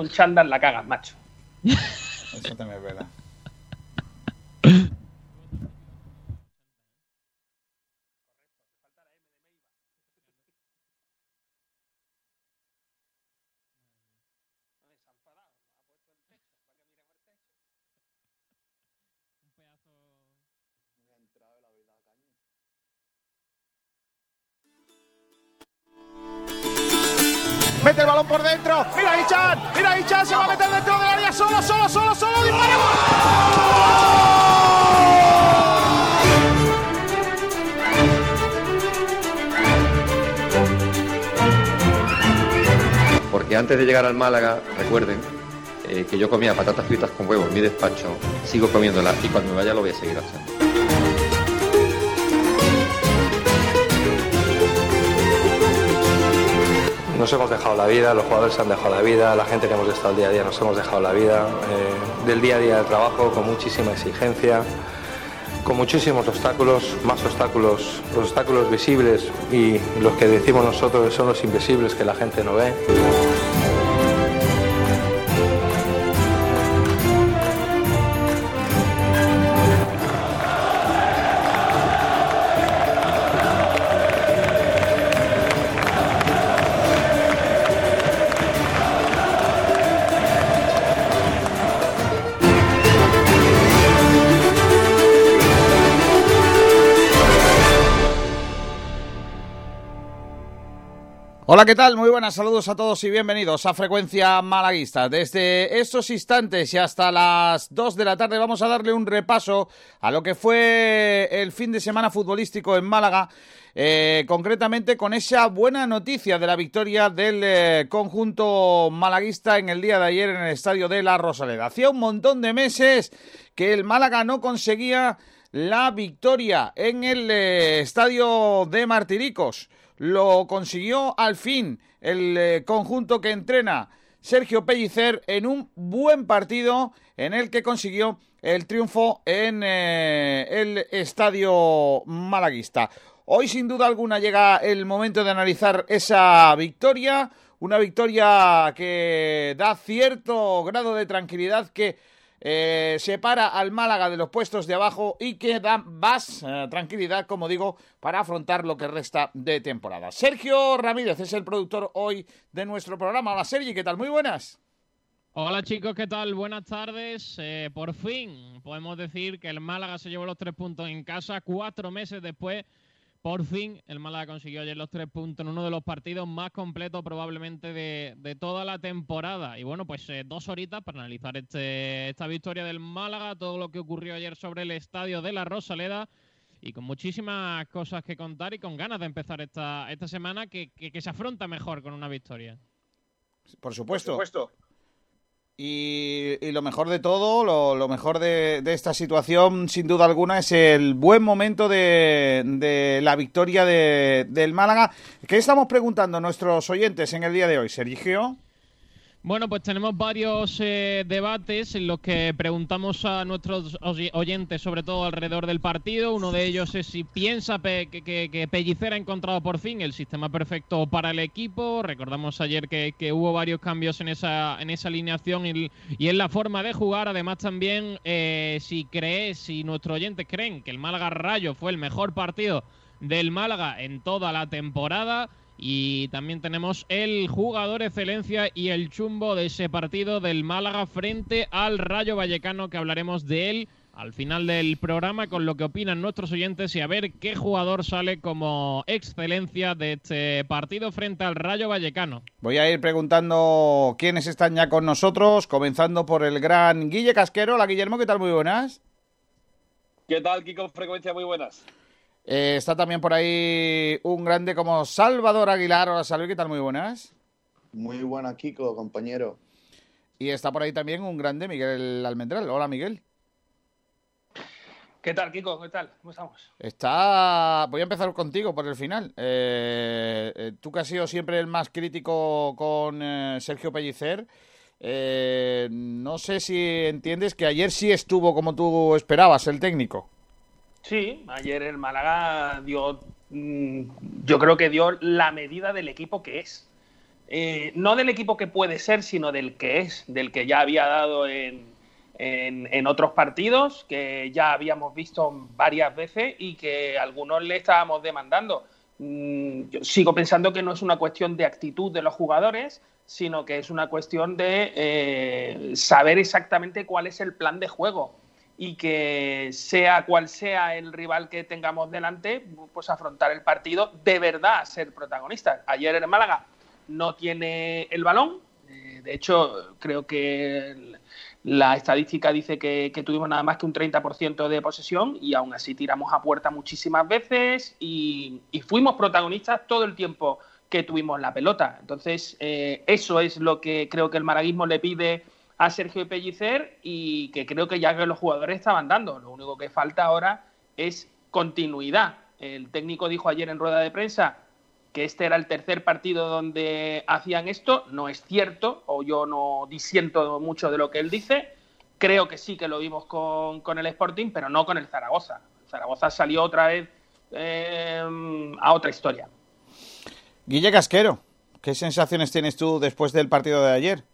un chándal la cagas, macho. Eso también es verdad. Se meter dentro del área. Solo, solo, solo, solo. Dispara. Porque antes de llegar al Málaga, recuerden eh, que yo comía patatas fritas con huevo en mi despacho, sigo comiéndolas y cuando me vaya lo voy a seguir haciendo. Nos hemos dejado la vida, los jugadores se han dejado la vida, la gente que hemos estado el día a día nos hemos dejado la vida, eh, del día a día de trabajo con muchísima exigencia, con muchísimos obstáculos, más obstáculos, los obstáculos visibles y los que decimos nosotros son los invisibles que la gente no ve. Hola, ¿qué tal? Muy buenas, saludos a todos y bienvenidos a Frecuencia Malaguista. Desde estos instantes y hasta las 2 de la tarde vamos a darle un repaso a lo que fue el fin de semana futbolístico en Málaga, eh, concretamente con esa buena noticia de la victoria del eh, conjunto malaguista en el día de ayer en el estadio de La Rosaleda. Hacía un montón de meses que el Málaga no conseguía la victoria en el eh, estadio de Martiricos lo consiguió al fin el eh, conjunto que entrena Sergio Pellicer en un buen partido en el que consiguió el triunfo en eh, el estadio malaguista. Hoy sin duda alguna llega el momento de analizar esa victoria, una victoria que da cierto grado de tranquilidad que eh, separa al Málaga de los puestos de abajo y que da más eh, tranquilidad, como digo, para afrontar lo que resta de temporada. Sergio Ramírez es el productor hoy de nuestro programa. Hola Sergi, ¿qué tal? Muy buenas. Hola chicos, ¿qué tal? Buenas tardes. Eh, por fin podemos decir que el Málaga se llevó los tres puntos en casa cuatro meses después por fin, el Málaga consiguió ayer los tres puntos en uno de los partidos más completos probablemente de, de toda la temporada. Y bueno, pues eh, dos horitas para analizar este, esta victoria del Málaga, todo lo que ocurrió ayer sobre el estadio de la Rosaleda y con muchísimas cosas que contar y con ganas de empezar esta, esta semana que, que, que se afronta mejor con una victoria. Por supuesto. Por supuesto. Y, y, lo mejor de todo, lo, lo mejor de, esta situación, sin duda alguna, es el buen momento de, de la victoria de, del Málaga. ¿Qué estamos preguntando a nuestros oyentes en el día de hoy, Sergio? Bueno, pues tenemos varios eh, debates en los que preguntamos a nuestros oyentes, sobre todo alrededor del partido. Uno de ellos es si piensa pe que, que, Pellicer ha encontrado por fin el sistema perfecto para el equipo. Recordamos ayer que, hubo varios cambios en esa, en esa alineación y, y en la forma de jugar. Además, también eh, si cree, si nuestros oyentes creen que el Málaga Rayo fue el mejor partido del Málaga en toda la temporada. Y también tenemos el jugador excelencia y el chumbo de ese partido del Málaga frente al Rayo Vallecano, que hablaremos de él al final del programa con lo que opinan nuestros oyentes y a ver qué jugador sale como excelencia de este partido frente al Rayo Vallecano. Voy a ir preguntando quiénes están ya con nosotros, comenzando por el gran Guille Casquero. Hola Guillermo, ¿qué tal? Muy buenas. ¿Qué tal, Kiko? Frecuencia, muy buenas. Eh, está también por ahí un grande como Salvador Aguilar. Hola, Salve, ¿qué tal? Muy buenas. Muy buena, Kiko, compañero. Y está por ahí también un grande, Miguel Almendral. Hola, Miguel. ¿Qué tal, Kiko? ¿Qué tal? ¿Cómo estamos? Está. Voy a empezar contigo por el final. Eh, eh, tú que has sido siempre el más crítico con eh, Sergio Pellicer. no sé si entiendes que ayer sí estuvo como tú esperabas, el técnico. Sí, ayer el Málaga dio, mm, yo creo que dio la medida del equipo que es. eh, no del equipo que puede ser, sino del que es, del que ya había dado en, en, otros partidos, que ya habíamos visto varias veces y que algunos le estábamos demandando. Mm, yo sigo pensando que no es una cuestión de actitud de los jugadores, sino que es una cuestión de eh, saber exactamente cuál es el plan de juego y que sea cual sea el rival que tengamos delante, pues afrontar el partido de verdad, ser protagonistas. Ayer en Málaga no tiene el balón, eh, de hecho creo que la estadística dice que, tuvimos nada más que un 30% de posesión y aún así tiramos a puerta muchísimas veces y, fuimos protagonistas todo el tiempo que tuvimos la pelota. Entonces, eh, eso es lo que creo que el maraguismo le pide a Sergio Pellicer y que creo que ya que los jugadores estaban dando. Lo único que falta ahora es continuidad. El técnico dijo ayer en rueda de prensa que este era el tercer partido donde hacían esto. No es cierto, o yo no disiento mucho de lo que él dice. Creo que sí que lo vimos con, el Sporting, pero no con el Zaragoza. Zaragoza salió otra vez eh, a otra historia. Guille Casquero, ¿qué sensaciones tienes tú después del partido de ayer?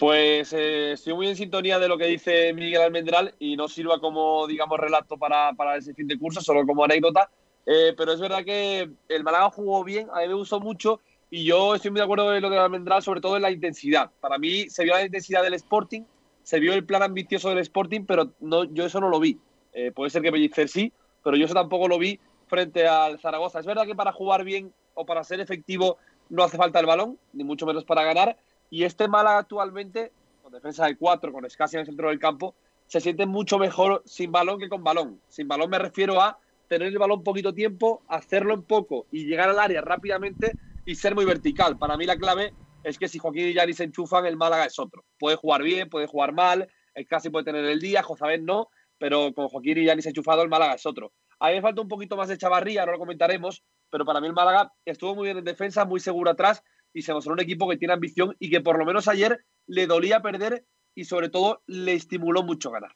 Pues eh, estoy muy en sintonía de lo que dice Miguel Almendral y no sirva como, digamos, relato para, para ese fin de curso, solo como anécdota. Eh, pero es verdad que el Málaga jugó bien, a mí me gustó mucho y yo estoy muy de acuerdo con lo de Almendral, sobre todo en la intensidad. Para mí se vio la intensidad del Sporting, se vio el plan ambicioso del Sporting, pero no, yo eso no lo vi. Eh, puede ser que Pellicer sí, pero yo eso tampoco lo vi frente al Zaragoza. Es verdad que para jugar bien o para ser efectivo no hace falta el balón, ni mucho menos para ganar, y este Málaga actualmente, con defensa de cuatro, con Escasi en el centro del campo, se siente mucho mejor sin balón que con balón. Sin balón me refiero a tener el balón poquito tiempo, hacerlo en poco y llegar al área rápidamente y ser muy vertical. Para mí la clave es que si Joaquín y Yanis se enchufan, el Málaga es otro. Puede jugar bien, puede jugar mal, el casi puede tener el día, Josabén no, pero con Joaquín y Yanis enchufado, el Málaga es otro. A mí me falta un poquito más de chavarría, ahora lo comentaremos, pero para mí el Málaga estuvo muy bien en defensa, muy seguro atrás y se mostró un equipo que tiene ambición y que por lo menos ayer le dolía perder y sobre todo le estimuló mucho ganar.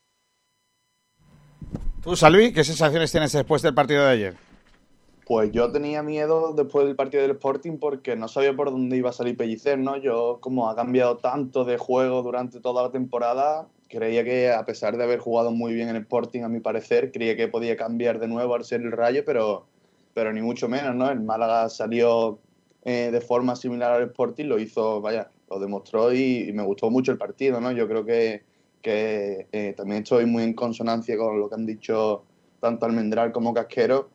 Tú, Salvi, ¿qué sensaciones tienes después del partido de ayer? Pues yo tenía miedo después del partido del Sporting porque no sabía por dónde iba a salir Pellicer, ¿no? Yo, como ha cambiado tanto de juego durante toda la temporada, creía que a pesar de haber jugado muy bien en el Sporting, a mi parecer, creía que podía cambiar de nuevo al ser el Rayo, pero, pero ni mucho menos, ¿no? El Málaga salió eh, de forma similar al Sporting, lo hizo, vaya, lo demostró y, me gustó mucho el partido, ¿no? Yo creo que, que eh, también estoy muy en consonancia con lo que han dicho tanto Almendral como Casquero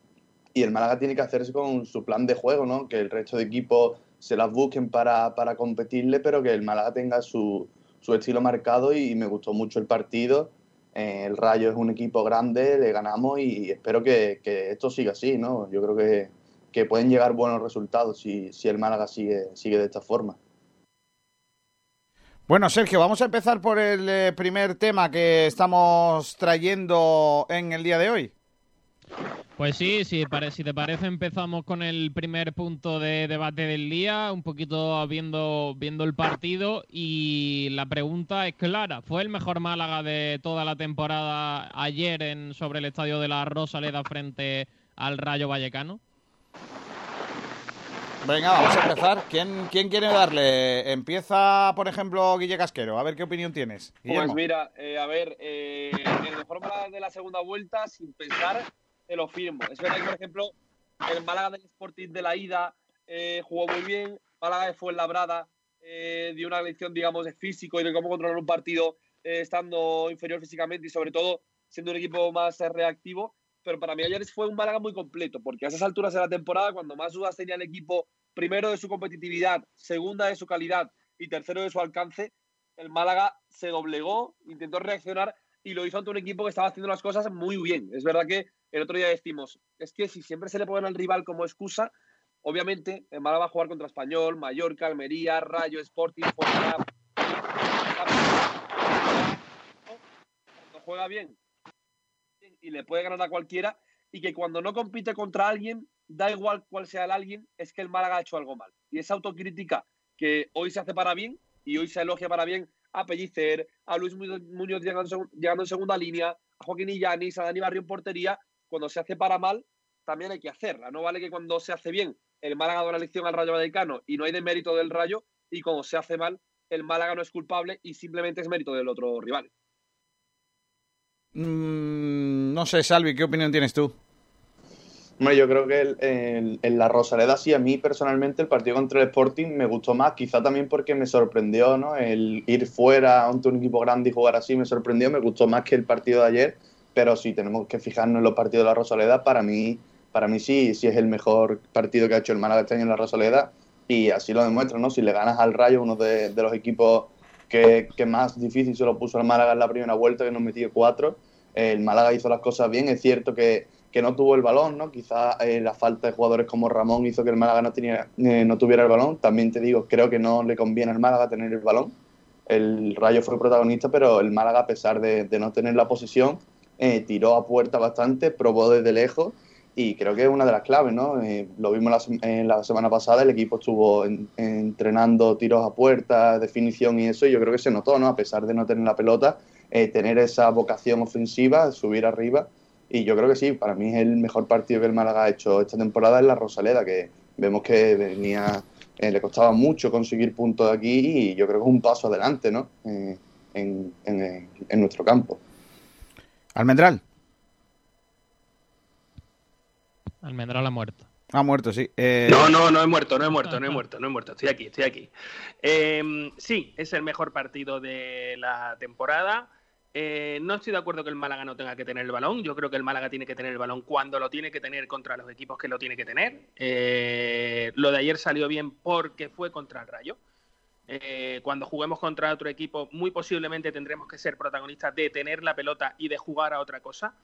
y el Málaga tiene que hacerse con su plan de juego, ¿no? Que el resto de equipos se las busquen para, para competirle, pero que el Málaga tenga su, su estilo marcado y, me gustó mucho el partido. Eh, el Rayo es un equipo grande, le ganamos y espero que, que esto siga así, ¿no? Yo creo que, que pueden llegar buenos resultados si, si el Málaga sigue, sigue de esta forma. Bueno, Sergio, vamos a empezar por el eh, primer tema que estamos trayendo en el día de hoy. Pues sí, si te parece empezamos con el primer punto de debate del día, un poquito viendo, viendo el partido y la pregunta es clara, ¿fue el mejor Málaga de toda la temporada ayer en, sobre el estadio de la Rosaleda frente al Rayo Vallecano? Venga, vamos a empezar. ¿Quién, ¿Quién quiere darle? Empieza, por ejemplo, Guille Casquero. A ver qué opinión tienes. Pues mira, eh, a ver, eh, el mejor Málaga de la segunda vuelta, sin pensar, te lo firmo. Es verdad que, por ejemplo, el Málaga del Sporting de la ida eh, jugó muy bien. Málaga de Fuenlabrada eh, dio una lección, digamos, de físico y de cómo controlar un partido eh, estando inferior físicamente y, sobre todo, siendo un equipo más reactivo pero para mí ayer fue un Málaga muy completo, porque a esas alturas de la temporada, cuando más dudas tenía el equipo, primero de su competitividad, segunda de su calidad y tercero de su alcance, el Málaga se doblegó, intentó reaccionar y lo hizo ante un equipo que estaba haciendo las cosas muy bien. Es verdad que el otro día decimos, es que si siempre se le pone al rival como excusa, obviamente el Málaga va a jugar contra Español, Mallorca, Almería, Rayo, Sporting, Cuando juega bien, y le puede ganar a cualquiera y que cuando no compite contra alguien, da igual cuál sea el alguien, es que el Málaga ha hecho algo mal. Y esa autocrítica que hoy se hace para bien y hoy se elogia para bien a Pellicer, a Luis Muñoz llegando, en segunda línea, a Joaquín Illanis, a Dani Barrio en portería, cuando se hace para mal, también hay que hacerla. No vale que cuando se hace bien el Málaga da una lección al Rayo Vallecano y no hay de mérito del Rayo, y como se hace mal, el Málaga no es culpable y simplemente es mérito del otro rival. Mm, no sé, Salvi, ¿qué opinión tienes tú? Bueno, yo creo que en la Rosaleda sí, a mí personalmente el partido contra el Sporting me gustó más, quizá también porque me sorprendió, ¿no? El ir fuera ante un equipo grande y jugar así me sorprendió, me gustó más que el partido de ayer, pero si tenemos que fijarnos en los partidos de la Rosaleda, para mí, para mí sí, sí es el mejor partido que ha hecho el Málaga este año en la Rosaleda y así lo demuestra, ¿no? Si le ganas al Rayo, uno de, los equipos que, más difícil se lo puso al Málaga en la primera vuelta, que nos metió cuatro, el Málaga hizo las cosas bien, es cierto que que no tuvo el balón, ¿no? Quizá eh, la falta de jugadores como Ramón hizo que el Málaga no, tenía, eh, no tuviera el balón. También te digo, creo que no le conviene al Málaga tener el balón. El Rayo fue protagonista, pero el Málaga, a pesar de, no tener la posición, eh, tiró a puerta bastante, probó desde lejos y creo que es una de las claves, ¿no? lo vimos la, la, semana pasada, el equipo estuvo entrenando tiros a puerta, definición y eso, y yo creo que se notó, ¿no? A pesar de no tener la pelota, tener esa vocación ofensiva, subir arriba y yo creo que sí, para mí es el mejor partido que el Málaga ha hecho esta temporada en la Rosaleda, que vemos que venía, eh, le costaba mucho conseguir puntos aquí y yo creo que es un paso adelante ¿no? Eh, en, en, nuestro campo. Almendral. Almendral ha muerto. Ha muerto, sí. Eh, no, no, no he muerto, no he muerto, no he muerto, no he muerto. Estoy aquí, estoy aquí. sí, es el mejor partido de la temporada. Eh, no estoy de acuerdo que el Málaga no tenga que tener el balón. Yo creo que el Málaga tiene que tener el balón cuando lo tiene que tener contra los equipos que lo tiene que tener. Eh, lo de ayer salió bien porque fue contra el Rayo. Eh, cuando juguemos contra otro equipo, muy posiblemente tendremos que ser protagonistas de tener la pelota y de jugar a otra cosa.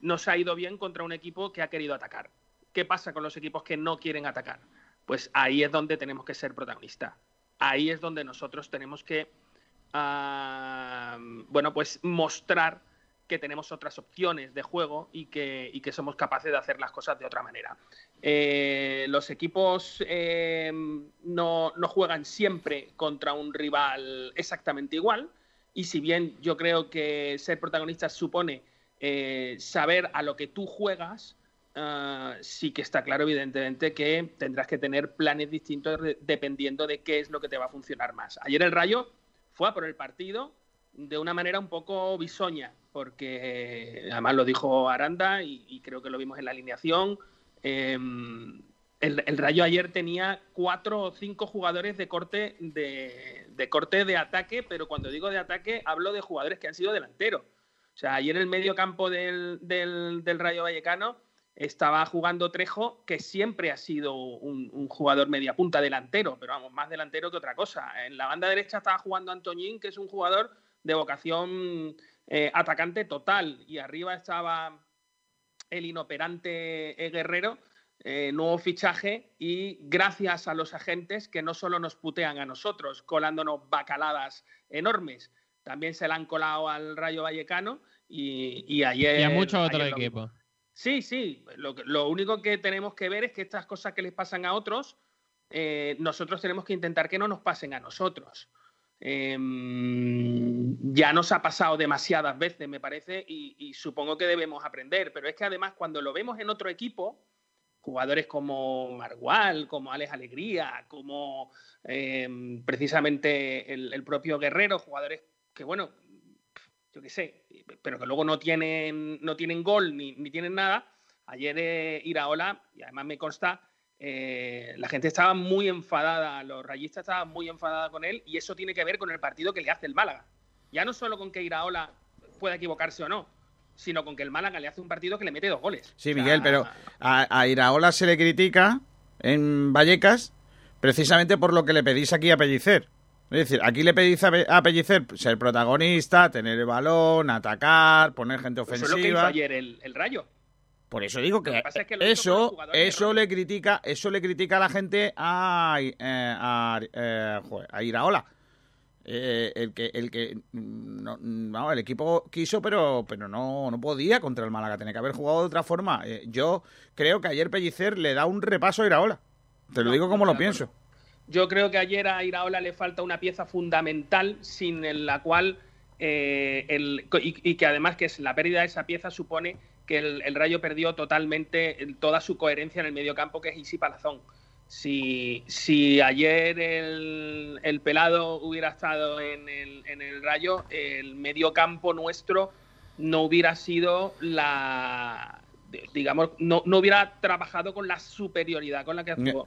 Nos ha ido bien contra un equipo que ha querido atacar. ¿Qué pasa con los equipos que no quieren atacar? Pues ahí es donde tenemos que ser protagonistas. Ahí es donde nosotros tenemos que bueno, pues mostrar que tenemos otras opciones de juego y que, que somos capaces de hacer las cosas de otra manera. Eh, los equipos em, no, juegan siempre contra un rival exactamente igual y si bien yo creo que ser protagonista supone eh, saber a lo que tú juegas, ah, sí que está claro evidentemente que tendrás que tener planes distintos dependiendo de qué es lo que te va a funcionar más. Ayer el Rayo fue a por el partido de una manera un poco bisoña, porque además lo dijo Aranda y, creo que lo vimos en la alineación. Em, el, Rayo ayer tenía cuatro o cinco jugadores de corte de, corte de ataque, pero cuando digo de ataque hablo de jugadores que han sido delanteros. O sea, ayer el medio campo del, del Rayo Vallecano estaba jugando Trejo, que siempre ha sido un, jugador media punta delantero, pero vamos, más delantero que otra cosa. En la banda derecha estaba jugando Antoñín, que es un jugador de vocación eh, atacante total, y arriba estaba el inoperante Guerrero, eh, nuevo fichaje, y gracias a los agentes que no solo nos putean a nosotros, colándonos bacaladas enormes, también se la han colado al Rayo Vallecano y, ayer... Y a muchos otros equipos. Sí, sí. Lo, único que tenemos que ver es que estas cosas que les pasan a otros, eh, nosotros tenemos que intentar que no nos pasen a nosotros. Em, ya nos ha pasado demasiadas veces, me parece, y, supongo que debemos aprender. Pero es que además cuando lo vemos en otro equipo, jugadores como Margual, como Alex Alegría, como em, precisamente el, el, propio Guerrero, jugadores que, bueno, yo qué sé, pero que luego no tienen, no tienen gol ni, tienen nada. Ayer eh, Iraola, y además me consta, eh, la gente estaba muy enfadada, los rayistas estaban muy enfadados con él, y eso tiene que ver con el partido que le hace el Málaga. Ya no solo con que Iraola pueda equivocarse o no, sino con que el Málaga le hace un partido que le mete dos goles. Sí, Miguel, pero a, Iraola se le critica en Vallecas precisamente por lo que le pedís aquí a Pellicer. Es decir, aquí le pedís a Pellicer ser protagonista, tener el balón, atacar, poner gente ofensiva. Eso es lo que hizo ayer el, Rayo. Por eso digo que, eso, eso le critica, eso le critica a la gente a, eh, a, eh, a Iraola. Eh, el que el que no, el equipo quiso pero pero no no podía contra el Málaga tenía que haber jugado de otra forma yo creo que ayer Pellicer le da un repaso a Iraola te lo digo como lo pienso yo creo que ayer a Iraola le falta una pieza fundamental sin la cual eh, y, que además que es la pérdida de esa pieza supone que el, Rayo perdió totalmente toda su coherencia en el mediocampo, que es Isi Palazón. Si, si ayer el, el pelado hubiera estado en el, en el rayo, el medio campo nuestro no hubiera sido la, digamos, no, no hubiera trabajado con la superioridad con la que actuó.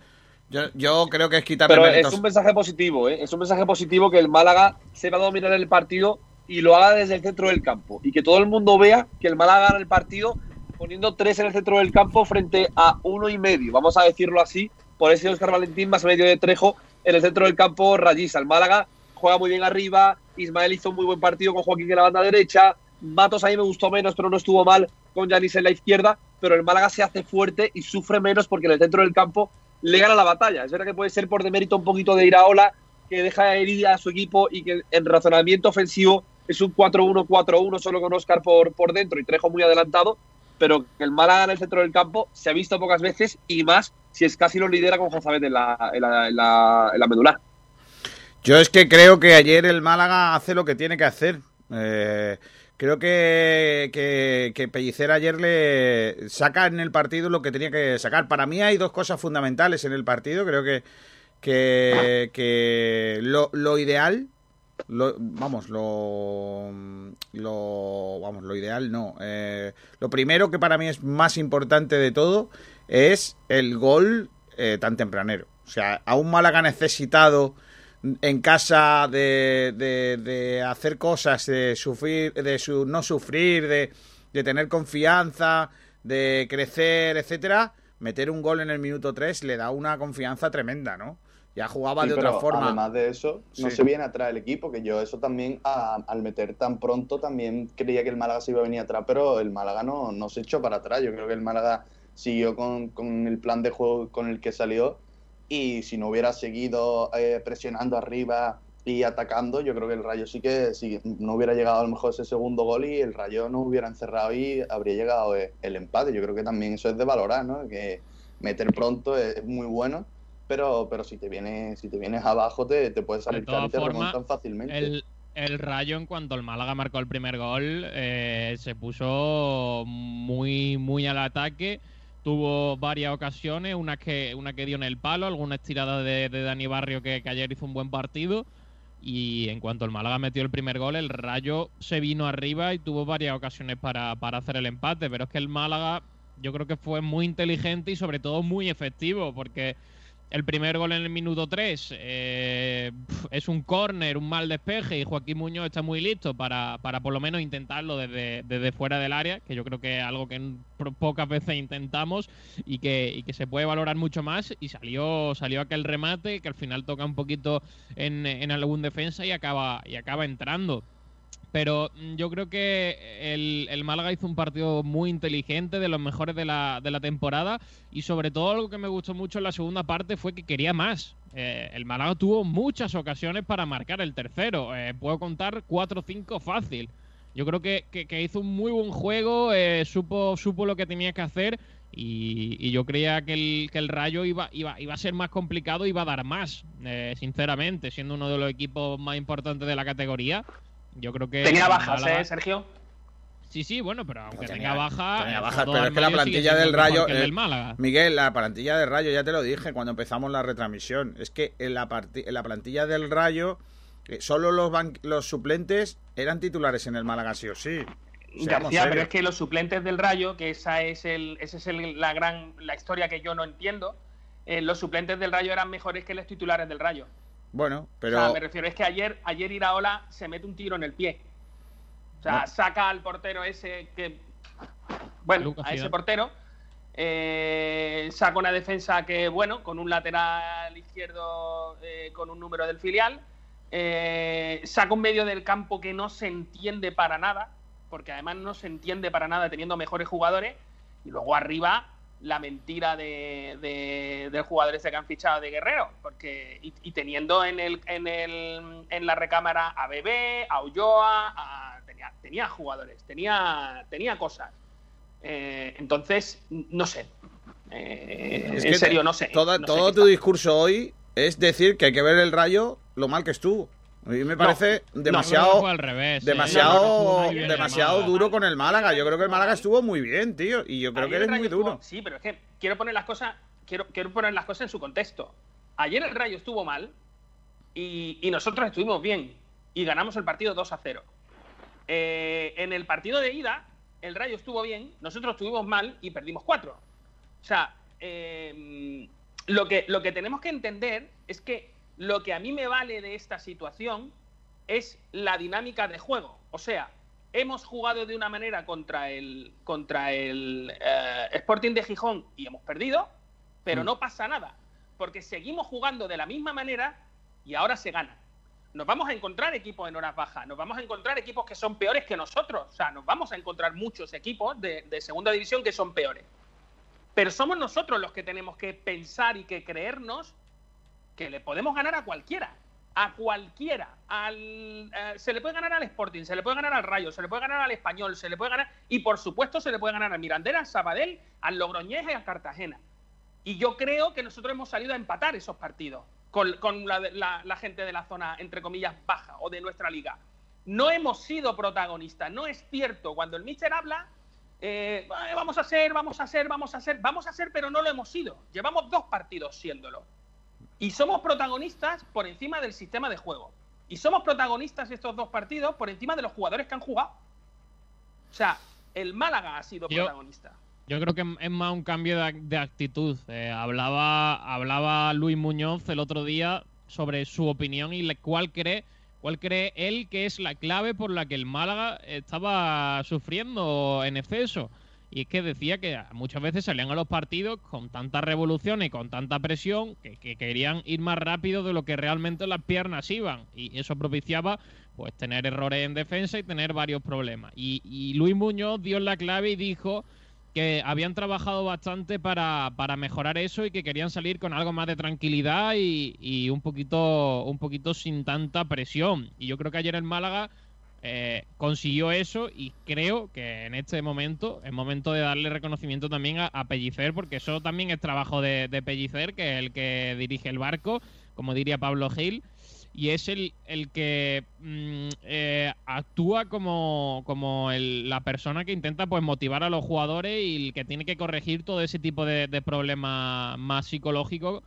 Yo, yo creo que es quitarle Pero méritos. es un mensaje positivo, ¿eh? Es un mensaje positivo que el Málaga se va a dominar el partido y lo haga desde el centro del campo. Y que todo el mundo vea que el Málaga gana el partido poniendo tres en el centro del campo frente a uno y medio. Vamos a decirlo así, por ese Oscar Valentín más medio de Trejo en el centro del campo Rayisa. El Málaga juega muy bien arriba, Ismael hizo un muy buen partido con Joaquín en la banda derecha, Matos a mí me gustó menos, pero no estuvo mal con Yanis en la izquierda, pero el Málaga se hace fuerte y sufre menos porque en el centro del campo le gana la batalla. Es verdad que puede ser por demérito un poquito de Iraola, que deja herida a su equipo y que en razonamiento ofensivo es un 4-1-4-1 solo con Oscar por, por dentro y Trejo muy adelantado, pero el Málaga en el centro del campo se ha visto pocas veces y más si es casi lo lidera con Jozabet en la, en la, en la, en la medular. Yo es que creo que ayer el Málaga hace lo que tiene que hacer. Eh, creo que, que, que ayer le saca en el partido lo que tenía que sacar. Para mí hay dos cosas fundamentales en el partido. Creo que, que, que lo, lo ideal, lo, vamos, lo, lo, vamos, lo ideal no. Eh, lo primero que para mí es más importante de todo es el gol eh, tan tempranero. O sea, a un Málaga necesitado en casa de, de, de hacer cosas, de sufrir, de su, no sufrir, de, de tener confianza, de crecer, etcétera, meter un gol en el minuto 3 le da una confianza tremenda, ¿no? Ya jugaba Sí, de otra forma. Además de eso, no Sí. se viene atrás el equipo, que yo eso también, a- al meter tan pronto, también creía que el Málaga se iba a venir atrás, pero el Málaga no, no se echó para atrás. Yo creo que el Málaga siguió con, con el plan de juego con el que salió y si no hubiera seguido eh, presionando arriba y atacando, yo creo que el Rayo sí que sí, no hubiera llegado a lo mejor ese segundo gol y el Rayo no hubiera encerrado y habría llegado eh, el empate. Yo creo que también eso es de valorar, ¿no? Que meter pronto es, muy bueno, pero, pero si te vienes, si te vienes abajo te, te puedes salir caro y te remontan fácilmente. El, el Rayo, en cuanto el Málaga marcó el primer gol, eh, se puso muy, muy al ataque. Tuvo varias ocasiones, una que, una que dio en el palo, alguna estirada de, Dani Barrio que, que ayer hizo un buen partido. Y en cuanto el Málaga metió el primer gol, el Rayo se vino arriba y tuvo varias ocasiones para, para hacer el empate. Pero es que el Málaga yo creo que fue muy inteligente y sobre todo muy efectivo, porque el primer gol en el minuto 3 eh, es un córner, un mal despeje y Joaquín Muñoz está muy listo para, para por lo menos intentarlo desde, desde fuera del área, que yo creo que es algo que pocas veces intentamos y que, que se puede valorar mucho más y salió, salió aquel remate que al final toca un poquito en, en algún defensa y acaba, y acaba entrando. Pero mm, yo creo que el, el Málaga hizo un partido muy inteligente, de los mejores de la, de la temporada. Y sobre todo algo que me gustó mucho en la segunda parte fue que quería más. Eh, el Málaga tuvo muchas ocasiones para marcar el tercero. Eh, puedo contar 4 o 5 fácil. Yo creo que, que- hizo un muy buen juego, eh, supo, supo lo que tenía que hacer. Y, y yo creía que el, que el Rayo iba, iba, iba a ser más complicado, iba a dar más, eh, sinceramente, siendo uno de los equipos más importantes de la categoría. Yo creo que. Tenía bajas, Málaga- ¿eh, Sergio? Sí, sí, bueno, pero aunque tenía- tenga baja. tenía bajas, pero es que la plantilla del Rayo, el eh, del Málaga. Miguel, la plantilla del Rayo, ya te lo dije cuando empezamos la retransmisión, es que en la, parti- en la plantilla del Rayo eh, solo los, ban- los suplentes eran titulares en el Málaga sí o sí. García, pero es que los suplentes del Rayo, que esa es el, esa es el- la gran la historia que yo no entiendo, eh, los suplentes del Rayo eran mejores que los titulares del Rayo. Bueno, O pero sea, me refiero, es que ayer, ayer Iraola se mete un tiro en el pie. O sea, No. saca al portero ese que. Bueno, Lucas a ese portero. eh, saca una defensa que, bueno, con un lateral izquierdo eh, con un número del filial. eh, saca un medio del campo que no se entiende para nada, porque además no se entiende para nada teniendo mejores jugadores. Y luego arriba la mentira de, de, del jugador ese que han fichado de Guerrero, porque y, y teniendo en el, en el en la recámara a Bebé, a Ulloa, a- tenía, tenía jugadores, tenía, tenía cosas. Eh, entonces, no sé. Eh, Es en serio, no sé. toda- no sé todo tu discurso hoy es decir que hay que ver el Rayo lo mal que estuvo. A mí me parece demasiado al revés, demasiado, demasiado duro con el Málaga. Yo creo que el Málaga estuvo muy bien, tío. Y yo creo Ayer que eres muy duro. estuvo- sí, pero es que quiero poner las cosas quiero, quiero poner las cosas en su contexto. Ayer el Rayo estuvo mal y, y nosotros estuvimos bien y ganamos el partido 2 a 0. Eh, en el partido de ida, el Rayo estuvo bien, nosotros estuvimos mal y perdimos 4. O sea, eh, lo, que, lo que tenemos que entender es que lo que a mí me vale de esta situación es la dinámica de juego. O sea, hemos jugado de una manera contra el, contra el eh, Sporting de Gijón y hemos perdido, pero Mm. no pasa nada, porque seguimos jugando de la misma manera y ahora se gana. Nos vamos a encontrar equipos en horas bajas, nos vamos a encontrar equipos que son peores que nosotros, o sea, nos vamos a encontrar muchos equipos de, de segunda división que son peores. Pero somos nosotros los que tenemos que pensar y que creernos que le podemos ganar a cualquiera. A cualquiera. Al, eh, se le puede ganar al Sporting, se le puede ganar al Rayo, se le puede ganar al Español, se le puede ganar. Y por supuesto, se le puede ganar al Mirandera, al Sabadell, al Logroñés y al Cartagena. Y yo creo que nosotros hemos salido a empatar esos partidos con, con la, gente de la zona, entre comillas, baja o de nuestra liga. No hemos sido protagonistas. No es cierto. Cuando el Mister habla, eh, "Ay, vamos a hacer, vamos a hacer, vamos a hacer, vamos a hacer, pero no lo hemos sido. Llevamos dos partidos siéndolo. Y somos protagonistas por encima del sistema de juego. Y somos protagonistas estos dos partidos por encima de los jugadores que han jugado. O sea, el Málaga ha sido Yo- protagonista. Yo creo que es más un cambio de, de actitud. Eh, hablaba, hablaba Luis Muñoz el otro día sobre su opinión y cuál cree, cuál cree él que es la clave por la que el Málaga estaba sufriendo en exceso. Y es que decía que muchas veces salían a los partidos con tanta revolución y con tanta presión que, que querían ir más rápido de lo que realmente las piernas iban. Y eso propiciaba pues tener errores en defensa y tener varios problemas. Y, y Luis Muñoz dio la clave y dijo que habían trabajado bastante para, para mejorar eso y que querían salir con algo más de tranquilidad y, y un poquito un poquito sin tanta presión. Y yo creo que ayer el Málaga eh, consiguió eso y creo que en este momento es momento de darle reconocimiento también a, a Pellicer porque eso también es trabajo de, de Pellicer, que es el que dirige el barco, como diría Pablo Gil y es el, el que mm, eh, actúa como, como el- la persona que intenta pues motivar a los jugadores y el que tiene que corregir todo ese tipo de, de problemas más psicológicos.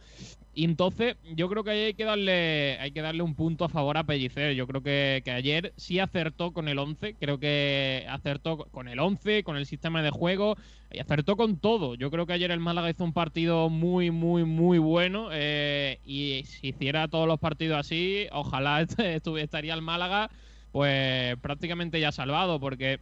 Y entonces yo creo que ahí hay que darle, hay que darle un punto a favor a Pellicer. Yo creo que, que ayer sí acertó con el 11, creo que acertó con el 11, con el sistema de juego y acertó con todo. Yo creo que ayer el Málaga hizo un partido muy, muy, muy bueno. eh, y si hiciera todos los partidos así, ojalá estaría el Málaga pues prácticamente ya salvado, porque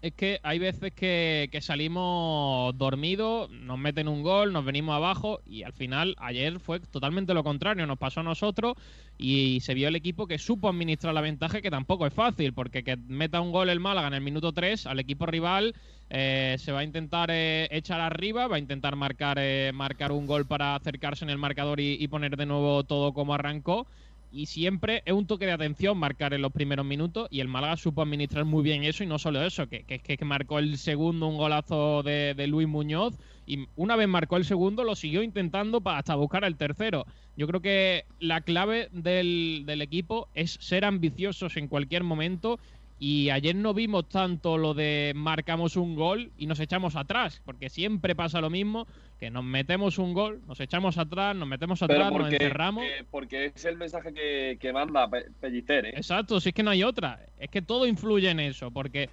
es que hay veces que, salimos dormidos, nos meten un gol, nos venimos abajo y al final ayer fue totalmente lo contrario, nos pasó a nosotros y se vio el equipo que supo administrar la ventaja, que tampoco es fácil, porque que meta un gol el Málaga en el minuto 3 al equipo rival eh, se va a intentar eh, echar arriba, va a intentar marcar, eh, marcar un gol para acercarse en el marcador y, y poner de nuevo todo como arrancó. Y siempre es un toque de atención marcar en los primeros minutos y el Málaga supo administrar muy bien eso y no solo eso, que, que, que marcó el segundo un golazo de, de Luis Muñoz y una vez marcó el segundo lo siguió intentando para hasta buscar el tercero. Yo creo que la clave del, del equipo es ser ambiciosos en cualquier momento y ayer no vimos tanto lo de marcamos un gol y nos echamos atrás, porque siempre pasa lo mismo, que nos metemos un gol, nos echamos atrás, nos metemos atrás, nos porque, encerramos. eh, porque es el mensaje que, que manda Pe- Pellicer, ¿eh? Exacto, si es que no hay otra. Es que todo influye en eso, porque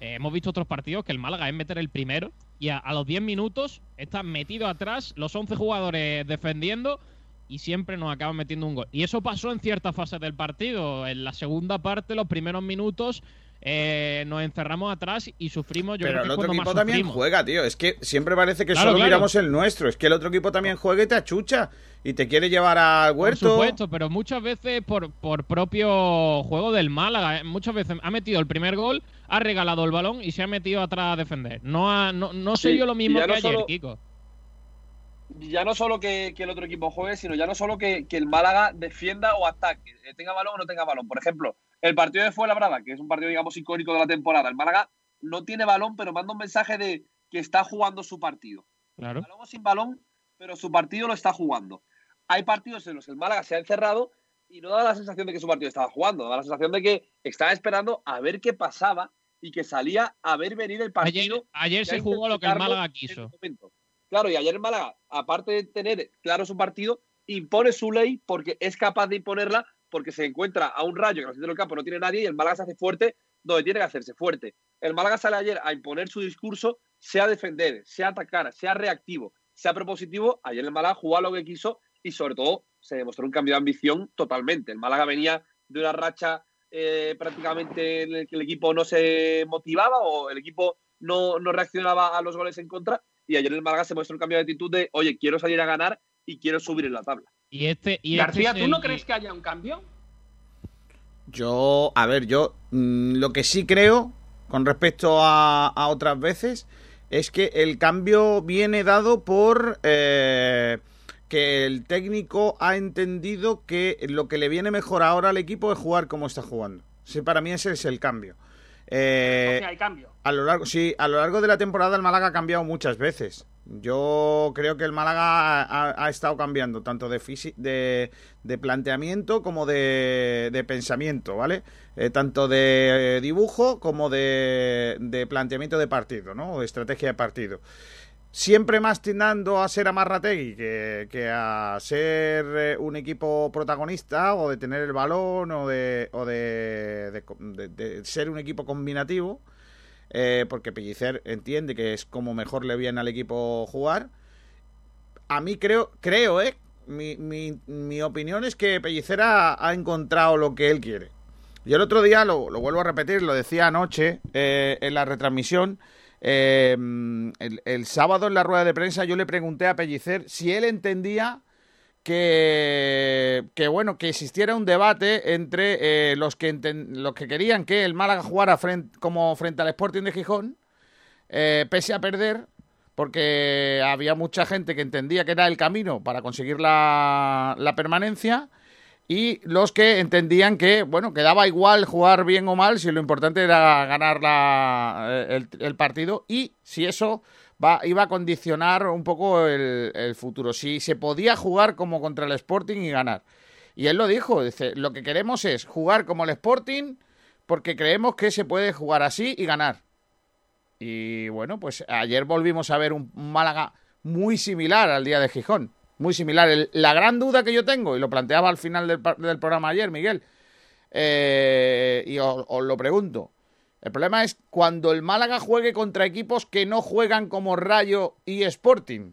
eh, hemos visto otros partidos que el Málaga es meter el primero y a, a los 10 minutos está metido atrás, los 11 jugadores defendiendo y siempre nos acaban metiendo un gol. Y eso pasó en ciertas fases del partido. En la segunda parte, los primeros minutos, eh, nos encerramos atrás y sufrimos. Yo Pero creo el que es otro equipo también sufrimos. juega, tío. Es que siempre parece que Claro, solo claro. miramos el nuestro. Es que el otro equipo también juega y te achucha. Y te quiere llevar al Por huerto. supuesto, pero muchas veces por, por propio juego del Málaga. ¿eh? Muchas veces ha metido el primer gol, ha regalado el balón y se ha metido atrás a defender. No, ha- no, no sé Sí, yo lo mismo que no ayer, solo- Kiko. Ya no solo que, que el otro equipo juegue, sino ya no solo que, que el Málaga defienda o ataque, eh, tenga balón o no tenga balón. Por ejemplo, el partido de Fuenlabrada, que es un partido, digamos, icónico de la temporada. El Málaga no tiene balón, pero manda un mensaje de que está jugando su partido. Claro. Balón sin balón, pero su partido lo está jugando. Hay partidos en los que el Málaga se ha encerrado y no da la sensación de que su partido estaba jugando, da la sensación de que estaba esperando a ver qué pasaba y que salía a ver venir el Ayer, partido. ayer y a se jugó lo que el Málaga quiso. Claro, y ayer el Málaga, aparte de tener claro su partido, impone su ley porque es capaz de imponerla porque se encuentra a un rayo que en el campo no tiene nadie y el Málaga se hace fuerte donde tiene que hacerse fuerte. El Málaga sale ayer a imponer su discurso, sea defender, sea atacar, sea reactivo, sea propositivo. Ayer el Málaga jugó lo que quiso y sobre todo se demostró un cambio de ambición totalmente. El Málaga venía de una racha eh, prácticamente en el que el equipo no se motivaba o el equipo no reaccionaba a los goles en contra y ayer el Málaga se muestra un cambio de actitud de, oye, quiero salir a ganar y quiero subir en la tabla. Y este, y García, este es ¿tú el- no crees que haya un cambio? Yo, a ver, yo mm, lo que sí creo con respecto a, a otras veces es que el cambio viene dado por eh, que el técnico ha entendido que lo que le viene mejor ahora al equipo es jugar como está jugando. Sí, para mí ese es el cambio. Eh, O sea, hay cambio. a lo largo, sí, a lo largo de la temporada el Málaga ha cambiado muchas veces. Yo creo que el Málaga ha, ha estado cambiando tanto de, de, de planteamiento como de, de pensamiento, ¿vale? Eh, tanto de dibujo como de, de planteamiento de partido, ¿no? O de estrategia de partido. Siempre más tirando a ser Amarrategui que, que a ser eh, un equipo protagonista o de tener el balón o de, o de- de- de ser un equipo combinativo eh, porque Pellicer entiende que es como mejor le viene al equipo jugar. A mí creo, creo, ¿eh? Mi, mi- mi opinión es que Pellicer ha, ha encontrado lo que él quiere. Yo el otro día, lo, lo vuelvo a repetir, lo decía anoche eh, en la retransmisión, eh, el, sábado en la rueda de prensa yo le pregunté a Pellicer si él entendía que, bueno, que existiera un debate entre eh, los, que los que querían que el Málaga jugara como frente al Sporting de Gijón, eh, pese a perder, porque había mucha gente que entendía que era el camino para conseguir la, la permanencia, y los que entendían que, bueno, que daba igual jugar bien o mal, si lo importante era ganar la, eh, el, partido, y si eso va, iba a condicionar un poco el, el futuro, si se podía jugar como contra el Sporting y ganar. Y él lo dijo, dice, lo que queremos es jugar como el Sporting porque creemos que se puede jugar así y ganar. Y bueno, pues ayer volvimos a ver un Málaga muy similar al día de Gijón. Muy similar. El- la gran duda que yo tengo, y lo planteaba al final del, del programa ayer, Miguel, eh, y os, os lo pregunto. El problema es cuando el Málaga juegue contra equipos que no juegan como Rayo y Sporting.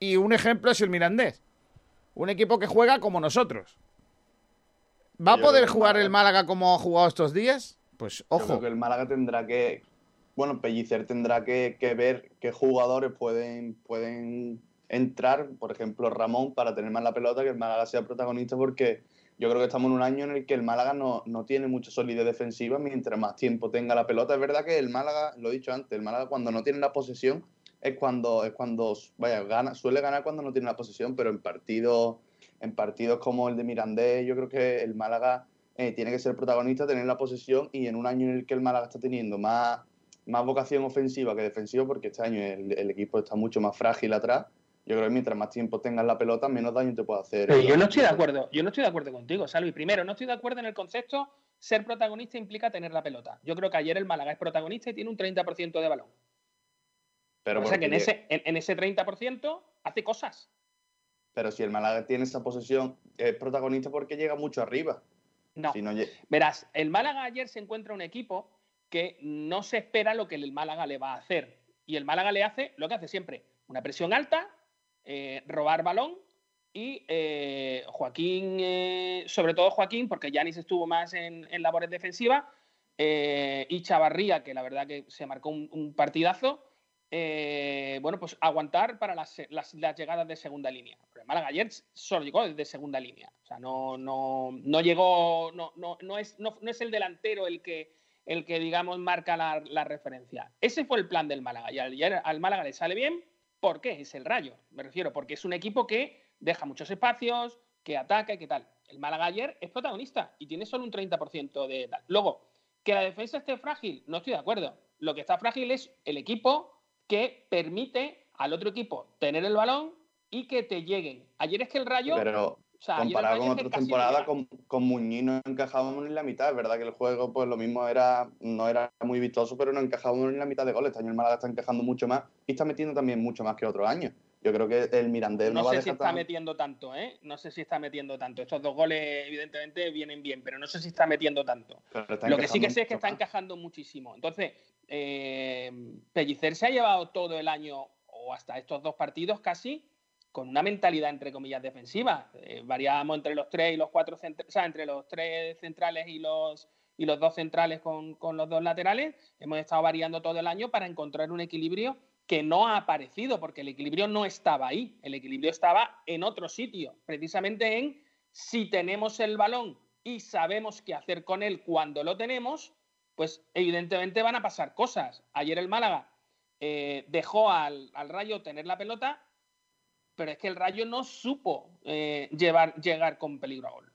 Y un ejemplo es el Mirandés. Un equipo que juega como nosotros. ¿Va a Yo poder el jugar el Málaga- como ha jugado estos días? Pues Yo ojo. creo que el Málaga tendrá que. Bueno, Pellicer tendrá que, que ver qué jugadores pueden, pueden entrar, por ejemplo, Ramón, para tener más la pelota, que el Málaga sea protagonista, porque yo creo que estamos en un año en el que el Málaga no, no tiene mucha solidez defensiva mientras más tiempo tenga la pelota. Es verdad que el Málaga, lo he dicho antes, el Málaga cuando no tiene la posesión es cuando, es cuando vaya, gana, suele ganar cuando no tiene la posesión, pero en partidos, en partidos como el de Mirandés, yo creo que el Málaga eh, tiene que ser protagonista, tener la posesión y en un año en el que el Málaga está teniendo más, más vocación ofensiva que defensiva, porque este año el, el equipo está mucho más frágil atrás. Yo creo que mientras más tiempo tengas la pelota, menos daño te puede hacer. Pero yo no estoy de acuerdo, yo no estoy de acuerdo contigo, Salvi. Primero, no estoy de acuerdo en el concepto ser protagonista implica tener la pelota. Yo creo que ayer el Málaga es protagonista y tiene un 30% de balón. Pero, o sea que en ese, en, en ese 30% hace cosas. pero si el Málaga tiene esa posesión, es protagonista porque llega mucho arriba. No. Si no Verás, el Málaga ayer se encuentra un equipo que no se espera lo que el Málaga le va a hacer. Y el Málaga le hace lo que hace siempre: una presión alta, eh, robar balón y eh, Joaquín, eh, sobre todo Joaquín, porque Yanis estuvo más en, en labores defensivas, eh, y Chavarría, que la verdad que se marcó un, un partidazo. eh, bueno, pues aguantar para las, las- las llegadas de segunda línea. Pero Málaga ayer solo llegó desde segunda línea. O sea, no, no, no llegó, no, no, no, es, no, no es el delantero el que, el que digamos, marca la, la referencia. Ese fue el plan del Málaga. Y al Málaga le sale bien. ¿Por qué? Es el rayo, me refiero, porque es un equipo que deja muchos espacios, que ataca y que tal. El Málaga ayer es protagonista y tiene solo un 30% de tal. Luego, que la defensa esté frágil, no estoy de acuerdo. Lo que está frágil es el equipo que permite al otro equipo tener el balón y que te lleguen. Ayer es que el Rayo Pero, comparado con otras temporadas, con, con Muñiz no encajábamos en la mitad. Es verdad que el juego, pues lo mismo era, no era muy vistoso, pero no encajábamos en la mitad de goles. Este año el Málaga está encajando mucho más y está metiendo también mucho más que otros años. Yo creo que el Mirandés no, no va a sé si dejar está metiendo tanto, ¿eh? No sé si está metiendo tanto. Estos dos goles, evidentemente, vienen bien, pero no sé si está metiendo tanto. Lo que sí que sé es que está encajando muchísimo. Entonces, eh, Pellicer se ha llevado todo el año, o hasta estos dos partidos casi, con una mentalidad, entre comillas, defensiva. Eh, variábamos entre los tres y los cuatro o sea, entre los tres centrales y los, y los dos centrales con, con los dos laterales. Hemos estado variando todo el año para encontrar un equilibrio que no ha aparecido, porque el equilibrio no estaba ahí, el equilibrio estaba en otro sitio, precisamente en si tenemos el balón y sabemos qué hacer con él cuando lo tenemos, pues evidentemente van a pasar cosas. Ayer el Málaga eh, dejó al, al, Rayo tener la pelota, pero es que el Rayo no supo eh, llevar, llegar con peligro a gol.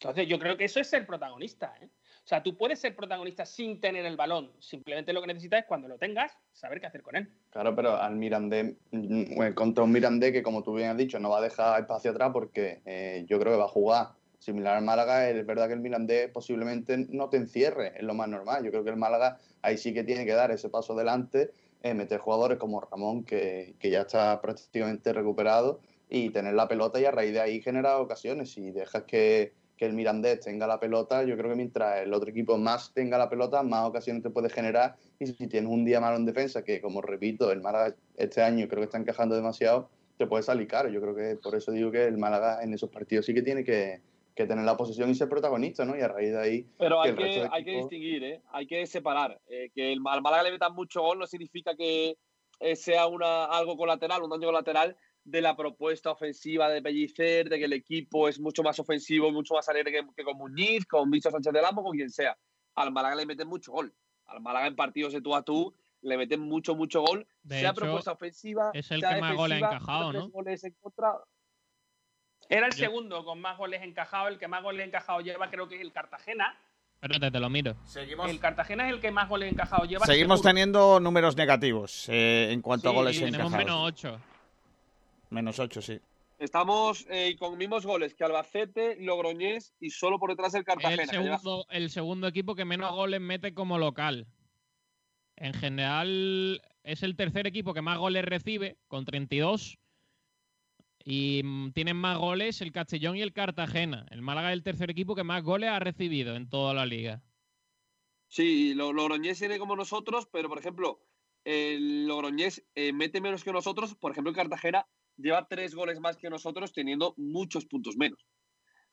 Entonces yo creo que eso es ser protagonista. ¿eh? O sea, tú puedes ser protagonista sin tener el balón. Simplemente lo que necesitas es cuando lo tengas, saber qué hacer con él. Claro, pero al Mirandé, mm, contra un Mirandé que, como tú bien has dicho, no va a dejar espacio atrás porque eh, yo creo que va a jugar similar al Málaga. Es verdad que el Mirandé posiblemente no te encierre, es lo más normal. Yo creo que el Málaga ahí sí que tiene que dar ese paso adelante, eh, meter jugadores como Ramón, que, que ya está prácticamente recuperado, y tener la pelota y a raíz de ahí generar ocasiones. Si dejas que que el Mirandés tenga la pelota, yo creo que mientras el otro equipo más tenga la pelota, más ocasiones te puede generar. Y si tienes un día malo en defensa, que como repito, el Málaga este año creo que está encajando demasiado, te puede salir caro. Yo creo que por eso digo que el Málaga en esos partidos sí que tiene que, tener la posesión y ser protagonista, ¿no? Y a raíz de ahí. Pero hay, que, hay que distinguir, ¿eh? hay que separar. Eh, que el, al Málaga le metan mucho gol no significa que eh, sea una, algo colateral, un daño colateral de la propuesta ofensiva de Pellicer, de que el equipo es mucho más ofensivo, mucho más alegre que, con Muñiz, con Víctor Sánchez del Lambo, con quien sea. Al Málaga le meten mucho gol. Al Málaga en partidos de tú a tú le meten mucho, mucho gol. sea propuesta ofensiva. Es el que más goles ha encajado, ¿no? Era el segundo con más goles encajados. El que más goles encajados lleva, creo que es el Cartagena. Espérate, te lo miro. El Cartagena es el que más goles encajados lleva. Seguimos teniendo números negativos eh, en cuanto a goles encajados. Tenemos menos 8. Menos 8, sí. Estamos eh, con mismos goles que Albacete, Logroñés y solo por detrás el Cartagena. El segundo, el segundo equipo que menos goles mete como local. En general es el tercer equipo que más goles recibe, con 32. Y mm, tienen más goles el Castellón y el Cartagena. El Málaga es el tercer equipo que más goles ha recibido en toda la liga. Sí, Logroñés tiene como nosotros, pero por ejemplo, el Logroñés eh, mete menos que nosotros. Por ejemplo, el Cartagena lleva tres goles más que nosotros teniendo muchos puntos menos.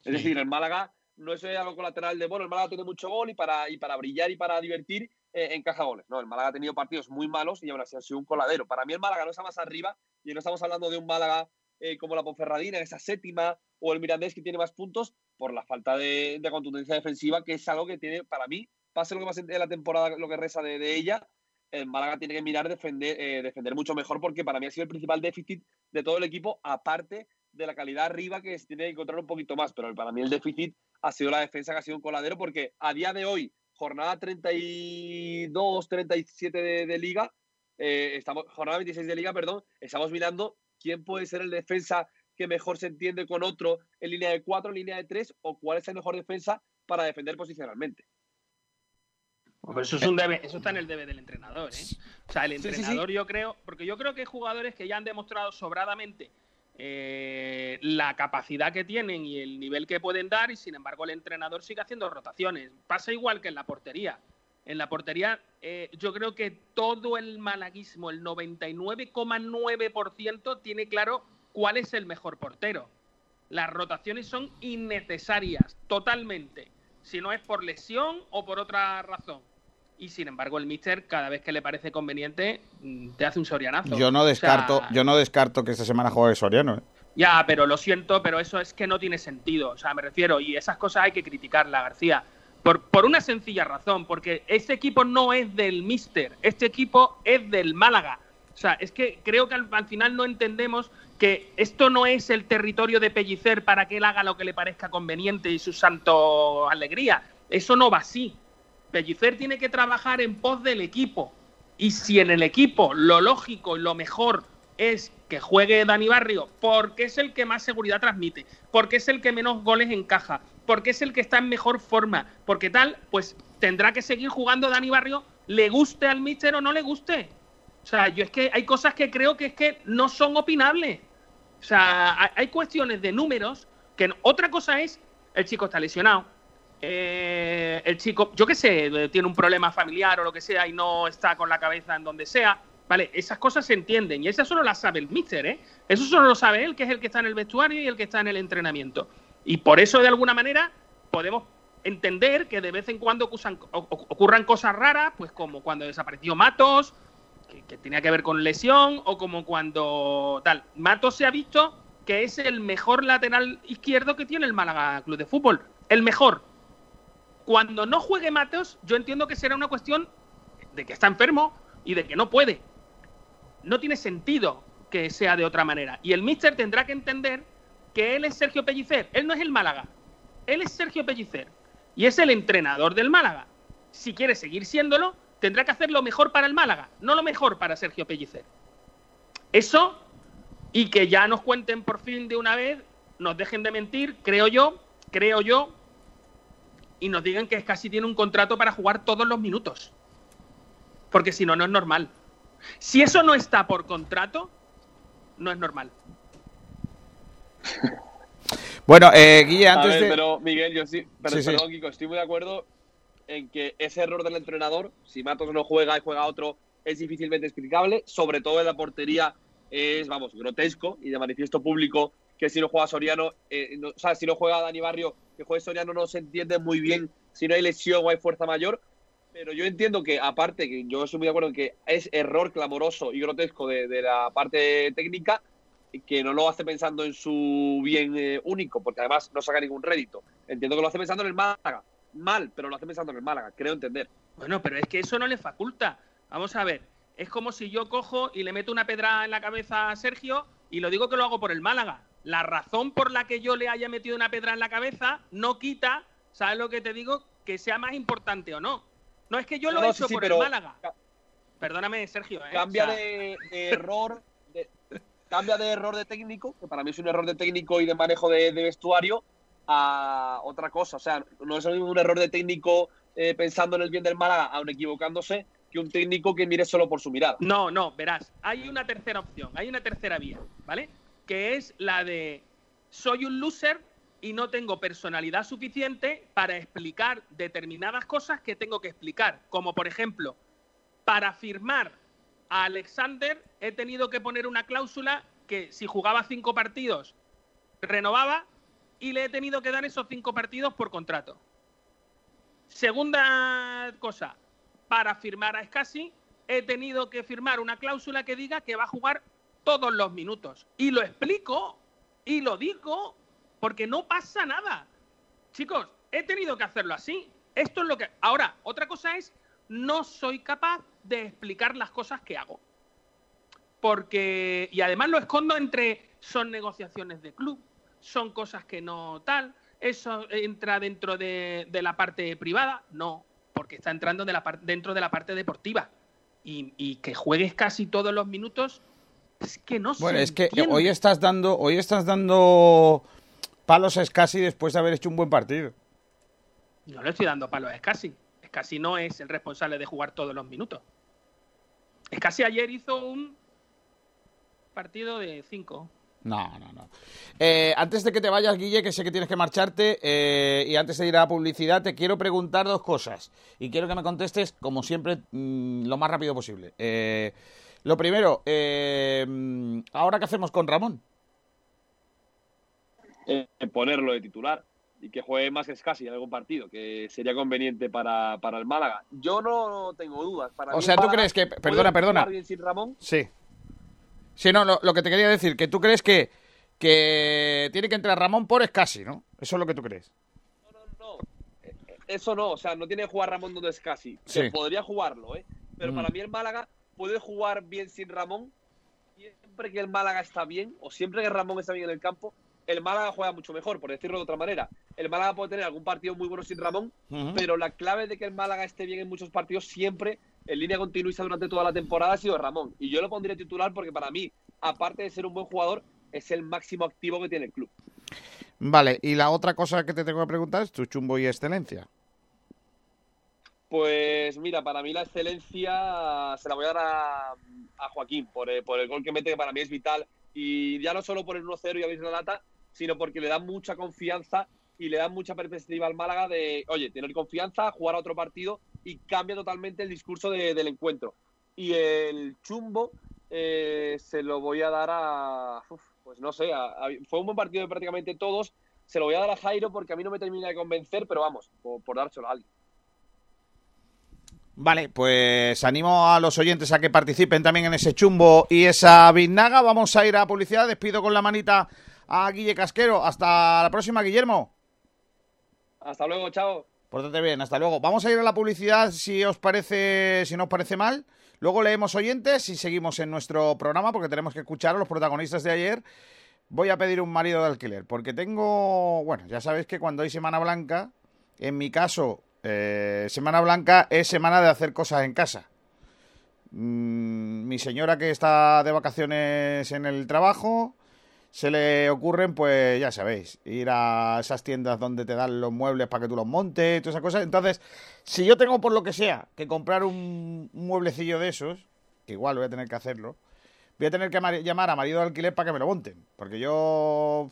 Es decir, el Málaga no es algo colateral de, bueno, el Málaga tiene mucho gol y para, y para brillar y para divertir eh, encaja goles. No, el Málaga ha tenido partidos muy malos y aún así ha sido un coladero. Para mí el Málaga no está más arriba y no estamos hablando de un Málaga eh, como la Ponferradina, esa séptima, o el Mirandés que tiene más puntos por la falta de, contundencia defensiva, que es algo que tiene, para mí, pase lo que pase en la temporada, lo que reza de ella, el Málaga tiene que mirar defender, eh, defender mucho mejor porque para mí ha sido el principal déficit de todo el equipo, aparte de la calidad arriba que se tiene que encontrar un poquito más. Pero para mí el déficit ha sido la defensa que ha sido un coladero porque a día de hoy, jornada 32, 37 de, de liga, eh, estamos, jornada 26 de liga, perdón, estamos mirando quién puede ser el defensa que mejor se entiende con otro en línea de 4, en línea de 3 o cuál es el mejor defensa para defender posicionalmente eso, es un debe, eso está en el debe del entrenador. ¿eh? O sea, el entrenador yo creo, porque yo creo que hay jugadores que ya han demostrado sobradamente eh, la capacidad que tienen y el nivel que pueden dar y sin embargo el entrenador sigue haciendo rotaciones. Pasa igual que en la portería. En la portería eh, yo creo que todo el malaguismo, el 99,9% tiene claro cuál es el mejor portero. Las rotaciones son innecesarias, totalmente, si no es por lesión o por otra razón y sin embargo el Mister cada vez que le parece conveniente mm, te hace un sorianazo. Yo no descarto, yo no descarto que esta semana juegue Soriano. ¿eh? Ya, pero lo siento, pero eso es que no tiene sentido. O sea, me refiero, y esas cosas hay que criticarla, García. Por, por una sencilla razón, porque este equipo no es del Mister, este equipo es del Málaga. O sea, es que creo que al, al, final no entendemos que esto no es el territorio de Pellicer para que él haga lo que le parezca conveniente y su santo alegría. Eso no va así. Pellicer tiene que trabajar en pos del equipo. Y si en el equipo lo lógico y lo mejor es que juegue Dani Barrio porque es el que más seguridad transmite, porque es el que menos goles encaja, porque es el que está en mejor forma, porque tal, pues tendrá que seguir jugando Dani Barrio, le guste al míster o no le guste. O sea, yo es que hay cosas que creo que es que no son opinables. O sea, hay cuestiones de números que otra cosa es el chico está lesionado, eh, el chico, yo qué sé, tiene un problema familiar o lo que sea y no está con la cabeza en donde sea. Vale, esas cosas se entienden y esas solo las sabe el míster, ¿eh? Eso solo lo sabe él, que es el que está en el vestuario y el que está en el entrenamiento. Y por eso, de alguna manera, podemos entender que de vez en cuando ocurran cosas raras, pues como cuando desapareció Matos, que, tenía que ver con lesión, o como cuando tal. Matos se ha visto que es el mejor lateral izquierdo que tiene el Málaga Club de Fútbol. El mejor. Cuando no juegue Matos, yo entiendo que será una cuestión de que está enfermo y de que no puede. No tiene sentido que sea de otra manera. Y el míster tendrá que entender que él es Sergio Pellicer. Él no es el Málaga. Él es Sergio Pellicer. Y es el entrenador del Málaga. Si quiere seguir siéndolo, tendrá que hacer lo mejor para el Málaga, no lo mejor para Sergio Pellicer. Eso, y que ya nos cuenten por fin de una vez, nos dejen de mentir, creo yo, creo yo, y nos digan que casi tiene un contrato para jugar todos los minutos. Porque si no, no es normal. Si eso no está por contrato, no es normal. Bueno, eh, Guille, antes de... Pero, Miguel, yo sí, pero, estoy muy de acuerdo en que ese error del entrenador, si Matos no juega y juega otro, es difícilmente explicable, sobre todo en la portería es, vamos, grotesco y de manifiesto público que si no juega Soriano, eh, o sea, si no juega Dani Barrio, que juegue Soriano no se entiende muy bien si no hay lesión o hay fuerza mayor, pero yo entiendo que, aparte, que yo estoy muy de acuerdo en que es error clamoroso y grotesco de, la parte técnica, que no lo hace pensando en su bien eh, único, porque además no saca ningún rédito. Entiendo que lo hace pensando en el Málaga. Mal, pero lo hace pensando en el Málaga, creo entender. Bueno, pero es que eso no le faculta. Vamos a ver, es como si yo cojo y le meto una pedra en la cabeza a Sergio y lo digo que lo hago por el Málaga. La razón por la que yo le haya metido una pedra en la cabeza no quita, ¿sabes lo que te digo? Que sea más importante o no. No es que yo lo he hecho por el Málaga. Perdóname, Sergio. ¿eh? Cambia de, error. Cambia de error de técnico, que para mí es un error de técnico y de manejo de, vestuario, a otra cosa. O sea, no es un error de técnico eh, pensando en el bien del Málaga, aún equivocándose, que un técnico que mire solo por su mirada. No, no, verás. Hay una tercera opción, hay una tercera vía, ¿vale? Que es la de soy un loser y no tengo personalidad suficiente para explicar determinadas cosas que tengo que explicar. Como por ejemplo, para firmar a Alexander he tenido que poner una cláusula que si jugaba cinco partidos renovaba y le he tenido que dar esos cinco partidos por contrato. Segunda cosa, para firmar a Scassi he tenido que firmar una cláusula que diga que va a jugar todos los minutos. Y lo explico y lo digo porque no pasa nada. Chicos, he tenido que hacerlo así. Esto es lo que... Ahora, otra cosa es, no soy capaz de explicar las cosas que hago. Porque... Y además lo escondo entre... Son negociaciones de club, son cosas que no tal, eso entra dentro de, la parte privada, no, porque está entrando de la dentro de la parte deportiva. Y, que juegues casi todos los minutos, es que no Bueno, es que hoy estás dando, hoy estás dando palos a Scassi después de haber hecho un buen partido. No le estoy dando palos a Scassi. Scassi no es el responsable de jugar todos los minutos. Scassi ayer hizo un partido de cinco. No, no, no. Eh, antes de que te vayas, Guille, que sé que tienes que marcharte, eh, y antes de ir a la publicidad, te quiero preguntar dos cosas. Y quiero que me contestes, como siempre, mm, lo más rápido posible. Eh, lo primero, ¿ahora qué hacemos con Ramón? eh, ponerlo de titular y que juegue más que casi en algún partido, que sería conveniente para, para el Málaga. Yo no tengo dudas. Para o sea, ¿tú crees que... Perdona, perdona. Bien sin Ramón? Sí. Sí, no, lo, que te quería decir, que tú crees que, que tiene que entrar Ramón por Escasi, ¿no? Eso es lo que tú crees. No, no, no. Eso no, o sea, no tiene que jugar Ramón donde es casi. Se podría jugarlo, ¿eh? Pero para mí el Málaga puede jugar bien sin Ramón siempre que el Málaga está bien o siempre que Ramón está bien en el campo el Málaga juega mucho mejor, por decirlo de otra manera. El Málaga puede tener algún partido muy bueno sin Ramón, pero la clave de que el Málaga esté bien en muchos partidos siempre, en línea continuista durante toda la temporada, ha sido Ramón. Y yo lo pondría titular porque para mí, aparte de ser un buen jugador, es el máximo activo que tiene el club. Vale, y la otra cosa que te tengo que preguntar es tu chumbo y excelencia. Pues mira, para mí la excelencia se la voy a dar a, Joaquín por, el gol que mete, que para mí es vital. Y ya no solo por el 1-0 y habéis la lata, sino porque le da mucha confianza y le da mucha perspectiva al Málaga de, oye, tener confianza, jugar a otro partido y cambia totalmente el discurso del encuentro. Y el chumbo eh, se lo voy a dar a, pues no sé, fue un buen partido de prácticamente todos. Se lo voy a dar a Jairo porque a mí no me termina de convencer, pero vamos, por, por dárselo a alguien. Vale, pues animo a los oyentes a que participen también en ese chumbo y esa vinaga. Vamos a ir a publicidad. Despido con la manita a Guille Casquero. Hasta la próxima, Guillermo. Hasta luego, chao. Pórtate bien, hasta luego. Vamos a ir a la publicidad si os parece, si no os parece mal. Luego leemos oyentes y seguimos en nuestro programa porque tenemos que escuchar a los protagonistas de ayer. Voy a pedir un marido de alquiler porque tengo, bueno, ya sabéis que cuando hay Semana Blanca, en mi caso eh, semana Blanca es semana de hacer cosas en casa. Mm, mi señora que está de vacaciones en el trabajo, se le ocurren, pues ya sabéis, ir a esas tiendas donde te dan los muebles para que tú los montes, y todas esas cosas. Entonces, si yo tengo por lo que sea que comprar un, mueblecillo de esos, que igual voy a tener que hacerlo, voy a tener que llamar a marido de alquiler para que me lo monten. Porque yo.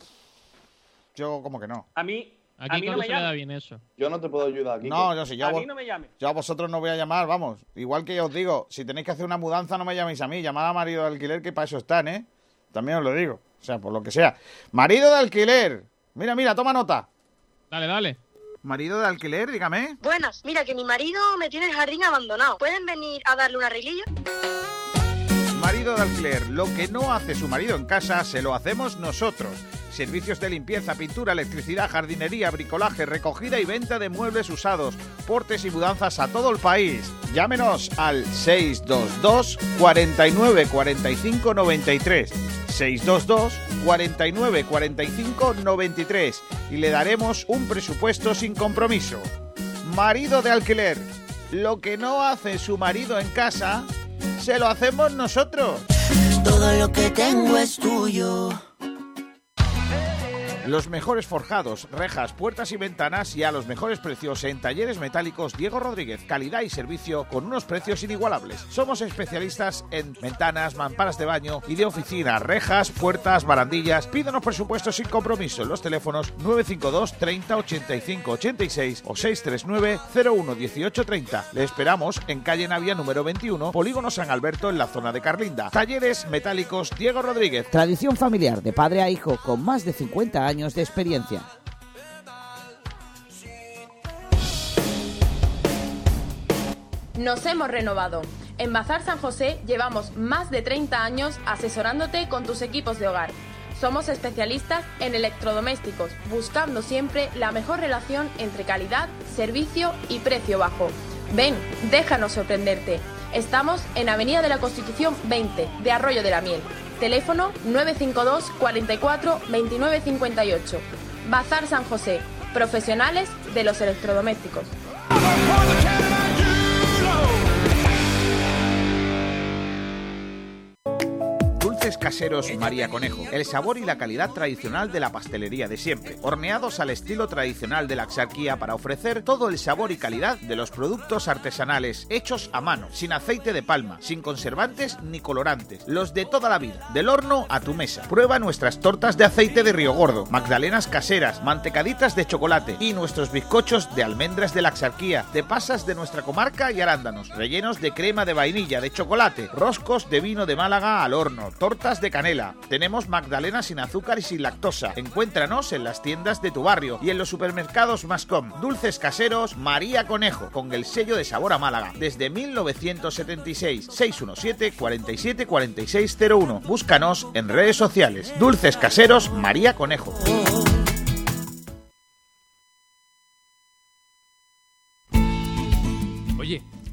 Yo, como que no. A mí, Aquí a mí no me da bien eso. Yo no te puedo ayudar aquí. No, yo sí. Yo a, mí no me llame. Yo a vosotros no voy a llamar, vamos. Igual que yo os digo, si tenéis que hacer una mudanza, no me llaméis a mí. Llamad a marido de alquiler, que para eso están, ¿eh? También os lo digo. O sea, por lo que sea. Marido de alquiler. Mira, mira, toma nota. Dale, dale. Marido de alquiler, dígame. Buenas, mira que mi marido me tiene el jardín abandonado. ¿Pueden venir a darle una arreglillo? Marido de alquiler, lo que no hace su marido en casa, se lo hacemos nosotros. Servicios de limpieza, pintura, electricidad, jardinería, bricolaje, recogida y venta de muebles usados, portes y mudanzas a todo el país. Llámenos al 622 49 45 93. 622 49 45 93 y le daremos un presupuesto sin compromiso. Marido de alquiler, lo que no hace su marido en casa, se lo hacemos nosotros. Todo lo que tengo es tuyo. Los mejores forjados, rejas, puertas y ventanas y a los mejores precios en talleres metálicos Diego Rodríguez. Calidad y servicio con unos precios inigualables. Somos especialistas en ventanas, mamparas de baño y de oficina, rejas, puertas, barandillas. Pídanos presupuestos sin compromiso en los teléfonos 952 30 85 86 o 639 01 18 30. Le esperamos en calle Navia número 21, Polígono San Alberto en la zona de Carlinda. Talleres metálicos Diego Rodríguez. Tradición familiar de padre a hijo con más de 50 años de experiencia. Nos hemos renovado. En Bazar San José llevamos más de 30 años asesorándote con tus equipos de hogar. Somos especialistas en electrodomésticos, buscando siempre la mejor relación entre calidad, servicio y precio bajo. Ven, déjanos sorprenderte. Estamos en Avenida de la Constitución 20 de Arroyo de la Miel. Teléfono 952 44 29 58. Bazar San José. Profesionales de los electrodomésticos. Caseros María Conejo, el sabor y la calidad tradicional de la pastelería de siempre, horneados al estilo tradicional de la Axarquía para ofrecer todo el sabor y calidad de los productos artesanales hechos a mano, sin aceite de palma, sin conservantes ni colorantes, los de toda la vida, del horno a tu mesa. Prueba nuestras tortas de aceite de Río Gordo, magdalenas caseras, mantecaditas de chocolate y nuestros bizcochos de almendras de la Axarquía, de pasas de nuestra comarca y arándanos, rellenos de crema de vainilla, de chocolate, roscos de vino de Málaga al horno, tortas de canela. Tenemos magdalena sin azúcar y sin lactosa. Encuéntranos en las tiendas de tu barrio y en los supermercados Mascom. Dulces caseros María Conejo, con el sello de sabor a Málaga. Desde 1976. 617 47 4601. Búscanos en redes sociales. Dulces caseros María Conejo.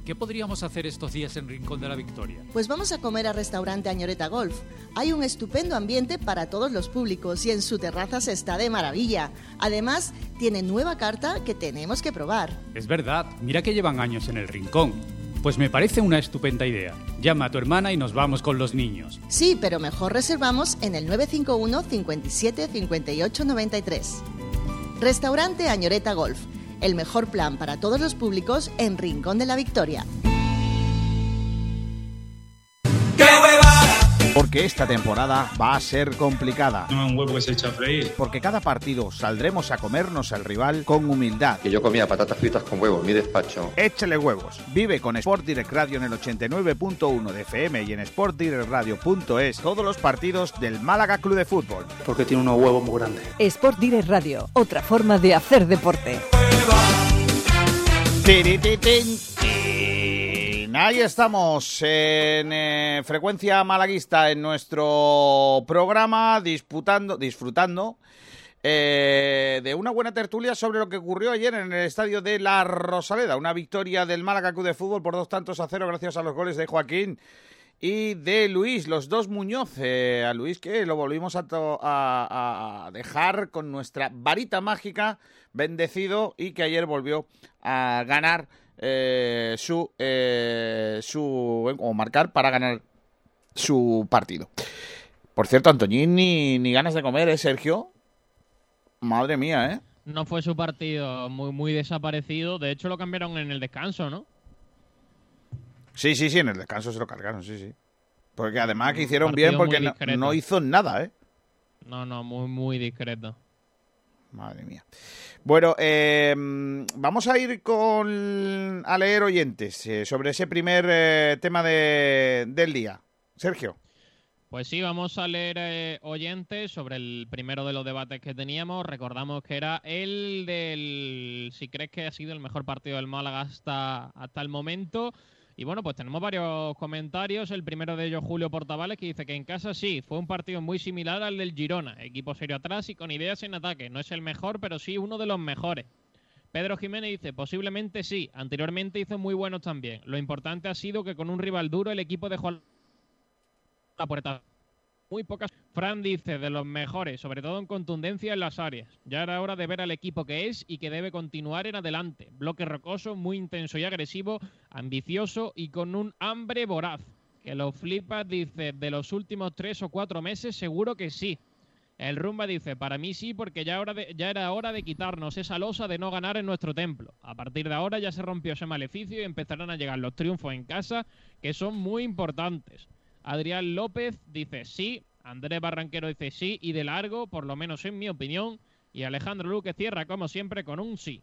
¿Qué podríamos hacer estos días en Rincón de la Victoria? Pues vamos a comer al restaurante Añoreta Golf. Hay un estupendo ambiente para todos los públicos y en su terraza se está de maravilla. Además, tiene nueva carta que tenemos que probar. Es verdad, mira que llevan años en el Rincón. Pues me parece una estupenda idea. Llama a tu hermana y nos vamos con los niños. Sí, pero mejor reservamos en el 951 57 58 93. Restaurante Añoreta Golf. El mejor plan para todos los públicos en Rincón de la Victoria. Porque esta temporada va a ser complicada. No es un huevo que se echa a freír. Porque cada partido saldremos a comernos al rival con humildad. Que yo comía patatas fritas con huevo en mi despacho. Échale huevos. Vive con Sport Direct Radio en el 89.1 de FM y en sportdirectradio.es todos los partidos del Málaga Club de Fútbol. Porque tiene unos huevos muy grandes. Sport Direct Radio, otra forma de hacer deporte. Ahí estamos en eh, frecuencia malaguista en nuestro programa disputando, disfrutando eh, de una buena tertulia sobre lo que ocurrió ayer en el estadio de La Rosaleda. Una victoria del Málaga Club de Fútbol por dos tantos a cero gracias a los goles de Joaquín y de Luis, los dos Muñoz. a Luis que lo volvimos a dejar con nuestra varita mágica, bendecido, y que ayer volvió a ganar eh, su, eh, su. o marcar para ganar su partido. Por cierto, Antoñín ni, ni ganas de comer, ¿eh, Sergio? Madre mía, ¿eh? No fue su partido muy, muy desaparecido. De hecho, lo cambiaron en el descanso, ¿no? Sí, sí, sí, en el descanso se lo cargaron, sí, sí. Porque además que hicieron bien porque no, no hizo nada, ¿eh? No, no, muy, muy discreto. Madre mía. Bueno, eh, vamos a ir con a leer oyentes eh, sobre ese primer eh, tema de, del día. Sergio. Pues sí, vamos a leer eh, oyentes sobre el primero de los debates que teníamos. Recordamos que era el del si crees que ha sido el mejor partido del Málaga hasta, hasta el momento. Y bueno, pues tenemos varios comentarios. El primero de ellos, Julio Portavales, que dice que en casa sí, fue un partido muy similar al del Girona. Equipo serio atrás y con ideas en ataque. No es el mejor, pero sí uno de los mejores. Pedro Jiménez dice, posiblemente sí. Anteriormente hizo muy buenos también. Lo importante ha sido que con un rival duro el equipo dejó la puerta. Muy pocas. Fran dice de los mejores, sobre todo en contundencia en las áreas. Ya era hora de ver al equipo que es y que debe continuar en adelante. Bloque rocoso, muy intenso y agresivo, ambicioso y con un hambre voraz. Que lo flipas, dice, de los últimos tres o cuatro meses, seguro que sí. El Rumba dice, para mí sí, porque ya, hora de- ya era hora de quitarnos esa losa de no ganar en nuestro templo. A partir de ahora ya se rompió ese maleficio y empezarán a llegar los triunfos en casa, que son muy importantes. Adrián López dice sí, Andrés Barranquero dice sí, y de largo, por lo menos en mi opinión, y Alejandro Luque cierra como siempre con un sí.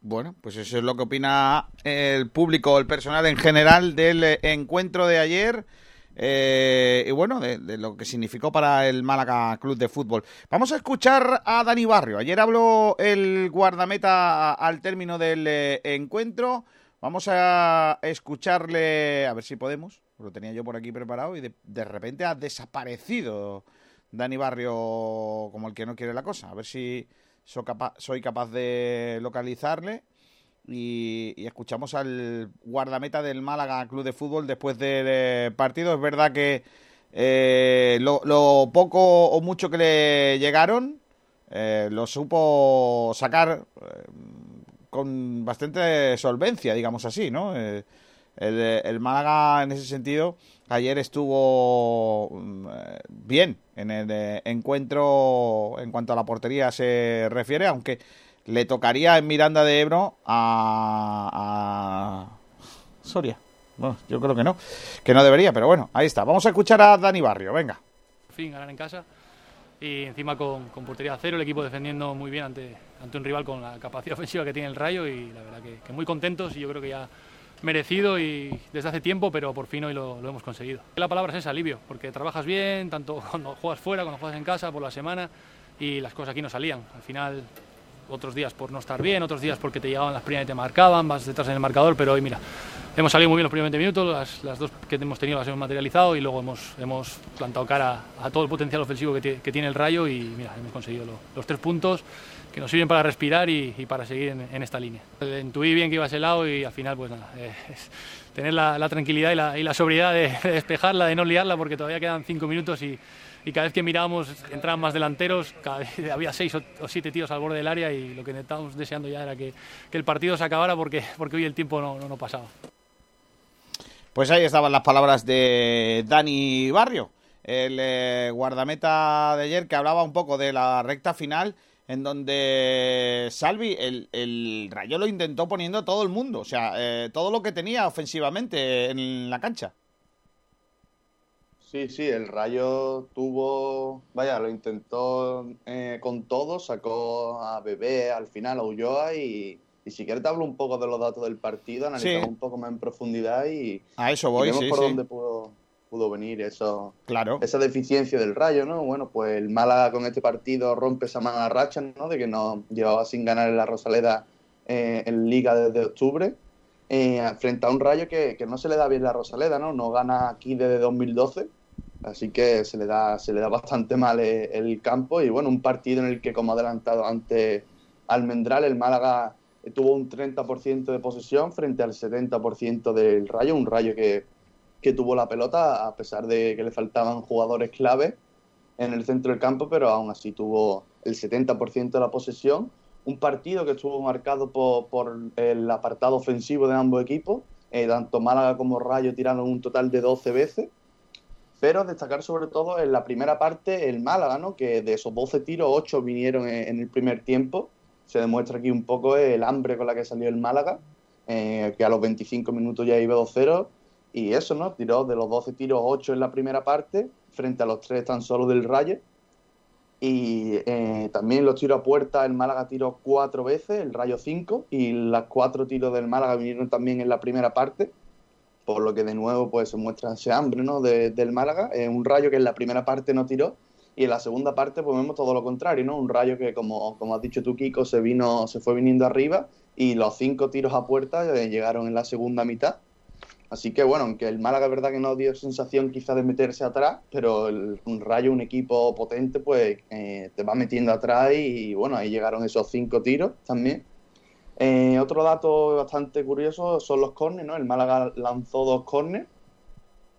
Bueno, pues eso es lo que opina el público, el personal en general del eh, encuentro de ayer. eh, y bueno, de, de lo que significó para el Málaga Club de Fútbol. Vamos a escuchar a Dani Barrio. Ayer habló el guardameta al término del eh, encuentro. Vamos a escucharle, a ver si podemos. Lo tenía yo por aquí preparado y de, repente ha desaparecido Dani Barrio como el que no quiere la cosa. A ver si soy capaz, soy capaz de localizarle. Y, y escuchamos al guardameta del Málaga Club de Fútbol después del partido. Es verdad que eh, lo, lo poco o mucho que le llegaron eh, lo supo sacar eh, con bastante solvencia, digamos así, ¿no? Eh, el, Málaga en ese sentido ayer estuvo mm, bien en el eh, encuentro en cuanto a la portería se refiere, aunque le tocaría en Miranda de Ebro a, a Soria. Bueno, yo creo que no, que no debería, pero bueno, ahí está. Vamos a escuchar a Dani Barrio, venga. Fin ganar en casa y encima con, con portería cero, el equipo defendiendo muy bien ante, ante un rival con la capacidad ofensiva que tiene el Rayo y la verdad que, muy contentos y yo creo que ya merecido y desde hace tiempo, pero por fin hoy lo, hemos conseguido. La palabra es esa, alivio, porque trabajas bien, tanto cuando juegas fuera, cuando juegas en casa, por la semana y las cosas aquí no salían. Al final otros días por no estar bien, otros días porque te llegaban las primeras y te marcaban, vas detrás en el marcador, pero hoy mira, hemos salido muy bien los primeros 20 minutos, las, las dos que hemos tenido las hemos materializado y luego hemos, hemos plantado cara a todo el potencial ofensivo que, tie- que tiene el Rayo y mira, hemos conseguido lo- los tres puntos que nos sirven para respirar y, y para seguir en, en esta línea. Intuí bien que iba a ese lado y al final pues nada, eh, es tener la, la tranquilidad y la, y la sobriedad de, de despejarla, de no liarla porque todavía quedan cinco minutos y, y cada vez que mirábamos entraban más delanteros, cada vez había seis o, siete tíos al borde del área y lo que estábamos deseando ya era que, que el partido se acabara porque, porque hoy el tiempo no, no, no pasaba. Pues ahí estaban las palabras de Dani Barrio, el eh, guardameta de ayer que hablaba un poco de la recta final en donde Salvi, el, el Rayo lo intentó poniendo todo el mundo, o sea, eh, todo lo que tenía ofensivamente en la cancha. Sí, sí, el Rayo tuvo, vaya, lo intentó eh, con todo, sacó a Bebé al final, a Ulloa y, y si quieres te hablo un poco de los datos del partido, analizamos un poco más en profundidad y, a eso voy, vemos sí, por sí. dónde pudo, pudo venir eso, claro. esa deficiencia del Rayo, ¿no? Bueno, pues el Málaga con este partido rompe esa mala racha, ¿no? De que no llevaba sin ganar en la Rosaleda eh, en Liga desde octubre. Eh, frente a un Rayo que, que no se le da bien la Rosaleda, ¿no? No gana aquí desde 2012 así que se le da se le da bastante mal el, el, campo y bueno un partido en el que como adelantado ante Almendral el Málaga tuvo un 30% de posesión frente al 70% del Rayo un Rayo que, que, tuvo la pelota a pesar de que le faltaban jugadores clave en el centro del campo pero aún así tuvo el 70% de la posesión un partido que estuvo marcado por, por el apartado ofensivo de ambos equipos eh, tanto Málaga como Rayo tiraron un total de 12 veces pero destacar sobre todo en la primera parte el Málaga, ¿no? que de esos 12 tiros, 8 vinieron en, el primer tiempo. Se demuestra aquí un poco el hambre con la que salió el Málaga, eh, que a los 25 minutos ya iba 2-0. Y eso, ¿no? Tiró de los 12 tiros, 8 en la primera parte, frente a los 3 tan solo del Rayo. Y eh, también los tiros a puerta, el Málaga tiró 4 veces, el Rayo 5, y las 4 tiros del Málaga vinieron también en la primera parte por lo que de nuevo pues se muestra ese hambre ¿no? de, del Málaga, un rayo que en la primera parte no tiró y en la segunda parte pues vemos todo lo contrario, ¿no? un rayo que como, como has dicho tú Kiko se vino, se fue viniendo arriba y los cinco tiros a puerta eh, llegaron en la segunda mitad. Así que bueno, aunque el Málaga es verdad que no dio sensación quizá de meterse atrás, pero el, Rayo, un equipo potente, pues eh, te va metiendo atrás y, bueno, ahí llegaron esos cinco tiros también. Eh, otro dato bastante curioso son los corners, ¿no? El Málaga lanzó dos corners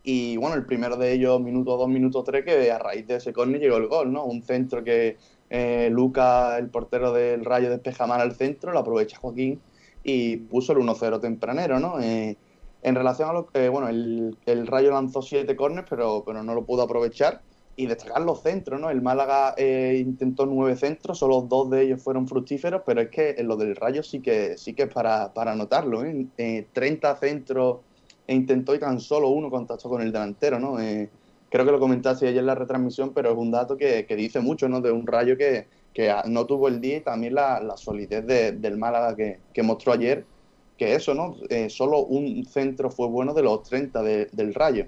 y bueno, el primero de ellos, minuto 2, minuto 3, que a raíz de ese córner llegó el gol, ¿no? Un centro que eh, Luca, el portero del Rayo, despeja mal al centro, lo aprovecha Joaquín y puso el 1-0 tempranero, ¿no? Eh, en relación a lo que, bueno, el, el, Rayo lanzó siete corners, pero, pero no lo pudo aprovechar. Y destacar los centros, ¿no? El Málaga eh, intentó nueve centros, solo dos de ellos fueron fructíferos, pero es que lo del Rayo sí que, sí que es para, para anotarlo, ¿eh? eh 30 centros e intentó y tan solo uno contactó con el delantero, ¿no? Eh, creo que lo comentaste ayer en la retransmisión, pero es un dato que, que dice mucho, ¿no? De un Rayo que, que no tuvo el día y también la, la solidez de, del Málaga que, que, mostró ayer, que eso, ¿no? Eh, solo un centro fue bueno de los 30 de, del Rayo.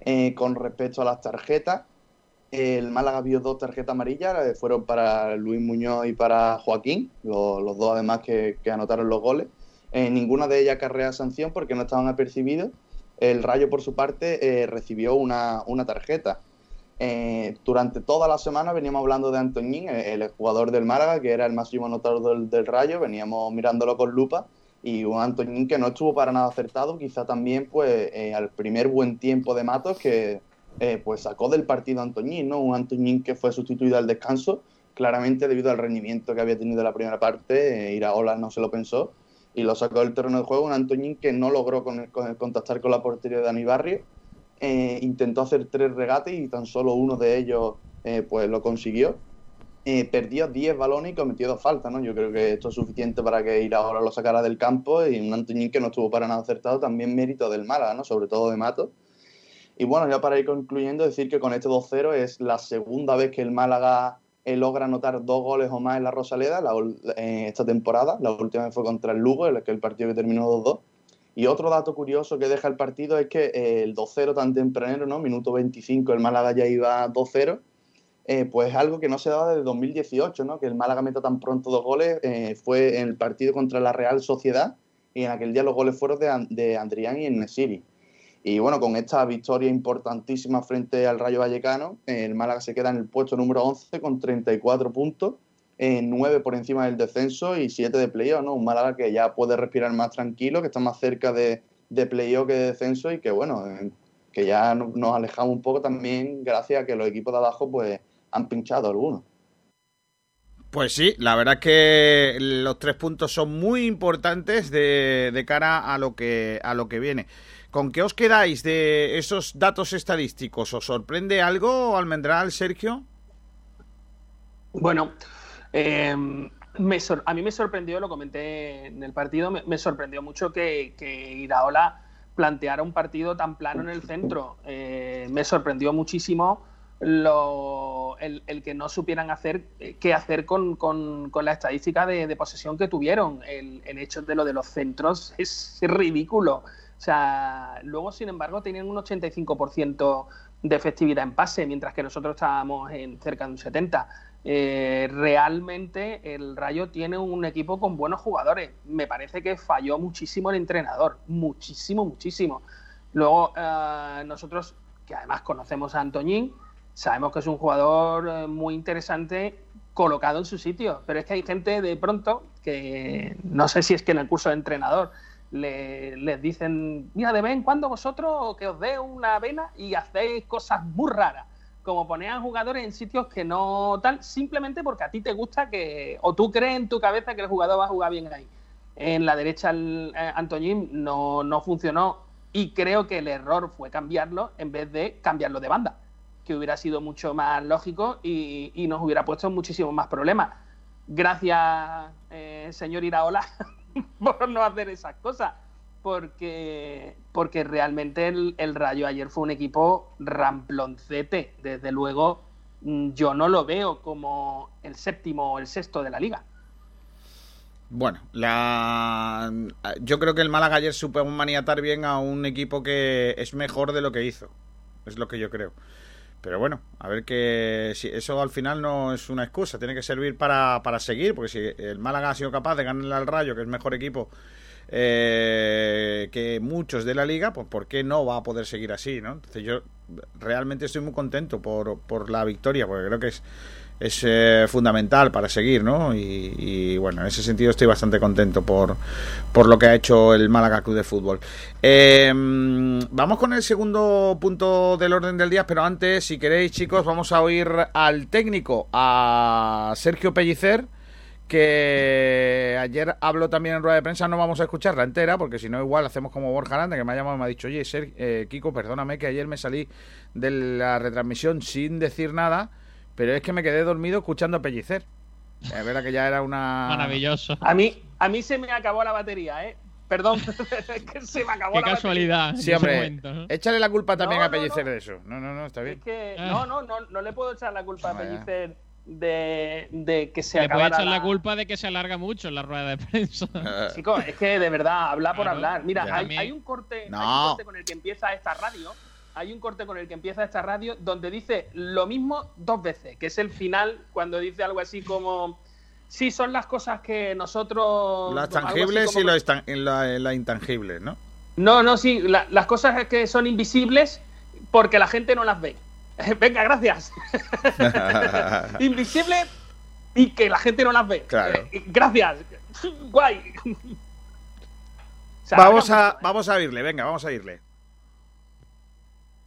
Eh, con respecto a las tarjetas, el Málaga vio dos tarjetas amarillas, eh, fueron para Luis Muñoz y para Joaquín, los, dos además que, anotaron los goles. Ninguna de ellas carrea sanción porque no estaban apercibidos. El Rayo, por su parte, recibió una, una tarjeta. Durante toda la semana veníamos hablando de Antoñín, el, el, jugador del Málaga, que era el máximo anotador del, Rayo, veníamos mirándolo con lupa, y un Antoñín que no estuvo para nada acertado, quizá también pues eh, al primer buen tiempo de Matos, que eh, pues sacó del partido a Antoñín, ¿no? Un Antoñín que fue sustituido al descanso, claramente debido al rendimiento que había tenido en la primera parte, eh, Iraola no se lo pensó, y lo sacó del terreno de juego, un Antoñín que no logró con, con, contactar con la portería de Dani Barrio, eh, intentó hacer tres regates y tan solo uno de ellos eh, pues lo consiguió. Eh, perdió 10 balones y cometió dos faltas, ¿no? Yo creo que esto es suficiente para que Iraola lo sacara del campo y un Antoñín que no estuvo para nada acertado, también mérito del Málaga, ¿no? Sobre todo de Mato. Y bueno, ya para ir concluyendo, decir que con este 2-0 es la segunda vez que el Málaga eh, logra anotar dos goles o más en la Rosaleda la, eh, esta temporada. La última vez fue contra el Lugo, el, el partido que terminó 2-2. Y otro dato curioso que deja el partido es que eh, el 2-0 tan tempranero, ¿no? Minuto 25, el Málaga ya iba 2-0. Eh, pues algo que no se daba desde 2018, ¿no? Que el Málaga meta tan pronto dos goles eh, fue en el partido contra la Real Sociedad y en aquel día los goles fueron de, de Andrián y Nesiri. Y bueno, con esta victoria importantísima frente al Rayo Vallecano, el Málaga se queda en el puesto número 11 con 34 puntos, eh, 9 por encima del descenso y 7 de playoff, ¿no? Un Málaga que ya puede respirar más tranquilo, que está más cerca de, de playoff que de descenso y que bueno, que ya nos alejamos un poco también gracias a que los equipos de abajo pues han pinchado algunos. Pues sí, la verdad que los tres puntos son muy importantes de, de, cara a lo que a lo que viene. ¿Con qué os quedáis de esos datos estadísticos? ¿Os sorprende algo, Almendral, Sergio? Bueno, eh, me a mí me sorprendió, lo comenté en el partido, me, me sorprendió mucho que, que, Iraola planteara un partido tan plano en el centro. Eh, me sorprendió muchísimo lo, el, el, que no supieran hacer qué hacer con, con, con la estadística de, de, posesión que tuvieron. El, el, hecho de lo de los centros es ridículo. O sea, luego, sin embargo, tenían un 85% de efectividad en pase, mientras que nosotros estábamos en cerca de un 70%. Eh, realmente el Rayo tiene un equipo con buenos jugadores. Me parece que falló muchísimo el entrenador, muchísimo, muchísimo. Luego eh, nosotros, que además conocemos a Antoñín, sabemos que es un jugador eh, muy interesante colocado en su sitio, pero es que hay gente de pronto que no sé si es que en el curso de entrenador le, les dicen, mira, de vez en cuando vosotros que os dé una vena y hacéis cosas muy raras como poner a jugadores en sitios que no tal, simplemente porque a ti te gusta que, o tú crees en tu cabeza que el jugador va a jugar bien ahí. En la derecha el eh, Antoñín no, no funcionó y creo que el error fue cambiarlo en vez de cambiarlo de banda, que hubiera sido mucho más lógico y, nos hubiera puesto muchísimos más problemas. Gracias, eh, señor Iraola, por no hacer esas cosas porque, porque realmente el, el, Rayo ayer fue un equipo ramploncete. Desde luego, mm, yo no lo veo como el séptimo o el sexto de la liga. Bueno, la... yo creo que el Málaga ayer supo maniatar bien a un equipo que es mejor de lo que hizo. Es lo que yo creo. Pero bueno, a ver que si eso al final no es una excusa, tiene que servir para, para seguir, porque si el Málaga ha sido capaz de ganarle al Rayo, que es mejor equipo eh, que muchos de la liga, pues ¿por qué no va a poder seguir así? ¿no? Entonces yo realmente estoy muy contento por, por la victoria, porque creo que es, es eh, fundamental para seguir, ¿no? Y, bueno, en ese sentido estoy bastante contento por, por lo que ha hecho el Málaga Club de Fútbol. Eh, vamos con el segundo punto del orden del día, pero antes, si queréis, chicos, vamos a oír al técnico, a Sergio Pellicer que ayer hablo también en rueda de prensa, no vamos a escucharla entera, porque si no igual hacemos como Borja Aranda, que me ha llamado y me ha dicho, oye, Ser, eh, Kiko, perdóname que ayer me salí de la retransmisión sin decir nada, pero es que me quedé dormido escuchando a Pellicer. Es verdad que ya era una... Maravilloso. A mí, a mí se me acabó la batería, ¿eh? Perdón, que se me acabó Qué la casualidad. Sí, hombre, momento, ¿no? échale la culpa también no, a Pellicer no, no. de eso. No, no, no, está bien. Es que, no, no, no, no le puedo echar la culpa a Pellicer de, de, que se Le puede echar la... la... culpa de que se alarga mucho la rueda de prensa. Chicos, es que de verdad, habla por claro, hablar. Mira, hay, hay, un corte, no. hay un corte con el que empieza esta radio. Hay un corte con el que empieza esta radio donde dice lo mismo dos veces, que es el final cuando dice algo así como sí son las cosas que nosotros las tangibles como... y lo estan... la, la intangible, ¿no? No, no, sí, la, las cosas que son invisibles porque la gente no las ve. Venga, gracias. Invisible y que la gente no las ve. Claro. Eh, gracias. Guay. O sea, vamos, a, vamos a irle, venga, vamos a irle.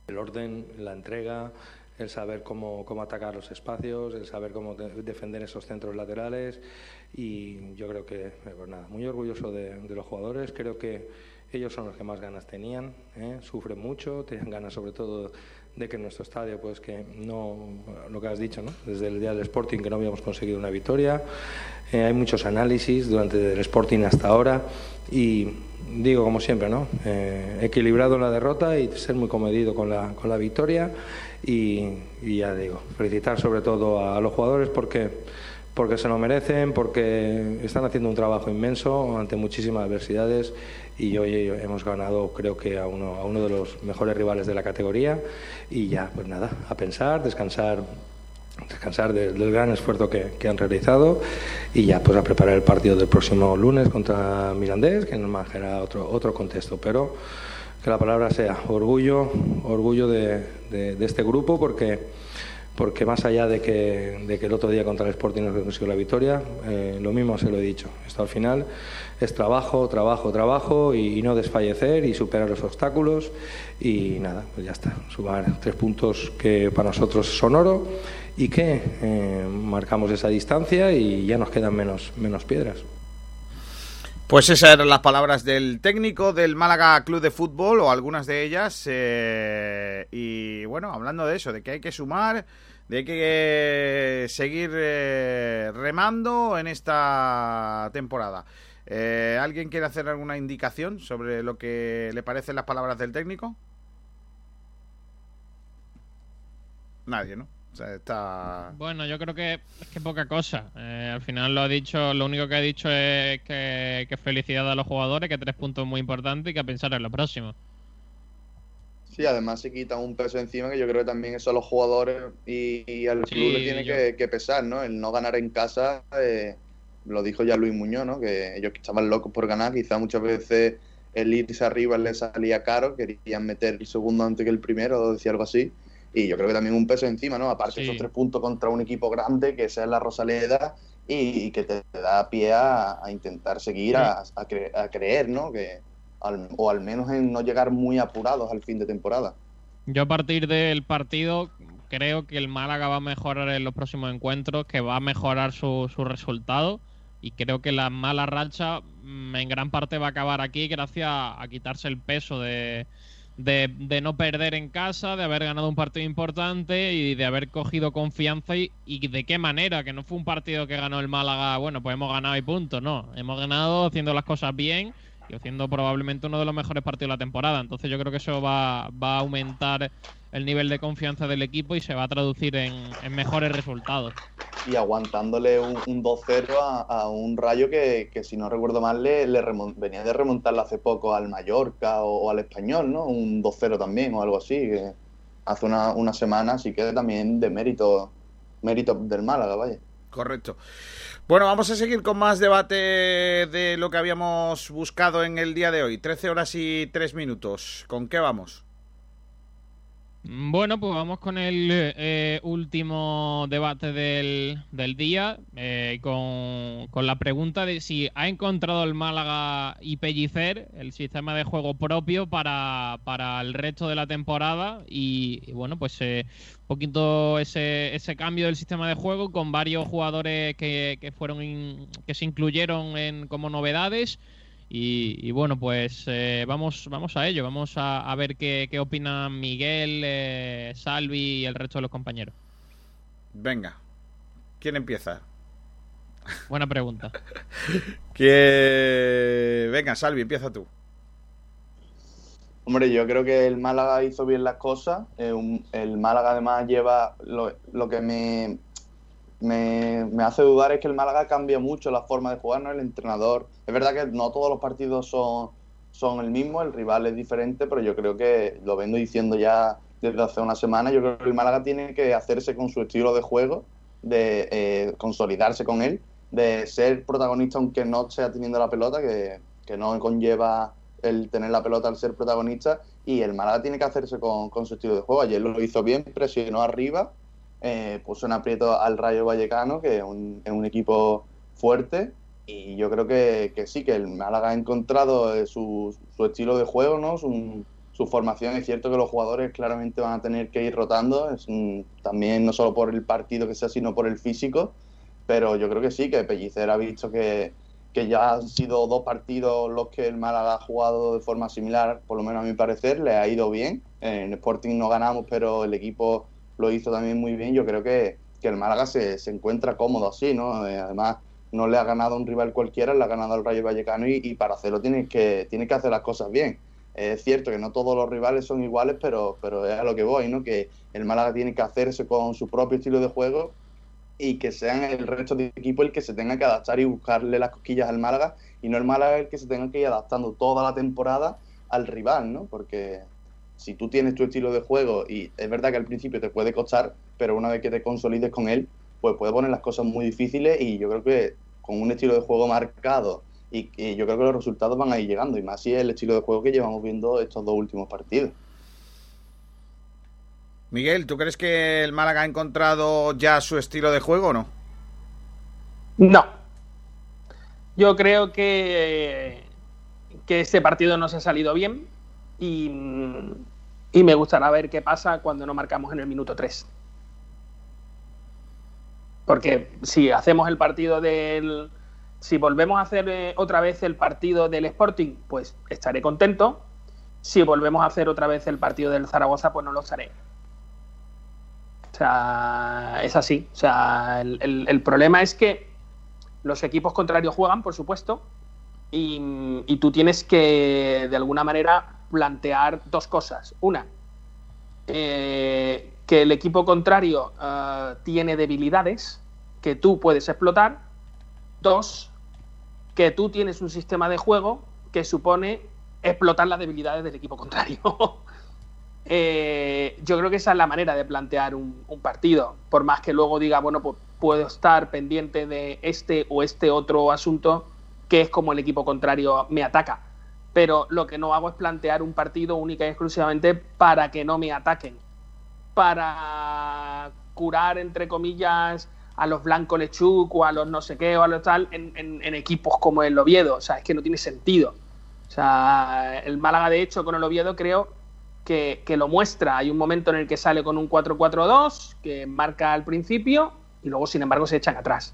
El orden, la entrega, el saber cómo, cómo atacar los espacios, el saber cómo de, defender esos centros laterales y yo creo que, pues nada, muy orgulloso de, los jugadores, creo que ellos son los que más ganas tenían, ¿eh? sufren mucho, tenían ganas sobre todo de que nuestro estadio, pues que no, lo que has dicho, ¿no? desde el día del Sporting que no habíamos conseguido una victoria, eh, hay muchos análisis durante el Sporting hasta ahora y digo como siempre, ¿no? Eh, equilibrado en la derrota y ser muy comedido con la, con la victoria. Y, ya digo, felicitar sobre todo a, a los jugadores porque porque se lo merecen, porque están haciendo un trabajo inmenso ante muchísimas adversidades. Y hoy hemos ganado creo que a uno, a uno de los mejores rivales de la categoría. Y ya pues nada, a pensar, descansar descansar de, del gran esfuerzo que, que, han realizado y ya pues a preparar el partido del próximo lunes contra Mirandés que nos marcará otro, otro contexto pero que la palabra sea orgullo orgullo de, de, de este grupo porque porque más allá de que, de que el otro día contra el Sporting no consiguió la victoria, eh, lo mismo se lo he dicho. Esto al final es trabajo, trabajo, trabajo y, no desfallecer y superar los obstáculos y nada, pues ya está. Sumar tres puntos que para nosotros son oro y que eh, marcamos esa distancia y ya nos quedan menos, menos piedras. Pues esas eran las palabras del técnico del Málaga Club de Fútbol, o algunas de ellas. Eh, y bueno, hablando de eso, de que hay que sumar, de que seguir eh, remando en esta temporada. Eh, ¿Alguien quiere hacer alguna indicación sobre lo que le parecen las palabras del técnico? Nadie, ¿no? Está... Bueno, yo creo que es que poca cosa. Eh, al final lo ha dicho, lo único que ha dicho es que, que felicidad a los jugadores, que tres puntos muy importantes y que a pensar en lo próximo. Sí, además se quita un peso encima que yo creo que también eso a los jugadores y, al club le tiene que, pesar, ¿no? El no ganar en casa, eh, lo dijo ya Luis Muñoz, ¿no? Que ellos estaban locos por ganar, quizá muchas veces el irse arriba les salía caro, querían meter el segundo antes que el primero, decía algo así y yo creo que también un peso encima, ¿no? Aparte de esos tres puntos contra un equipo grande que sea la Rosaleda y, que te, da pie a, intentar seguir, a, creer, ¿no? Que, o al menos en no llegar muy apurados al fin de temporada. Yo a partir del partido creo que el Málaga va a mejorar en los próximos encuentros, que va a mejorar su, su resultado y creo que la mala racha mm, en gran parte va a acabar aquí gracias a quitarse el peso de, de, no perder en casa, de haber ganado un partido importante y de haber cogido confianza y, y, de qué manera, que no fue un partido que ganó el Málaga, bueno, pues hemos ganado y punto, no, hemos ganado haciendo las cosas bien y haciendo probablemente uno de los mejores partidos de la temporada. Entonces yo creo que eso va, va a aumentar el nivel de confianza del equipo y se va a traducir en, mejores resultados. Y aguantándole un, 2-0 a, un Rayo que, si no recuerdo mal, le, venía de remontarle hace poco al Mallorca o, al Español, ¿no? Un 2-0 también o algo así, que hace una, una semana, así que también de mérito, mérito del Málaga, vaya. Correcto. Bueno, vamos a seguir con más debate de lo que habíamos buscado en el día de hoy. 13 horas y 3 minutos. ¿Con qué vamos? Bueno, pues vamos con el eh, último debate del, del día, eh, con, con, la pregunta de si ha encontrado el Málaga y Pellicer el sistema de juego propio para, para el resto de la temporada y, bueno, pues eh, un poquito ese, ese cambio del sistema de juego con varios jugadores que, que fueron que se incluyeron en, como novedades. Y, bueno, pues eh, vamos, vamos a ello, vamos a, ver qué, qué, opinan Miguel, eh, Salvi y el resto de los compañeros. Venga, ¿quién empieza? Buena pregunta. que... Venga, Salvi, empieza tú. Hombre, yo creo que el Málaga hizo bien las cosas. Eh, el Málaga además lleva lo, lo que me, me, hace dudar es que el Málaga cambia mucho la forma de jugar, ¿no? El entrenador. Es verdad que no todos los partidos son, son el mismo, el rival es diferente, pero yo creo que lo vengo diciendo ya desde hace una semana. Yo creo que el Málaga tiene que hacerse con su estilo de juego, de eh, consolidarse con él, de ser protagonista aunque no sea teniendo la pelota, que, que, no conlleva el tener la pelota al ser protagonista. Y el Málaga tiene que hacerse con, con su estilo de juego. Ayer lo hizo bien, presionó arriba eh, puso en aprieto al Rayo Vallecano, que es un, un equipo fuerte, y yo creo que, que, sí, que el Málaga ha encontrado eh, su, su estilo de juego, ¿no? Su, su, formación. Es cierto que los jugadores claramente van a tener que ir rotando, es también no solo por el partido que sea, sino por el físico, pero yo creo que sí, que Pellicer ha visto que, que ya han sido dos partidos los que el Málaga ha jugado de forma similar, por lo menos a mi parecer, le ha ido bien. En Sporting no ganamos, pero el equipo lo hizo también muy bien. Yo creo que, el Málaga se, se, encuentra cómodo así, ¿no? Eh, además, no le ha ganado un rival cualquiera, le ha ganado al Rayo Vallecano y, para hacerlo tiene que, tiene que hacer las cosas bien. Es cierto que no todos los rivales son iguales, pero, pero es a lo que voy, ¿no? Que el Málaga tiene que hacerse con su propio estilo de juego y que sean el resto del equipo el que se tenga que adaptar y buscarle las cosquillas al Málaga y no el Málaga el que se tenga que ir adaptando toda la temporada al rival, ¿no? Porque si tú tienes tu estilo de juego y es verdad que al principio te puede costar, pero una vez que te consolides con él, pues puede poner las cosas muy difíciles y yo creo que con un estilo de juego marcado y, yo creo que los resultados van a ir llegando y más si es el estilo de juego que llevamos viendo estos dos últimos partidos. Miguel, ¿tú crees que el Málaga ha encontrado ya su estilo de juego o no? No. Yo creo que, que este partido no se ha salido bien y, y me gustará ver qué pasa cuando no marcamos en el minuto 3. Porque si hacemos el partido del. Si volvemos a hacer eh, otra vez el partido del Sporting, pues estaré contento. Si volvemos a hacer otra vez el partido del Zaragoza, pues no lo estaré. O sea, es así. O sea, el, el- el problema es que los equipos contrarios juegan, por supuesto, y, y tú tienes que, de alguna manera, plantear dos cosas. Una, eh, que el equipo contrario eh, tiene debilidades que tú puedes explotar. Dos, que tú tienes un sistema de juego que supone explotar las debilidades del equipo contrario. Eh, yo creo que esa es la manera de plantear un, un partido. Por más que luego diga, bueno, pues puedo estar pendiente de este o este otro asunto, que es como el equipo contrario me ataca. Pero lo que no hago es plantear un partido única y exclusivamente para que no me ataquen. Para curar, entre comillas, a los Blanco Lechuk o a los no sé qué o a los tal en, en- en equipos como el Oviedo. O sea, es que no tiene sentido. O sea, el Málaga, de hecho, con el Oviedo creo que, que lo muestra. Hay un momento en el que sale con un 4-4-2, que marca al principio, y luego, sin embargo, se echan atrás.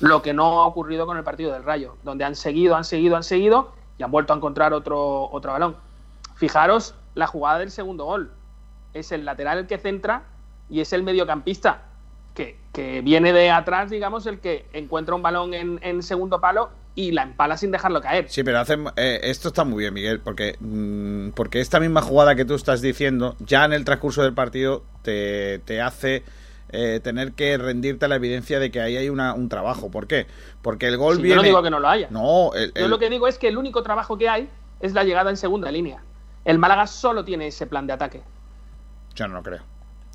Lo que no ha ocurrido con el partido del Rayo, donde han seguido, han seguido, han seguido, y han vuelto a encontrar otro, otro balón. Fijaros la jugada del segundo gol. Es el lateral el que centra y es el mediocampista que, que viene de atrás, digamos, el que encuentra un balón en, segundo palo y la empala sin dejarlo caer. Sí, pero hacen, eh, esto está muy bien, Miguel, porque, mm, porque esta misma jugada que tú estás diciendo, ya en el transcurso del partido te, te hace eh, tener que rendirte a la evidencia de que ahí hay una, un trabajo. ¿Por qué? Porque el gol Sí, viene... Yo no digo que no lo haya. No, el- Yo lo que digo es que el único trabajo que hay es la llegada en segunda línea. El Málaga solo tiene ese plan de ataque. yo no lo creo.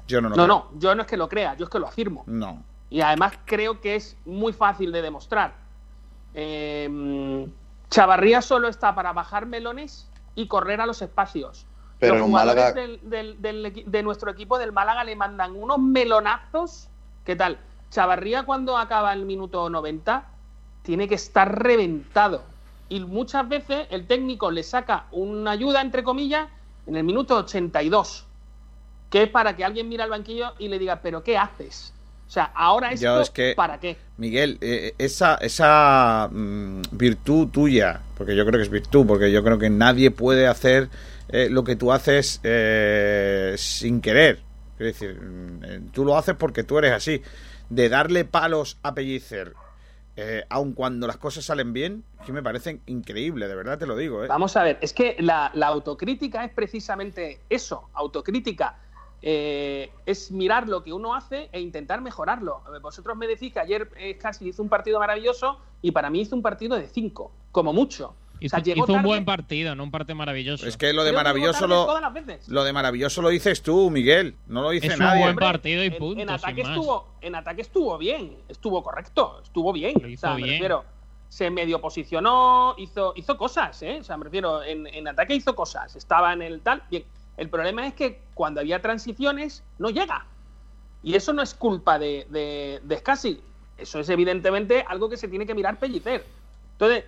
Yo no lo No, creo. no, yo no es que lo crea, yo es que lo afirmo. No. Y además creo que es muy fácil de demostrar. Eh, Chavarría solo está para bajar melones y correr a los espacios. Pero los en jugadores Málaga- del- del- del equi- de nuestro equipo del Málaga le mandan unos melonazos. ¿Qué tal? Chavarría cuando acaba el minuto 90 tiene que estar reventado. Y muchas veces el técnico le saca una ayuda, entre comillas, en el minuto 82. Que es para que alguien mire al banquillo y le diga, ¿pero qué haces? O sea, ahora esto, Yo es que- ¿para qué? Miguel, eh, esa, esa mm, virtud tuya, porque yo creo que es virtud, porque yo creo que nadie puede hacer eh, lo que tú haces eh, sin querer. Es decir, mm, eh, tú lo haces porque tú eres así. De darle palos a Pellicer, eh, aun cuando las cosas salen bien, que me parecen increíble, de verdad te lo digo. ¿eh? Vamos a ver, es que la, autocrítica es precisamente eso, autocrítica. Es mirar lo que uno hace e intentar mejorarlo. Vosotros me decís que ayer casi hizo un partido maravilloso y para mí hizo un partido de cinco, como mucho. Hizo, o sea, llegó hizo un buen partido, no un partido maravilloso. Es que lo de maravilloso lo, lo de maravilloso lo dices tú, Miguel. No lo dice Es un nadie. buen Hombre, partido y en- punto, En, ataque sin más. estuvo, en ataque estuvo bien, estuvo correcto, estuvo bien. Lo O hizo sea, me bien. refiero, se medio posicionó, hizo, hizo cosas, ¿eh? O sea, me refiero, en, en ataque hizo cosas, estaba en el tal. Bien, el problema es que cuando había transiciones, no llega. Y eso no es culpa de, de, de Scassi. Eso es evidentemente algo que se tiene que mirar Pellicer. Entonces,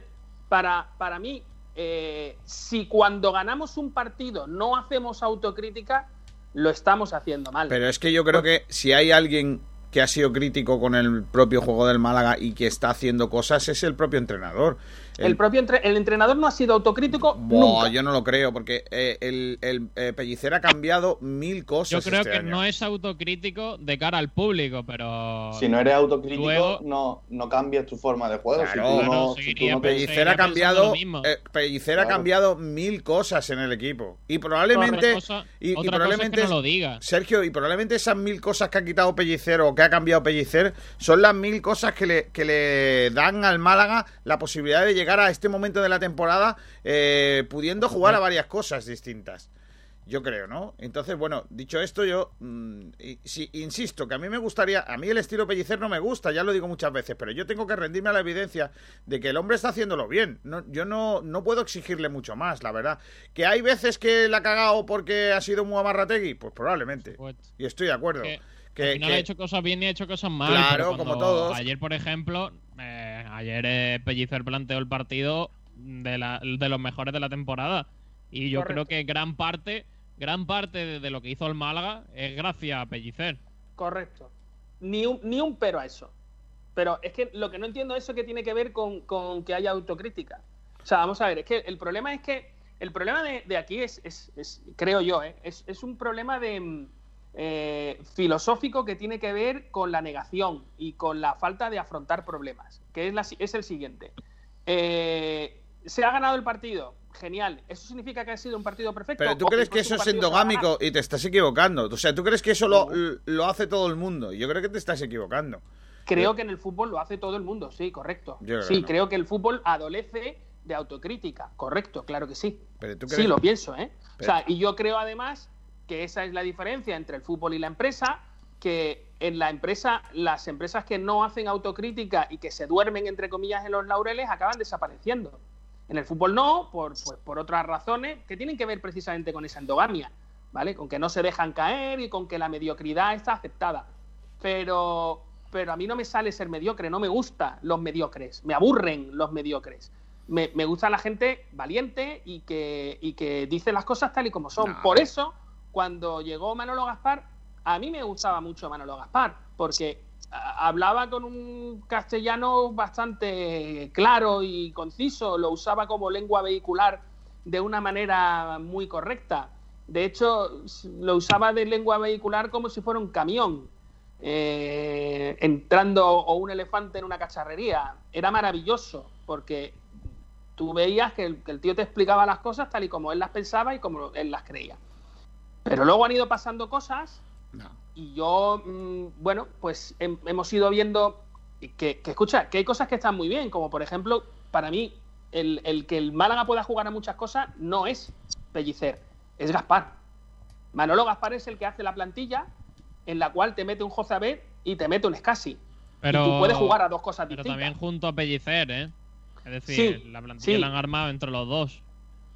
para, para mí, eh, si cuando ganamos un partido no hacemos autocrítica, lo estamos haciendo mal. Pero es que yo creo que si hay alguien que ha sido crítico con el propio juego del Málaga y que está haciendo cosas es el propio entrenador. El, propio entre- el entrenador no ha sido autocrítico Buah, nunca. yo no lo creo, porque eh, el, el, eh, Pellicer ha cambiado mil Yo cosas. creo este que año. no es autocrítico de cara al público, pero. Si no eres autocrítico, Luego- no, no cambias tu forma de juego. Claro, si tú claro, no, si tú no te- Pellicer ha cambiado, lo mismo. eh, Pellicer ha cambiado mil cosas en el equipo y probablemente Otra cosa- y, y otra cosa es probablemente que no lo diga. Sergio y probablemente esas mil cosas que ha quitado Pellicer o que ha cambiado Pellicer son las mil cosas que le, que le dan al Málaga la posibilidad de llegar a este momento de la temporada eh, pudiendo jugar a varias cosas distintas. Yo creo, ¿no? Entonces, bueno, dicho esto, yo mm, insisto que a mí me gustaría, a mí el estilo Pellicer no me gusta, ya lo digo muchas veces, pero yo tengo que rendirme a la evidencia de que el hombre está haciéndolo bien. No, yo no, no puedo exigirle mucho más, la verdad. Que hay veces que la ha cagado porque ha sido muy amarrategui, pues probablemente. Y estoy de acuerdo. Que- Que, Al final que- ha hecho cosas bien y ha hecho cosas mal. Claro, como todos. Ayer, por ejemplo, eh, ayer eh, Pellicer planteó el partido de, la- de los mejores de la temporada. Y yo creo que gran parte, gran parte de, de lo que hizo el Málaga es gracias a Pellicer. Correcto. Ni un, ni un pero a eso. Pero es que lo que no entiendo es eso que tiene que ver con, con que haya autocrítica. O sea, vamos a ver, es que el problema es que el problema de, de aquí es, es- es, creo yo, ¿eh? es, es un problema de eh, filosófico que tiene que ver con la negación y con la falta de afrontar problemas, que es, la es el siguiente. Eh, ¿Se ha ganado el partido? Genial. ¿Eso significa que ha sido un partido perfecto? Pero tú ¿O crees que eso es endogámico y te estás equivocando. O sea, tú crees que eso lo, lo hace todo el mundo. Yo creo que te estás equivocando. Creo que en el fútbol lo hace todo el mundo, sí, correcto. Creo sí, no. creo que el fútbol adolece de autocrítica, correcto, claro que sí. Pero tú Sí, crees- lo pienso, ¿eh? Pero- O sea, y yo creo además que esa es la diferencia entre el fútbol y la empresa, que en la empresa, las empresas que no hacen autocrítica y que se duermen, entre comillas, en los laureles, acaban desapareciendo. En el fútbol no, por, pues, por otras razones que tienen que ver precisamente con esa endogamia, ¿vale? Con que no se dejan caer y con que la mediocridad está aceptada. Pero, pero a mí no me sale ser mediocre, no me gustan los mediocres, me aburren los mediocres. Me, me gusta la gente valiente y que, y que dice las cosas tal y como son. No. Por eso, cuando llegó Manolo Gaspar, a mí me gustaba mucho Manolo Gaspar, porque hablaba con un castellano bastante claro y conciso, lo usaba como lengua vehicular de una manera muy correcta. De hecho, lo usaba de lengua vehicular como si fuera un camión, eh, entrando o un elefante en una cacharrería. Era maravilloso, porque tú veías que el, que el tío te explicaba las cosas tal y como él las pensaba y como él las creía. Pero luego han ido pasando cosas y yo, mm, bueno, pues hem- hemos ido viendo que, que, escucha, que hay cosas que están muy bien, como por ejemplo, para mí, el, el que el Málaga pueda jugar a muchas cosas no es Pellicer, es Gaspar. Manolo Gaspar es el que hace la plantilla en la cual te mete un Jozabet y te mete un Scassi. Pero, y tú puedes jugar a dos cosas pero distintas. también junto a Pellicer, ¿eh? Es decir, Sí, la plantilla sí. la han armado entre los dos.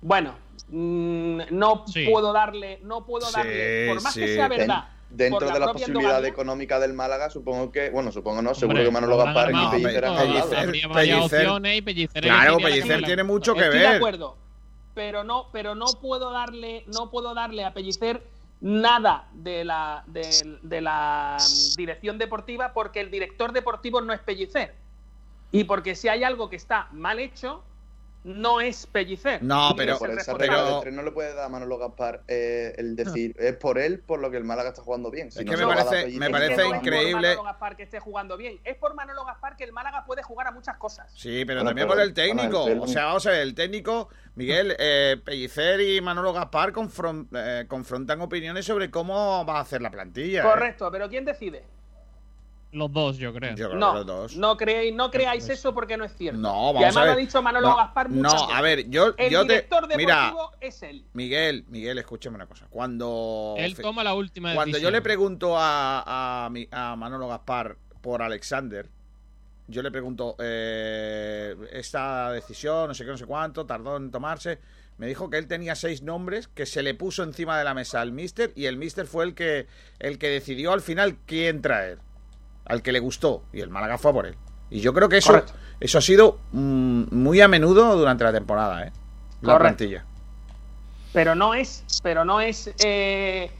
Bueno, mm, no Sí. puedo darle, no puedo Sí, darle, por más que sea verdad. Dentro la de la posibilidad económica del Málaga, supongo que, bueno, supongo no, seguro Hombre, que Manolo Gaspar y Pellicer han Pellicer- Claro, Pellicer tiene mucho que Estoy de ver. acuerdo, pero no, pero no puedo darle, no puedo darle a Pellicer nada de la, de, de la dirección deportiva porque el director deportivo no es Pellicer y porque si hay algo que está mal hecho no es Pellicer. No, pero- Por esa no le puede dar a Manolo Gaspar eh, el decir, es por él por lo que el Málaga está jugando bien. Si Es no que me parece- me Es que parece no es por increíble. Manolo Gaspar que esté jugando bien, es por Manolo Gaspar que el Málaga puede jugar a muchas cosas. Sí, pero Bueno, también pero- por el técnico. el- O sea, vamos a ver, el técnico, Miguel, eh, Pellicer y Manolo Gaspar confron- eh, confrontan opiniones sobre cómo va a hacer la plantilla. ¿eh? Correcto, pero ¿quién decide? Los dos, yo creo. Yo creo No, que los dos. no creéis, no creáis eso porque no es cierto. No, y vamos además a ver. lo ha dicho Manolo No, Gaspar muchas No, a veces. ver, yo, El yo te. director deportivo Mira, es él. Miguel, Miguel, escúchame una cosa. Cuando. Él toma la última Cuando yo le pregunto a, a, a Manolo Gaspar por Alexander, yo le pregunto, eh, esta decisión, no sé qué, no sé cuánto, tardó en tomarse. Me dijo que él tenía seis nombres que se le puso encima de la mesa al mister y el mister fue el que, el que decidió al final quién traer. Al que le gustó. Y el Málaga fue a por él. Y yo creo que eso, Correcto. eso ha sido mm, muy a menudo durante la temporada, ¿eh? La Correcto. plantilla. Pero no es, pero no es, eh,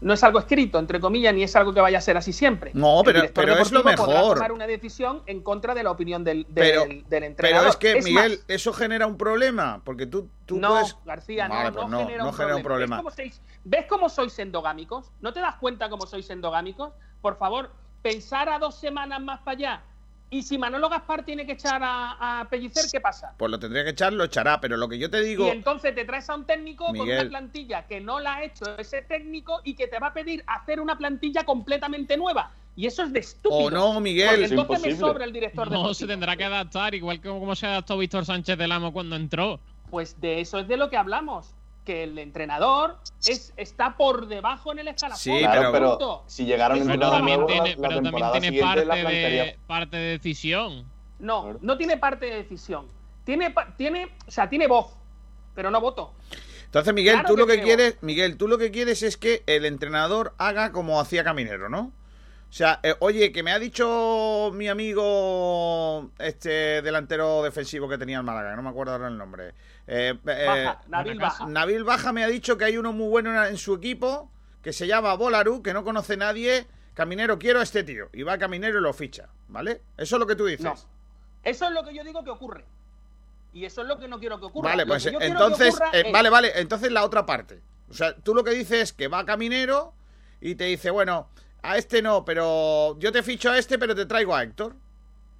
no es algo escrito, entre comillas, ni es algo que vaya a ser así siempre. No, pero- pero es lo deportivo podrá mejor. tomar una decisión en contra de la opinión del, del, Pero, del pero entrenador. es que, Miguel, más, eso genera un problema. Porque tú, tú no, puedes. García, no, pues no, no, genera, no un, genera un problema. ¿Ves cómo, sois, ¿Ves cómo sois endogámicos? ¿No te das cuenta cómo sois endogámicos? Por favor, pensar a dos semanas más para allá. Y si Manolo Gaspar tiene que echar a, a Pellicer, ¿qué pasa? Pues lo tendría que echar, lo echará. Pero lo que yo te digo. Y entonces te traes a un técnico con una plantilla que no la ha hecho ese técnico y que te va a pedir hacer una plantilla completamente nueva. Y eso es de estúpido. O no, Miguel. Porque Es entonces me imposible. sobra el director No, deportivo. se tendrá que adaptar, igual que como se adaptó Víctor Sánchez del Amo cuando entró. Pues de eso es de lo que hablamos. Que el entrenador es, está por debajo en el escalafón. Sí, Claro, pero- pero si llegara un Pero entrenador también nuevo, tiene, la, la pero también tiene parte la de, parte de decisión. No, no tiene parte de decisión. Tiene, tiene, o sea, tiene voz, pero no voto. Entonces, Miguel, Claro tú que lo que quieres, Miguel, tú lo que quieres es que el entrenador haga como hacía Caminero, ¿no? O sea, eh, oye, que me ha dicho mi amigo este delantero defensivo que tenía el Málaga, no me acuerdo ahora el nombre. Eh, eh, Baja, Nabil Baja. Nabil Baja me ha dicho que hay uno muy bueno en, en su equipo que se llama Bolaru, que no conoce nadie. Caminero, quiero a este tío. Y va Caminero y lo ficha, ¿vale? Eso es lo que tú dices. No. Eso es lo que yo digo que ocurre. Y eso es lo que no quiero que ocurra. Vale, Lo pues entonces, eh, es- vale, vale, entonces la otra parte. O sea, tú lo que dices es que va Caminero y te dice, bueno, a este no, pero yo te ficho a este, pero te traigo a Héctor.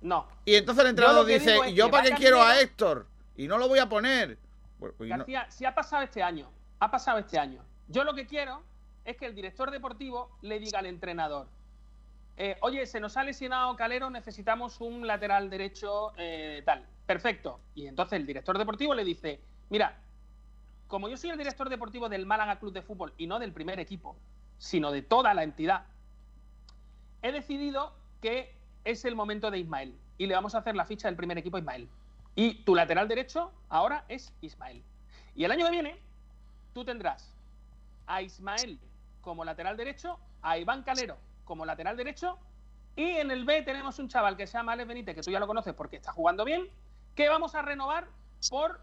No. Y entonces el entrenador dice, digo es ¿y yo para qué quiero a Héctor? Y no lo voy a poner. Bueno, no- García, si ha pasado este año, ha pasado este año. Yo lo que quiero es que el director deportivo le diga al entrenador, eh, oye, se nos ha lesionado Calero, necesitamos un lateral derecho eh, tal. Perfecto. Y entonces el director deportivo le dice, mira, como yo soy el director deportivo del Málaga Club de Fútbol y no del primer equipo, sino de toda la entidad, he decidido que es el momento de Ismael y le vamos a hacer la ficha del primer equipo a Ismael. Y tu lateral derecho ahora es Ismael. Y el año que viene tú tendrás a Ismael como lateral derecho, a Iván Calero como lateral derecho y en el B tenemos un chaval que se llama Alex Benítez, que tú ya lo conoces porque está jugando bien, que vamos a renovar por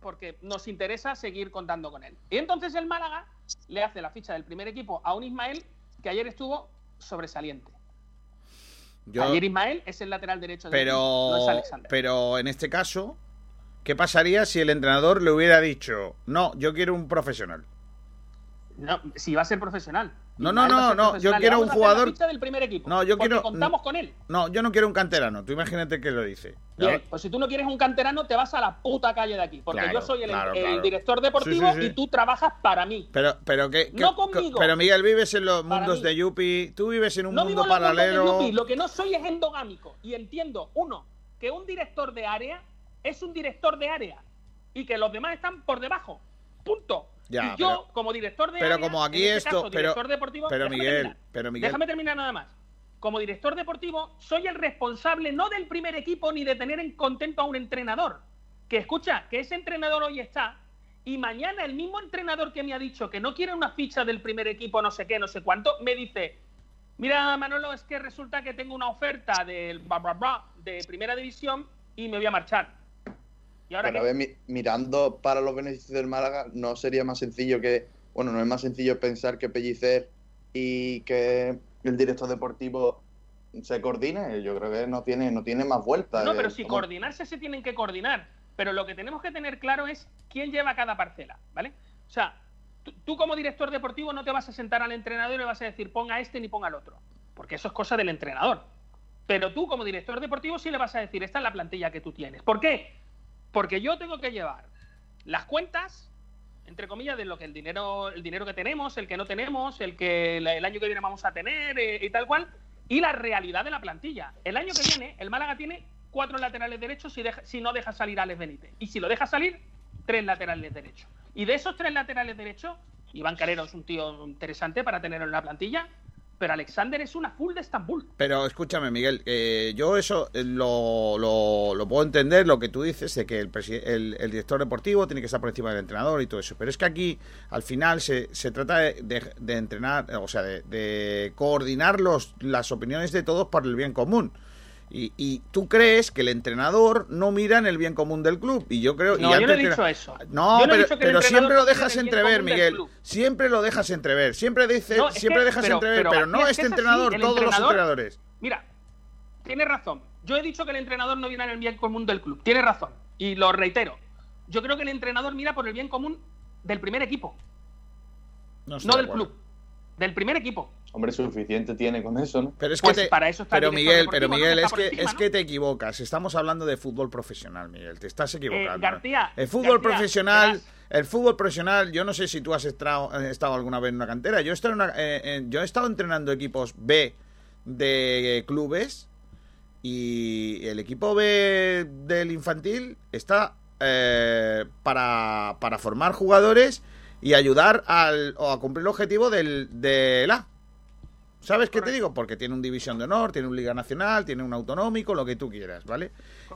porque nos interesa seguir contando con él. Y entonces el Málaga le hace la ficha del primer equipo a un Ismael que ayer estuvo sobresaliente. yo- Ayer Ismael es el lateral derecho del equipo, no es pero, Alexander. pero en este caso, ¿qué pasaría si el entrenador le hubiera dicho, no, yo quiero un profesional? No, si va a ser profesional. No, no, no, no, yo quiero un jugador- ficha del primer equipo. No, yo quiero- contamos con él. No, yo no quiero un canterano. Tú imagínate que lo dice. Bien, pues si tú no quieres un canterano, te vas a la puta calle de aquí. Porque Claro, yo soy el, claro, el claro. director deportivo Sí, sí, sí. y tú trabajas para mí. Pero, pero que, No conmigo. Pero Miguel, vives en los Para mundos mí. de Yupi. Tú vives en un no mundo vivo en los mundos de paralelo. Lo que no soy es endogámico. Y entiendo, uno, que un director de área es un director de área. Y que los demás están por debajo. Punto. Ya, y yo, pero- como director de pero área, como aquí en este esto- caso, pero- director deportivo, pero Miguel, terminar. pero Miguel- Déjame terminar nada más. Como director deportivo, soy el responsable no del primer equipo ni de tener en contento a un entrenador. Que escucha, que ese entrenador hoy está y mañana el mismo entrenador que me ha dicho que no quiere una ficha del primer equipo, no sé qué, no sé cuánto, me dice, mira Manolo, es que resulta que tengo una oferta del bla, bla, bla, de primera división y me voy a marchar. ¿Y ahora Pero a ver, mi- mirando para los beneficios del Málaga, ¿no sería más sencillo que, bueno, no es más sencillo pensar que Pellicer y que el director deportivo se coordine? Yo creo que no tiene, no tiene más vueltas. No, Eh, pero si coordinarse se tienen que coordinar. Pero lo que tenemos que tener claro es quién lleva cada parcela, ¿vale? O sea, tú, tú como director deportivo no te vas a sentar al entrenador y le vas a decir ponga este ni ponga el otro. Porque eso es cosa del entrenador. Pero tú como director deportivo sí le vas a decir esta es la plantilla que tú tienes. ¿Por qué? Porque yo tengo que llevar las cuentas, entre comillas, de lo que el dinero, el dinero que tenemos, el que no tenemos, el que el, año que viene vamos a tener eh, y tal cual, y la realidad de la plantilla. El año que viene, el Málaga tiene cuatro laterales derechos si, deja- si no deja salir a Alex Benítez. Y si lo deja salir, tres laterales derechos. Y de esos tres laterales derechos, Iván Calero es un tío interesante para tenerlo en la plantilla, pero Alexander es una full de Estambul. Pero escúchame, Miguel, eh, yo eso eh, lo, lo, puedo entender, lo que tú dices, de que el, el, director deportivo tiene que estar por encima del entrenador y todo eso. Pero es que aquí, al final, se, se trata de, entrenar, o sea, de, de coordinar los, las opiniones de todos por el bien común. Y, y tú crees que el entrenador no mira en el bien común del club. Y yo creo. y No, yo no he dicho era- eso. No, pero, siempre lo dejas entrever, Miguel. Siempre lo dejas entrever. Siempre dices, No, siempre que- dejas pero- entrever, pero, pero, no es este es entrenador, todos los entrenador- entrenadores. Mira, tienes razón. Yo he dicho que el entrenador no viene en el bien común del club. Tienes razón. Y lo reitero. Yo creo que el entrenador mira por el bien común del primer equipo, No, del acuerdo. club. Del primer equipo. Hombre, suficiente tiene con eso, ¿no? Pero es Pues que te- para eso está pero Miguel, pero. Miguel, es que encima, es que te equivocas. Estamos hablando de fútbol profesional, Miguel. Te estás equivocando. Eh, García, el fútbol García, profesional, verás. el fútbol profesional. Yo no sé si tú has estado, has estado alguna vez en una cantera. Yo he estado, en una- eh, eh, yo he estado entrenando equipos B de clubes y el equipo B del infantil está eh, eh, para, para formar jugadores y ayudar al, o a cumplir el objetivo del, del A. ¿Sabes qué te digo? Porque tiene un división de honor, tiene un Liga Nacional, tiene un autonómico, lo que tú quieras, ¿vale?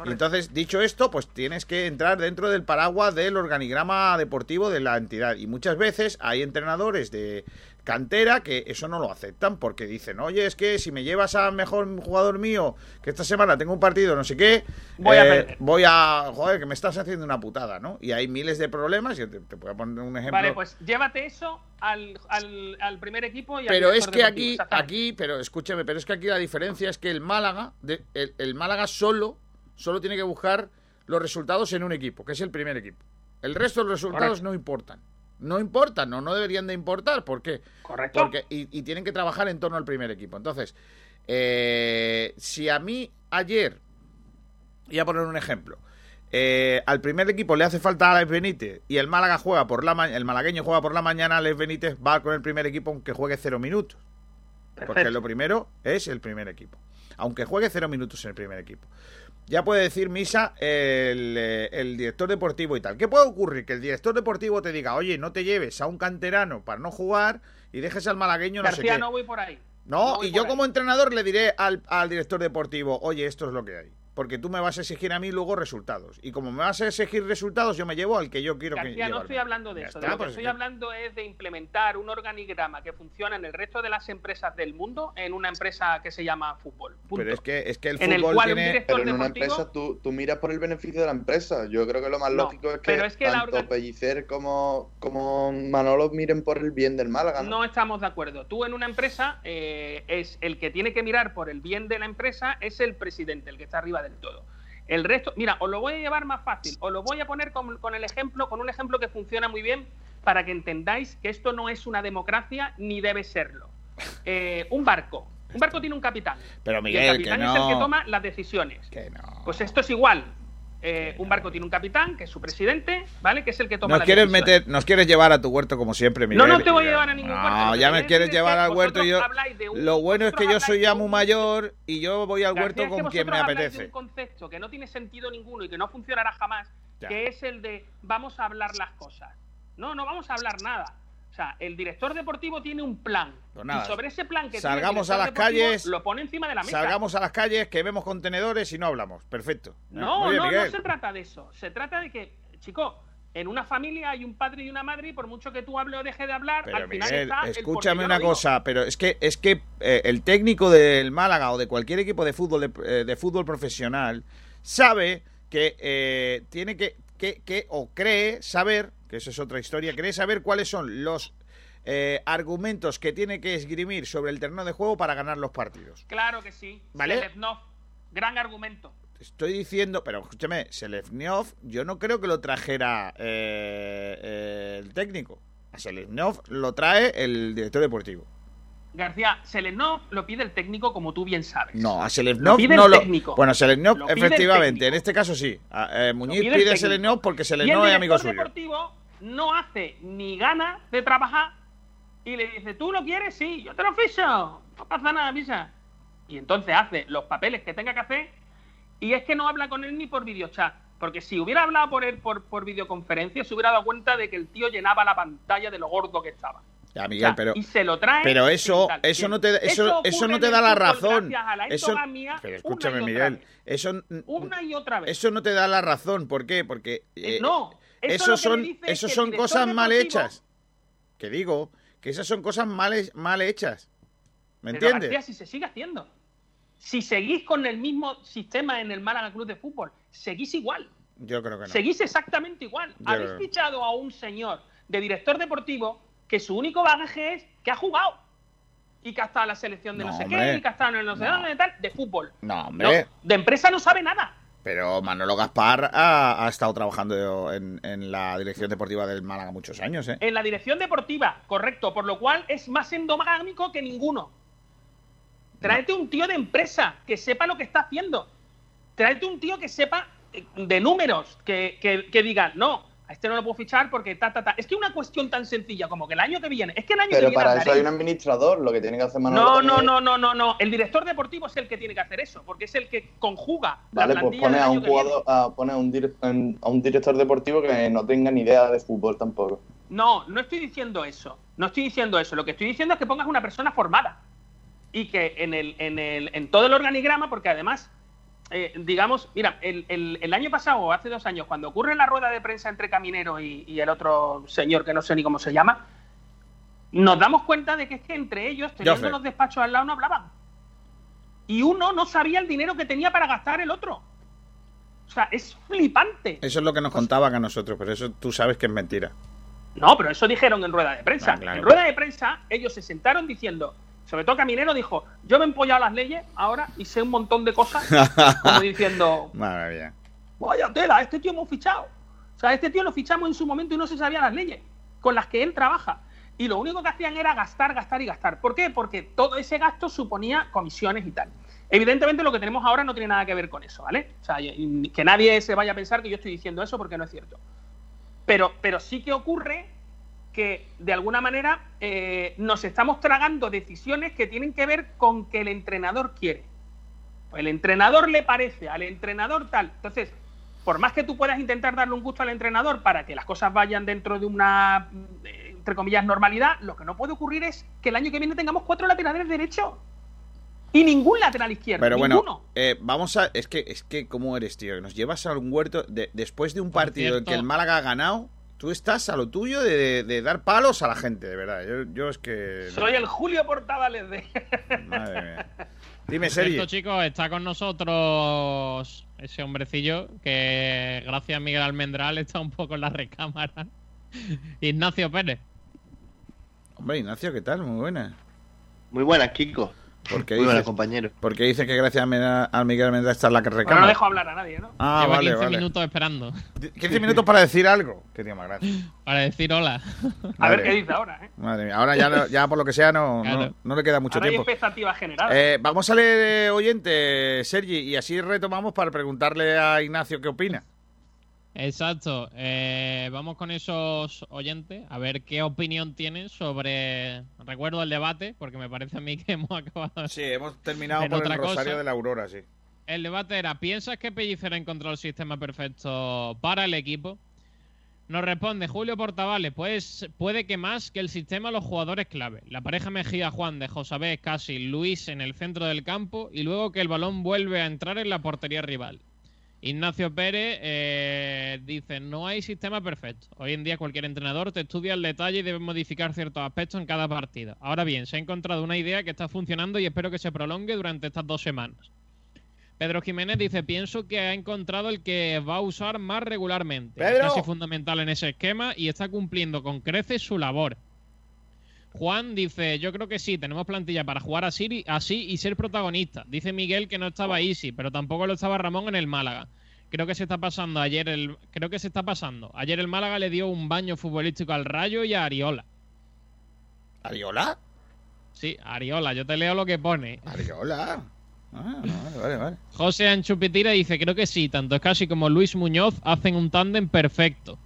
Y entonces, dicho esto, pues tienes que entrar dentro del paraguas del organigrama deportivo de la entidad. Y muchas veces hay entrenadores de cantera que eso no lo aceptan porque dicen, oye, es que si me llevas a mejor jugador mío, que esta semana tengo un partido, no sé qué, Voy a eh, perder. voy a, joder, que me estás haciendo una putada, ¿no? Y hay miles de problemas, yo te, te voy a poner un ejemplo. Vale, pues llévate eso al, al, al primer equipo y al Pero es que aquí, aquí, pero escúchame, pero es que aquí la diferencia es que el Málaga, de- el, el Málaga solo, solo tiene que buscar los resultados en un equipo, que es el primer equipo. El resto de los resultados Correcto. no importan. No importan, no, no deberían de importar. ¿Por qué? Correcto. Porque, y, y tienen que trabajar en torno al primer equipo. Entonces, eh, si a mí ayer, voy a poner un ejemplo, eh, al primer equipo le hace falta a Alex Benítez y el Málaga juega por la ma- el malagueño juega por la mañana, Alex Benítez va con el primer equipo aunque juegue cero minutos. Porque lo primero es el primer equipo. Aunque juegue cero minutos en el primer equipo. Ya puede decir Misa el, eh, el director deportivo y tal. ¿Qué puede ocurrir? Que el director deportivo te diga, oye, no te lleves a un canterano para no jugar y dejes al malagueño no sé García, qué. no voy por ahí. No, y yo ahí. como entrenador le diré al, al director deportivo, oye, esto es lo que hay. Porque tú me vas a exigir a mí luego resultados. Y como me vas a exigir resultados, yo me llevo al que yo quiero que García, no llevarme. estoy hablando de Ya eso. está, de lo que pues estoy que- hablando es de implementar un organigrama que funciona en el resto de las empresas del mundo en una empresa que se llama fútbol. Punto. Pero es que, es que el En el fútbol cual un tiene... director Pero en una deportivo- empresa tú, tú miras por el beneficio de la empresa. Yo creo que lo más No, lógico es que, pero es que la tanto organ- Pellicer como, como Manolo miren por el bien del Málaga. ¿no? No estamos de acuerdo. Tú en una empresa eh, es el que tiene que mirar por el bien de la empresa es el presidente, el que está arriba del todo. El resto, mira, os lo voy a llevar más fácil. Os lo voy a poner con, con el ejemplo, con un ejemplo que funciona muy bien para que entendáis que esto no es una democracia ni debe serlo. Eh, un barco. Un barco tiene un capitán. Pero y Miguel, el capitán que es el que no. toma las decisiones. Que no. Pues esto es igual. Eh, un barco tiene un capitán, que es su presidente, ¿vale? Que es el que toma Nos las quieres meter, nos quieres llevar a tu huerto como siempre, Miguel. No, no te voy a llevar a ningún No, huerto. Que ya me quieres llevar al huerto y yo. un- Lo bueno es que yo soy ya muy mayor y yo voy al huerto es que con quien me habláis de apetece. un concepto que no tiene sentido ninguno y que no funcionará jamás, Ya. que es el de vamos a hablar las cosas. No, no vamos a hablar nada. O sea, el director deportivo tiene un plan. Pues nada, y sobre ese plan que salgamos tiene el a las calles, lo pone encima de la mesa. Salgamos a las calles, que vemos contenedores y no hablamos. Perfecto. No, bien, no, no se trata de eso. Se trata de que, chico, en una familia hay un padre y una madre y por mucho que tú hables o dejes de hablar, Pero al final Miguel, está escúchame una cosa, pero es que es que eh, el técnico del Málaga o de cualquier equipo de fútbol de, eh, de fútbol profesional sabe que eh, tiene que, que, que o cree saber, que eso es otra historia, cree saber cuáles son los eh, argumentos que tiene que esgrimir sobre el terreno de juego para ganar los partidos. Claro que sí. ¿Vale? Selevnov, gran argumento. Estoy diciendo, pero escúchame, Selevniov, yo no creo que lo trajera eh, eh, el técnico. A Selevniov lo trae el director deportivo. García, Selenov lo pide el técnico como tú bien sabes. No, a Lo Selevnov pide no el lo. técnico. Bueno, Lo el efectivamente, en este caso sí. A- eh, Muñiz pide el pide. Selevnov porque Y el Selevnov es amigo suyo. deportivo no hace ni gana de trabajar y le dice, ¿tú lo quieres? Sí, yo te lo ficho. No pasa nada, pisa. Y entonces hace los papeles que tenga que hacer y es que no habla con él ni por videochat. Porque si hubiera hablado por él por, por videoconferencia, se hubiera dado cuenta de que el tío llenaba la pantalla de lo gordo que estaba. Ya, O Miguel, sea, pero. y se lo trae. Pero eso, eso no te, eso, eso no te da la razón. a la Eso, pero una escúchame, Miguel, eso, Una y otra vez. eso no te da la razón. ¿Por qué? Porque eh, no, eso son, me dice es esos que el son cosas mal hechas. Que digo que esas son cosas mal, mal hechas. ¿Me Pero, entiendes? García, si se sigue haciendo. Si seguís con el mismo sistema en el Málaga Club de Fútbol, seguís igual. Yo creo que no. Seguís exactamente igual. Yo Habéis fichado a un señor de director deportivo que su único bagaje es que ha jugado. Y que ha estado en la selección de no, No, sé hombre. qué, y que ha estado en el no sé dónde, tal, de fútbol. No, hombre. No, de empresa no sabe nada. Pero Manolo Gaspar ha, ha estado trabajando en, en la dirección deportiva del Málaga muchos años, ¿eh? En la dirección deportiva, correcto, por lo cual es más endogámico que ninguno. Tráete un tío de empresa que sepa lo que está haciendo. Tráete un tío que sepa eh, de números, que, que, que diga, no, a este no lo puedo fichar porque ta, ta, ta. Es que una cuestión tan sencilla como que el año que viene, es que el año Pero que viene para eso hay un administrador, lo que tiene que hacer Manolo. no, no, no, no, no, no. El director deportivo es el que tiene que hacer eso, porque es el que conjuga Vale, la pues pone a un jugador, a, pone a un, dir- a un director deportivo que no tenga ni idea de fútbol tampoco. No, no estoy diciendo eso. No estoy diciendo eso. Lo que estoy diciendo es que pongas una persona formada. Y que en, el, en, el, en todo el organigrama, porque además, eh, digamos, mira, el, el- el año pasado, o hace dos años, cuando ocurre la rueda de prensa entre Caminero y, y el otro señor que no sé ni cómo se llama, nos damos cuenta de que es que entre ellos, teniendo los despachos al lado, no hablaban. Y uno no sabía el dinero que tenía para gastar el otro. O sea, es flipante. Eso es lo que nos contaban a nosotros, pero eso tú sabes que es mentira. No, pero eso dijeron en rueda de prensa. Ah, claro. En rueda de prensa, ellos se sentaron diciendo, sobre todo Caminero dijo, yo me he empollado las leyes ahora y sé un montón de cosas, como diciendo, vaya tela, este tío hemos fichado. O sea, este tío lo fichamos en su momento y no se sabía las leyes con las que él trabaja. Y lo único que hacían era gastar, gastar y gastar. ¿Por qué? Porque todo ese gasto suponía comisiones y tal. Evidentemente lo que tenemos ahora no tiene nada que ver con eso, ¿vale? O sea, que nadie se vaya a pensar que yo estoy diciendo eso porque no es cierto. Pero, pero sí que ocurre que de alguna manera eh, nos estamos tragando decisiones que tienen que ver con que el entrenador quiere. El entrenador le parece, al entrenador tal. Entonces, por más que tú puedas intentar darle un gusto al entrenador para que las cosas vayan dentro de una, eh, entre comillas, normalidad, lo que no puede ocurrir es que el año que viene tengamos cuatro laterales derechos y ningún lateral izquierdo. Pero ninguno. bueno, eh, vamos a. Es que, es que, ¿cómo eres, tío? Nos llevas a un huerto. de- después de un partido en que el Málaga ha ganado, tú estás a lo tuyo de, de dar palos a la gente, de verdad. Yo, yo es que. Soy el Julio Portavales de. Madre mía. Dime, Sergio. chicos, está con nosotros ese hombrecillo que, gracias a Miguel Almendral, está un poco en la recámara. Ignacio Pérez. Hombre, Ignacio, ¿qué tal? Muy buena. Muy buenas, Kiko. ¿Por qué Muy dices, compañero. ¿por qué dices que gracias a Miguel Almendral está en la recámara? no dejo hablar a nadie, ¿no? Ah, Lleva vale, 15 vale. minutos esperando 15 minutos para decir algo. Qué tío más grande. para decir hola. A ver qué dice ahora, ¿eh? Madre mía. Ahora ya, ya por lo que sea no, no, Claro. no le queda mucho Ahora hay tiempo. expectativa general. Eh, vamos a leer eh, oyente, Sergi, y así retomamos para preguntarle a Ignacio qué opina. Exacto. Eh, vamos con esos oyentes a ver qué opinión tienen sobre. Recuerdo el debate, porque me parece a mí que hemos acabado. Sí, hemos terminado por otra el Rosario cosa. de la Aurora, sí. El debate era: ¿piensas que Pellicer ha encontrado el sistema perfecto para el equipo? Nos responde Julio Portavales, pues puede que más que el sistema los jugadores clave. La pareja Mejía Juan de Josabé, Casi, Luis en el centro del campo y luego que el balón vuelve a entrar en la portería rival. Ignacio Pérez eh, dice, no hay sistema perfecto. Hoy en día cualquier entrenador te estudia el detalle y debe modificar ciertos aspectos en cada partido. Ahora bien, se ha encontrado una idea que está funcionando y espero que se prolongue durante estas dos semanas. Pedro Jiménez dice, pienso que ha encontrado el que va a usar más regularmente. Es fundamental en ese esquema y está cumpliendo con creces su labor. Juan dice, yo creo que sí, tenemos plantilla para jugar así, así y ser protagonista. Dice Miguel que no estaba Easy, pero tampoco lo estaba Ramón en el Málaga. Creo que se está pasando ayer el creo que se está pasando. Ayer el Málaga le dio un baño futbolístico al Rayo y a Ariola. ¿Ariola? Sí, Ariola, yo te leo lo que pone. Ariola. Ah, vale, vale, vale. José Anchupitira dice, creo que sí, tanto Scassi como Luis Muñoz hacen un tándem perfecto.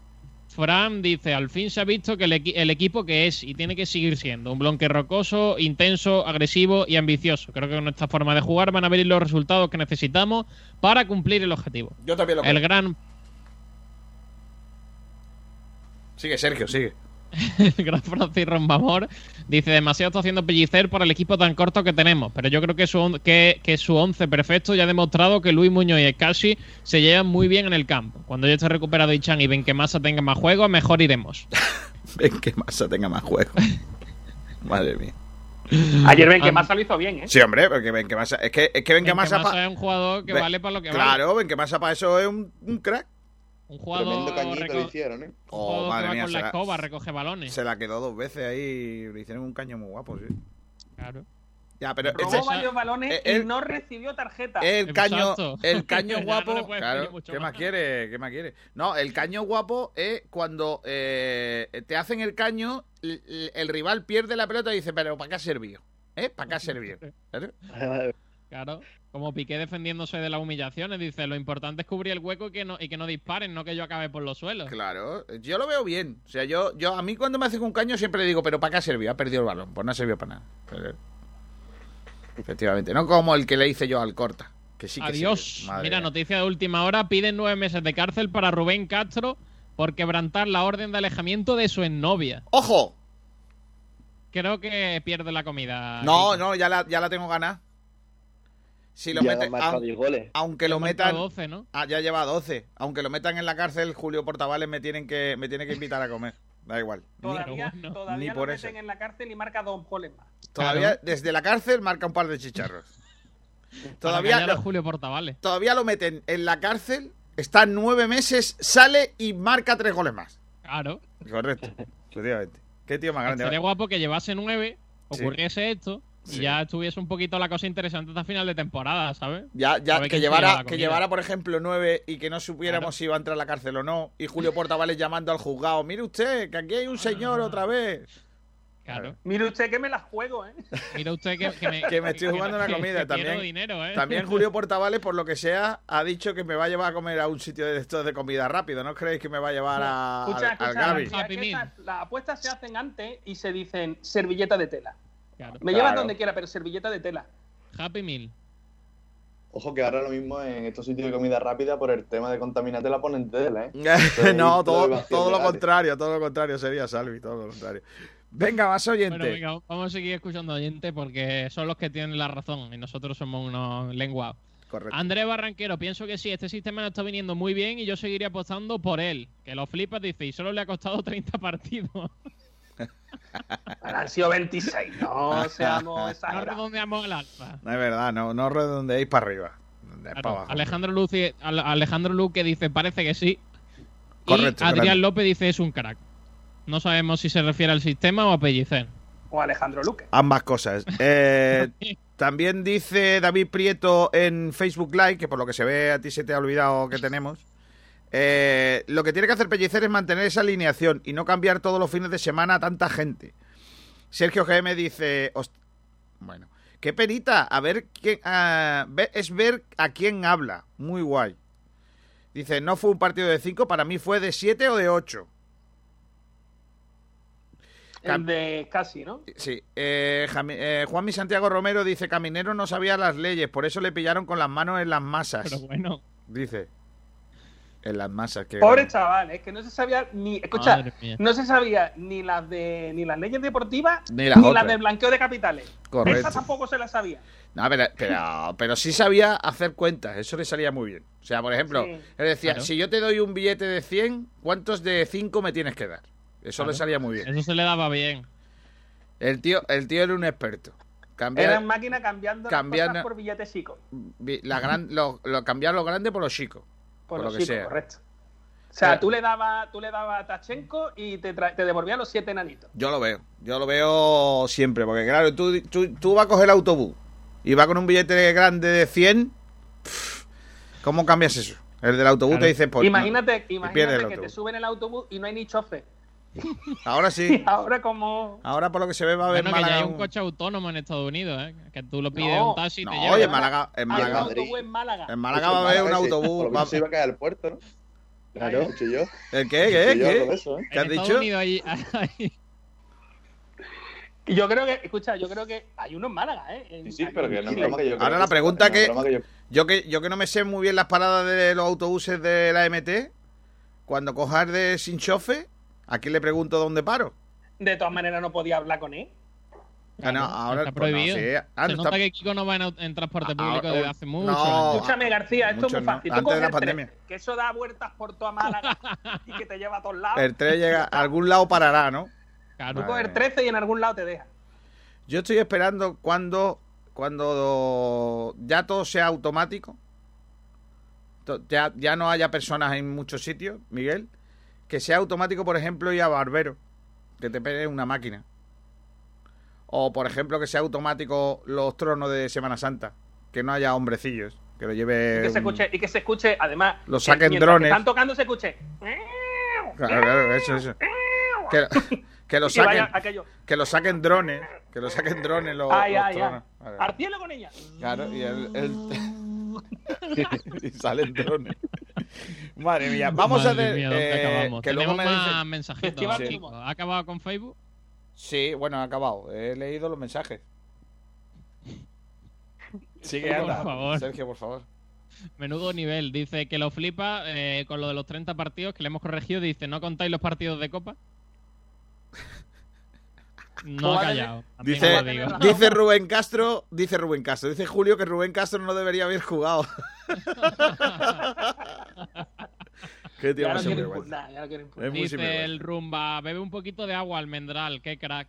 Fran dice, al fin se ha visto que el, equi- el equipo que es y tiene que seguir siendo un bloque rocoso, intenso, agresivo y ambicioso. Creo que con esta forma de jugar van a venir los resultados que necesitamos para cumplir el objetivo. Yo también lo El creo. gran, Sigue, Sergio, sigue. El gran Francis Rombamor dice, demasiado está haciendo pellicer por el equipo tan corto que tenemos, pero yo creo que su, on- que, que su once perfecto ya ha demostrado que Luis Muñoz y Scassi se llevan muy bien en el campo. Cuando ya esté recuperado Ichan y ven que Massa tenga más juego, mejor iremos. Ven que Massa tenga más juego. Madre mía. Ayer ven que Ah, Massa lo hizo bien, ¿eh? Sí, hombre, porque ven que Massa. Es que, es que ven que Benzema Massa. pa- es un jugador que Ve- vale para lo que vale. Claro, ven que Massa para eso es un, un crack. Un jugador, Tremendo cañito reco- le hicieron, ¿eh? Oh, madre mía, con la escoba, recoge balones. Se la quedó dos veces ahí. Le hicieron un caño muy guapo, sí. Claro. Ya, pero Robó ese- varios balones eh, y el- no recibió tarjeta. el caño, el caño no guapo. claro, ¿qué más más. quiere? ¿Qué más quiere? No, el caño guapo es cuando eh, te hacen el caño, el rival pierde la pelota y dice, pero ¿para qué ha servido? ¿Eh? ¿Para qué ha servido? Claro. Claro. Como Piqué defendiéndose de las humillaciones, dice, lo importante es cubrir el hueco y que no, y que no disparen, no que yo acabe por los suelos. Claro, yo lo veo bien. O sea, yo, yo a mí cuando me hacen un caño siempre le digo, pero ¿para qué ha servido? Ha perdido el balón. Pues no ha servido para nada. Pero- efectivamente, no como el que le hice yo al Corta. Que sí que Adiós. Mira, noticia de última hora. Piden nueve meses de cárcel para Rubén Castro por quebrantar la orden de alejamiento de su exnovia. ¡Ojo! Creo que pierde la comida. No, no, ya la, ya la tengo ganada. Si lo Ya mete- ha marcado aun- 10 goles. aunque lo metan 12, ¿no? Ah, ya lleva 12. Aunque lo metan en la cárcel, Julio Portavales me tienen que me tiene que invitar a comer. Da igual. Ni- Todavía, todavía lo meten eso. en la cárcel y marca dos goles más. Todavía desde la cárcel marca un par de chicharros. Todavía lo, Julio Portavales. todavía lo meten en la cárcel, está nueve meses, sale y marca tres goles más. Claro. Correcto, efectivamente. Qué tío más grande. Sería guapo que llevase nueve, Sí. ocurriese y ya estuviese un poquito la cosa interesante hasta final de temporada, ¿sabes? Ya, ya que llevara, que comida. llevara, por ejemplo, nueve y que no supiéramos Claro. si iba a entrar a la cárcel o no. Y Julio Portavales llamando al juzgado. Mire usted, que aquí hay un señor otra vez. Claro. Mire usted que me las juego, ¿eh? Mira usted que, que me, Que me estoy jugando una que- comida que también. dinero, ¿eh? También Julio Portavales, por lo que sea, ha dicho que me va a llevar a comer a un sitio de estos de comida rápido. ¿No creéis que me va a llevar a, Escucha, al, al escucha, Gaby? las apuestas se hacen antes y se dicen servilleta de tela. Me Claro. llevas donde quiera, pero servilleta de tela. Happy Meal. Ojo que ahora lo mismo en estos sitios de comida rápida por el tema de contaminante la ponen tela, ¿eh? no, todo, todo lo contrario, todo lo contrario sería Salvi, todo lo contrario. Venga, más oyente. Bueno, venga, vamos a seguir escuchando oyentes porque son los que tienen la razón y nosotros somos unos lenguados. Correcto. Andrés Barranquero, pienso que sí, este sistema no está viniendo muy bien y yo seguiría apostando por él. Que lo flipas, dice, y solo le ha costado 30 partidos. Han sido 26, no seamos No redondeamos el alfa. No es verdad, no, no redondeéis para arriba. Para abajo. Alejandro Luque, Ale- Alejandro Luque dice, parece que sí. Correcto, y Adrián grande. López dice, es un crack. No sabemos si se refiere al sistema o a Pellicer. O Alejandro Luque. Ambas cosas. Eh, también dice David Prieto en Facebook Live, que por lo que se ve a ti se te ha olvidado que tenemos. Eh, lo que tiene que hacer Pellicer es mantener esa alineación y no cambiar todos los fines de semana a tanta gente. Sergio GM dice, "Host- bueno, qué perita, a ver quién, es ver a quién habla, muy guay. Dice, no fue un partido de 5, para mí fue de 7 o de 8. El de casi, ¿no? Sí, eh, Jami- eh, Juanmi Santiago Romero dice, Caminero no sabía las leyes, por eso le pillaron con las manos en las masas. Pero bueno. Dice. En las masas. Que Pobre chaval, es que no se sabía ni. Escucha, no se sabía ni las de ni las leyes deportivas Ni las de blanqueo de capitales. Correcto. Esa tampoco se las sabía. No, pero, pero, pero sí sabía hacer cuentas, eso le salía muy bien. O sea, por ejemplo, Sí. él decía, Claro. si yo te doy un billete de 100, ¿cuántos de 5 me tienes que dar? Eso le salía muy bien. Eso se le daba bien. El tío, el tío era un experto. Cambiar, Eran máquinas cambiando las cambiando- cosas por billetes chicos. vi- la gran, lo, lo- cambiar lo grande por lo chico. Por, Por, los lo que chicos, sea. correcto. O sea, Pero- tú le dabas tú le dabas a Tachenko y te, te devolvía los siete enanitos. Yo lo veo, yo lo veo siempre, porque claro, tú, tú, tú vas a coger el autobús y vas con un billete grande de 100, pff, ¿cómo cambias eso? El del autobús Claro. te dice, pues, imagínate no, imagínate que te suben el autobús y no hay ni chofer. Ahora sí, Y ahora como... ahora por lo que se ve va a haber Bueno, que ya Málaga hay un coche autónomo en Estados Unidos, ¿eh? Que tú lo pides No, un taxi y te lleva. oye, en Málaga, en Málaga, autobús en Málaga. en Málaga va a haber un autobús. Por lo va- se iba a caer al puerto, ¿no? Claro. Yo. ¿El qué? ¿Qué? Yo ¿Qué? eso, ¿eh? ¿Qué has dicho? Unidos yo creo que, escucha, yo creo que hay uno en Málaga, ¿eh? En- Sí, sí, pero que no es broma que yo Ahora que la pregunta que- yo- Yo que, yo que no me sé muy bien las paradas de los autobuses de la MT, cuando cojas de sin chofe, ¿a quién le pregunto dónde paro? De todas maneras no podía hablar con él. Ah, no, Claro, ahora está pues no, prohibido. sí. Ah, Se no, nota está- que Kiko no va en, transporte Ah, público ah, desde oh, hace mucho. no. Escúchame, García, esto mucho es muy fácil. Tú Antes de coges la pandemia. tren, que eso da vueltas por toda Málaga y que te lleva a todos lados. El tren llega, a algún lado parará, ¿no? Claro. Tú coges el 13 y en algún lado te deja. Yo estoy esperando cuando, cuando ya todo sea automático, to- ya, ya no haya personas en muchos sitios, Miguel, que sea automático, por ejemplo, y a barbero, que te pegue una máquina. O, por ejemplo, que sea automático los tronos de Semana Santa, que no haya hombrecillos, que lo Y lleve... que se un- escuche, y que se escuche además. Lo que saquen drones. que están tocando se escuche. Claro, claro, eso, eso. Que, que lo Y saquen, que lo saquen drones Que lo saquen drones los, Ay, los ay, ay. tronos. Cielo con ella. Claro, y el, el- y salen drones. Madre mía, vamos Madre a mía, ¿dónde eh, acabamos? que luego me dicen- mensajitos. Timo. ¿Ha acabado con Facebook? Sí, bueno, ha acabado. He leído los mensajes. Sigue, anda. favor. Sergio, por favor. Menudo nivel. Dice que lo flipa eh, con lo de los 30 partidos que le hemos corregido. Dice, ¿no contáis los partidos de Copa? No ha callado. Dice, dice Rubén Castro, dice Rubén Castro, dice Julio que Rubén Castro no debería haber jugado. Qué tío Ya más. Es muy Dice el rumba, bebe un poquito de agua almendral, qué crack.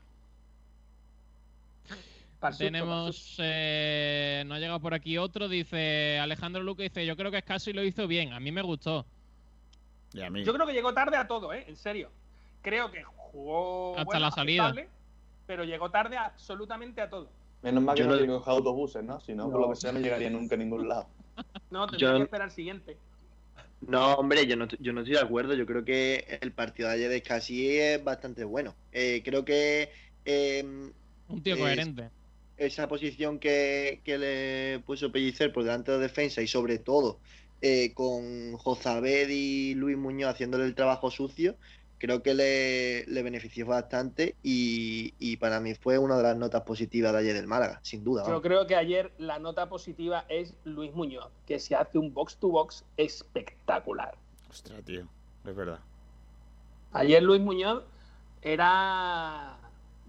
Tenemos, eh, no ha llegado por aquí otro, dice Alejandro Luque, dice, yo creo que Scassi lo hizo bien, a mí me gustó. Y a mí. Yo creo que llegó tarde a todo, ¿eh? En serio. Creo que jugó. Hasta bueno, la salida. aceptable, Pero llegó tarde absolutamente a todo. Menos mal que Yo no no- coger autobuses, ¿no? Si no, por lo que sea, no llegaría nunca a ningún lado. No, tendría Yo- que esperar al siguiente. No, hombre, yo no, yo no estoy de acuerdo. Yo creo que el partido de ayer de Scassi es bastante bueno. Eh, creo que eh, Un tío Es- coherente. esa posición que, que le puso Pellicer por delante de la defensa y sobre todo eh, con Jozabed y Luis Muñoz haciéndole el trabajo sucio, creo que le, le benefició bastante y, y para mí fue una de las notas positivas de ayer del Málaga, sin duda. Yo creo que ayer la nota positiva es Luis Muñoz, que se hace un box to box espectacular. Ostras, tío. Es verdad. Ayer Luis Muñoz era,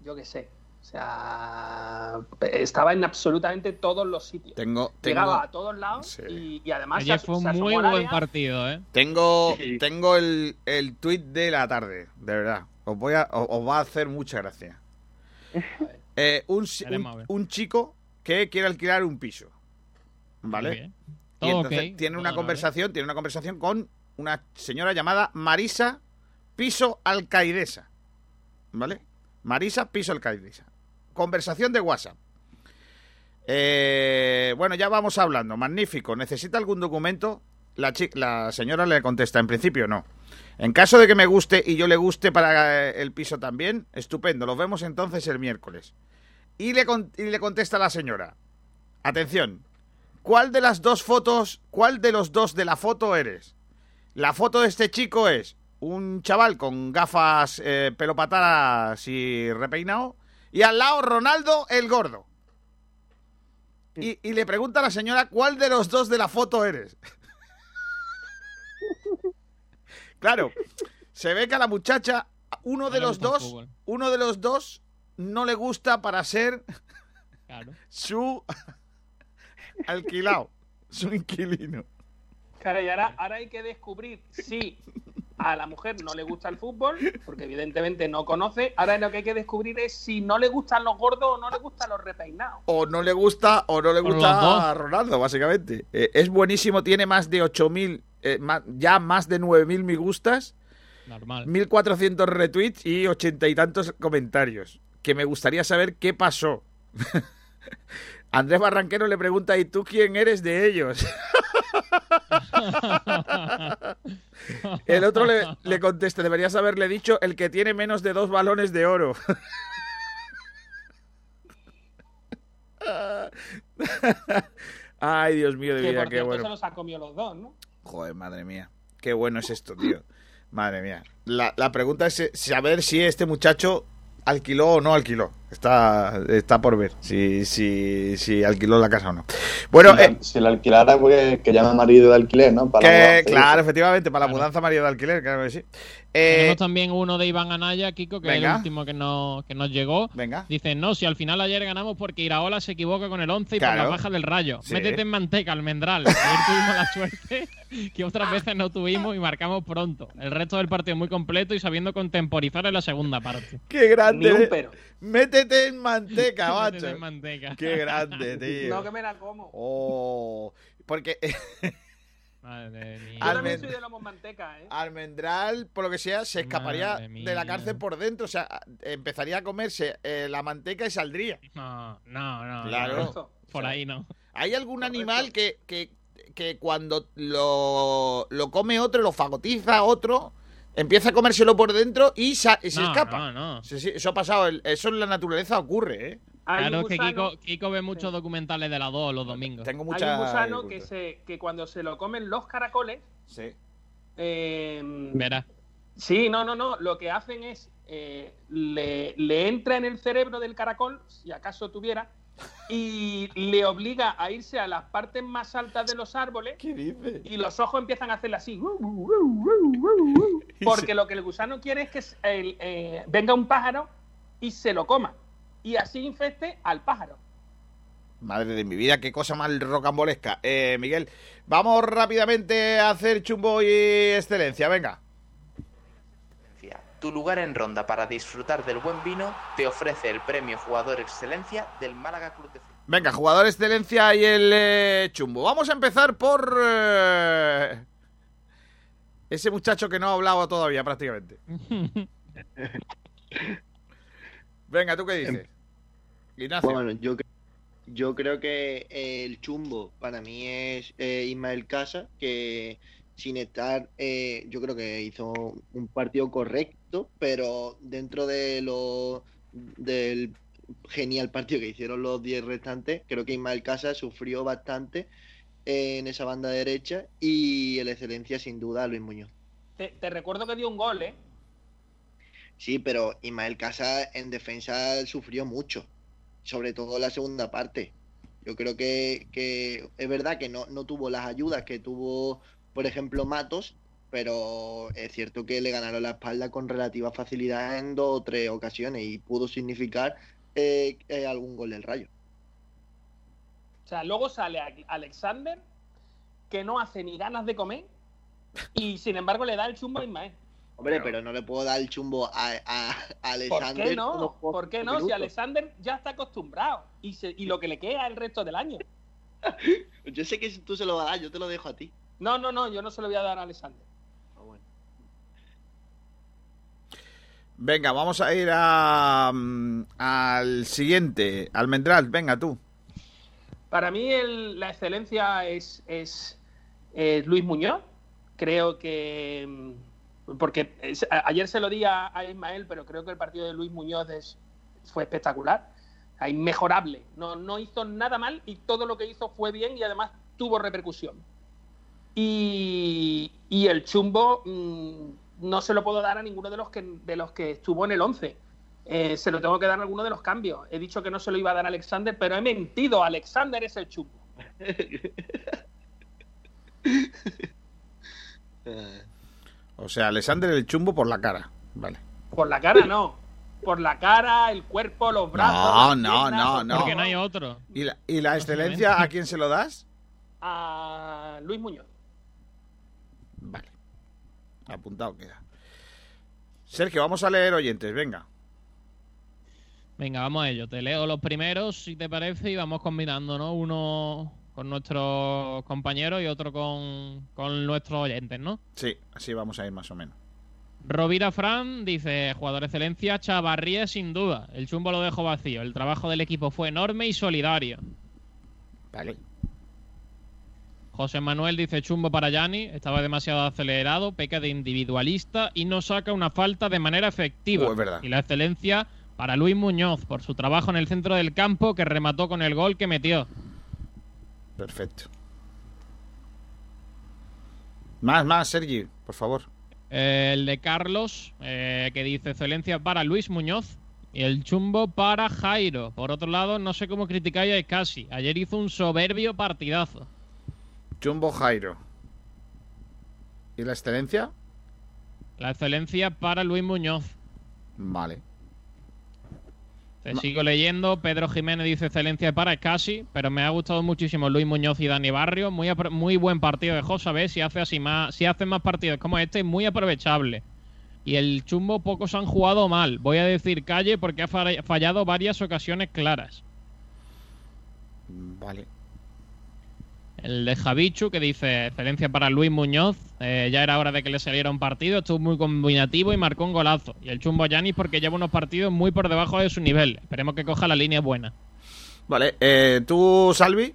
yo qué sé, o sea, estaba en absolutamente todos los sitios. Tengo, Llegaba a todos lados Sí. y, y además Ayer se, fue un se muy buen área. partido, ¿eh? tengo, Sí. tengo el, el tweet de la tarde, de verdad. Os, voy a, os, os va a hacer mucha gracia. Eh, un, chico que quiere alquilar un piso. ¿Vale? Y entonces tiene una conversación, tiene una conversación con una señora llamada Marisa Piso Alcaidesa. ¿Vale? Marisa Piso Alcaidesa. Conversación de WhatsApp. Eh, bueno, ya vamos hablando. Magnífico. ¿Necesita algún documento? La, señora le contesta, en principio no. En caso de que me guste y yo le guste para eh, el piso también, estupendo. Los vemos entonces el miércoles. Y le, con- y le contesta la señora. Atención. ¿Cuál de las dos fotos, cuál de los dos de la foto eres? La foto de este chico es un chaval con gafas eh, pelopatadas y repeinado. Y al lado Ronaldo el gordo. Y, y le pregunta a la señora cuál de los dos de la foto eres. claro, se ve que a la muchacha, uno No de los dos, fútbol. uno de los dos no le gusta para ser Claro. su alquilado, su inquilino. Claro, y ahora, ahora hay que descubrir si a la mujer no le gusta el fútbol, porque evidentemente no conoce. Ahora lo que hay que descubrir es si no le gustan los gordos o no le gustan los repeinados. O no le gusta o no le gusta dos. a Ronaldo, básicamente. Eh, es buenísimo, tiene más de 8.000, eh, ya más de 9.000 me gustas, Normal. 1.400 retweets y ochenta y tantos comentarios. Que me gustaría saber qué pasó. Andrés Barranquero le pregunta, ¿y tú quién eres de ellos? El otro le, le contesta, deberías haberle dicho el que tiene menos de dos balones de oro. Ay, Dios mío de que vida, por qué bueno. se los ha comido los dos, ¿no? Joder, madre mía. Qué bueno es esto, tío. Madre mía. La, la pregunta es eh, saber si este muchacho alquiló o no alquiló. Está, está por ver si, si, si alquiló la casa o no. Bueno, si, la- eh, si la alquilara, pues que llame a marido de alquiler, ¿no? Para la que, claro, efectivamente, para la mudanza María de alquiler, claro que sí. Eh, Tenemos también uno de Iván Anaya, Kiko, que es el último que nos, que nos llegó. Venga. Dice, no, si al final ayer ganamos porque Iraola se equivoca con el 11 y por Claro. las bajas del rayo. Sí. Métete en manteca, almendral. Ayer tuvimos la suerte que otras veces no tuvimos y marcamos pronto. El resto del partido muy completo y sabiendo contemporizar en la segunda parte. Qué grande. Ni un eh. pero. Métete en manteca, Métete macho. en manteca. Qué grande, tío. No que me la como. Oh, porque Madre mía. Yo también Almend- soy de lomo manteca, ¿eh? Almendral, por lo que sea, se escaparía de la cárcel por dentro. O sea, empezaría a comerse eh, la manteca y saldría. No, no, no. Claro. no. Por ahí no. ¿Hay algún animal que, que, que cuando lo, lo come otro, lo fagotiza otro, empieza a comérselo por dentro y, y se No, escapa. no, no. Sí, sí, eso ha pasado. el- Eso en la naturaleza ocurre, ¿eh? Hay Claro, es que Kiko, Kiko ve muchos documentales de la 2 los domingos. Tengo Hay mucha. un gusano que, se, que cuando se lo comen los caracoles. Sí. eh, Verás. Sí, no, no, no. Lo que hacen es. eh, le, le entra en el cerebro del caracol, si acaso tuviera, y le obliga a irse a las partes más altas de los árboles. ¿Qué dice? Y los ojos empiezan a hacerle así. Porque lo que el gusano quiere es que el, eh, venga un pájaro y se lo coma. Y así infeste al pájaro. Madre de mi vida, qué cosa más rocambolesca. Eh, Miguel, vamos rápidamente a hacer chumbo y excelencia, venga. Tu lugar en ronda para disfrutar del buen vino te ofrece el premio Jugador Excelencia del Málaga Club de Fútbol. Venga, jugador excelencia y el eh, chumbo. Vamos a empezar por eh, ese muchacho que no ha hablado todavía prácticamente. Venga, ¿tú qué dices? Ignacio. Bueno, yo, cre- yo creo que eh, el chumbo para mí es eh, Ismael Casa, que sin estar, eh, yo creo que hizo un partido correcto, pero dentro de lo del genial partido que hicieron los 10 restantes, creo que Ismael Casa sufrió bastante en esa banda derecha y el excelencia sin duda Luis Muñoz. Te, te recuerdo que dio un gol, ¿eh? Sí, pero Ismael Casa en defensa sufrió mucho, sobre todo en la segunda parte. Yo creo que, que es verdad que no, no tuvo las ayudas que tuvo, por ejemplo, Matos, pero es cierto que le ganaron la espalda con relativa facilidad en dos o tres ocasiones y pudo significar eh, eh, algún gol del Rayo. O sea, luego sale Alexander, que no hace ni ganas de comer, y sin embargo le da el chumbo a Ismael. Hombre, pero no le puedo dar el chumbo a, a- a ¿Por Alexander. qué no? ¿Por qué no? Si. Alexander ya está acostumbrado y, se- y lo que le queda el resto del año. Yo sé que tú se lo vas a dar, yo te lo dejo a ti. No, no, no, yo no se lo voy a dar a Alexander. Venga, vamos a ir mm, al siguiente. Almendral, venga tú. Para mí la excelencia es, es Luis Muñoz. Creo que... mm, Porque ayer se lo di a, Ismael, pero creo que el partido de Luis Muñoz fue espectacular. Inmejorable. No, no hizo nada mal y todo lo que hizo fue bien y además tuvo repercusión. Y, y el chumbo mm, no se lo puedo dar a ninguno de los que, de los que estuvo en el 11. Eh, se lo tengo que dar a alguno de los cambios. He dicho que no se lo iba a dar a Alexander, pero he mentido. Alexander es el chumbo. O sea, Alexander el chumbo por la cara. Vale. Por la cara no. Por la cara, el cuerpo, los brazos. No, no, piernas, no, no. Porque no hay otro. ¿Y la, y la excelencia a quién se lo das? A Luis Muñoz. Apuntado queda. Sergio, vamos a leer oyentes, venga. Venga, vamos a ello. Te leo los primeros, si te parece, y vamos combinando, ¿no? Uno con nuestros compañeros y otro con, con nuestros oyentes, ¿no? Sí, así vamos a ir más o menos. Rovira Fran dice, jugador de excelencia, Chavarría sin duda. El chumbo lo dejó vacío. El trabajo del equipo fue enorme y solidario. Vale. José Manuel dice, chumbo para Yanni. Estaba demasiado acelerado, peca de individualista y no saca una falta de manera efectiva. Es verdad. Y la excelencia para Luis Muñoz por su trabajo en el centro del campo que remató con el gol que metió. Perfecto. Más, más, Sergi, por favor. El de Carlos, eh, que dice excelencia para Luis Muñoz. Y el chumbo para Jairo. Por otro lado, no sé cómo criticáis a Casi. Ayer hizo un soberbio partidazo. Chumbo Jairo. ¿Y la excelencia? La excelencia para Luis Muñoz. Vale. Te sigo leyendo. Pedro Jiménez dice excelencia para Casi, pero me ha gustado muchísimo Luis Muñoz y Dani Barrio. Muy, muy buen partido de José B. Si hace así más, si hace más partidos como este, muy aprovechable. Y el chumbo pocos han jugado mal. Voy a decir calle porque ha fa- fallado varias ocasiones claras. Vale. El de Javichu que dice excelencia para Luis Muñoz. eh, ya era hora de que le saliera un partido. Estuvo muy combinativo y marcó un golazo. Y el chumbo a Yanis porque lleva unos partidos muy por debajo de su nivel. Esperemos que coja la línea buena. Vale, eh, ¿tú, Salvi?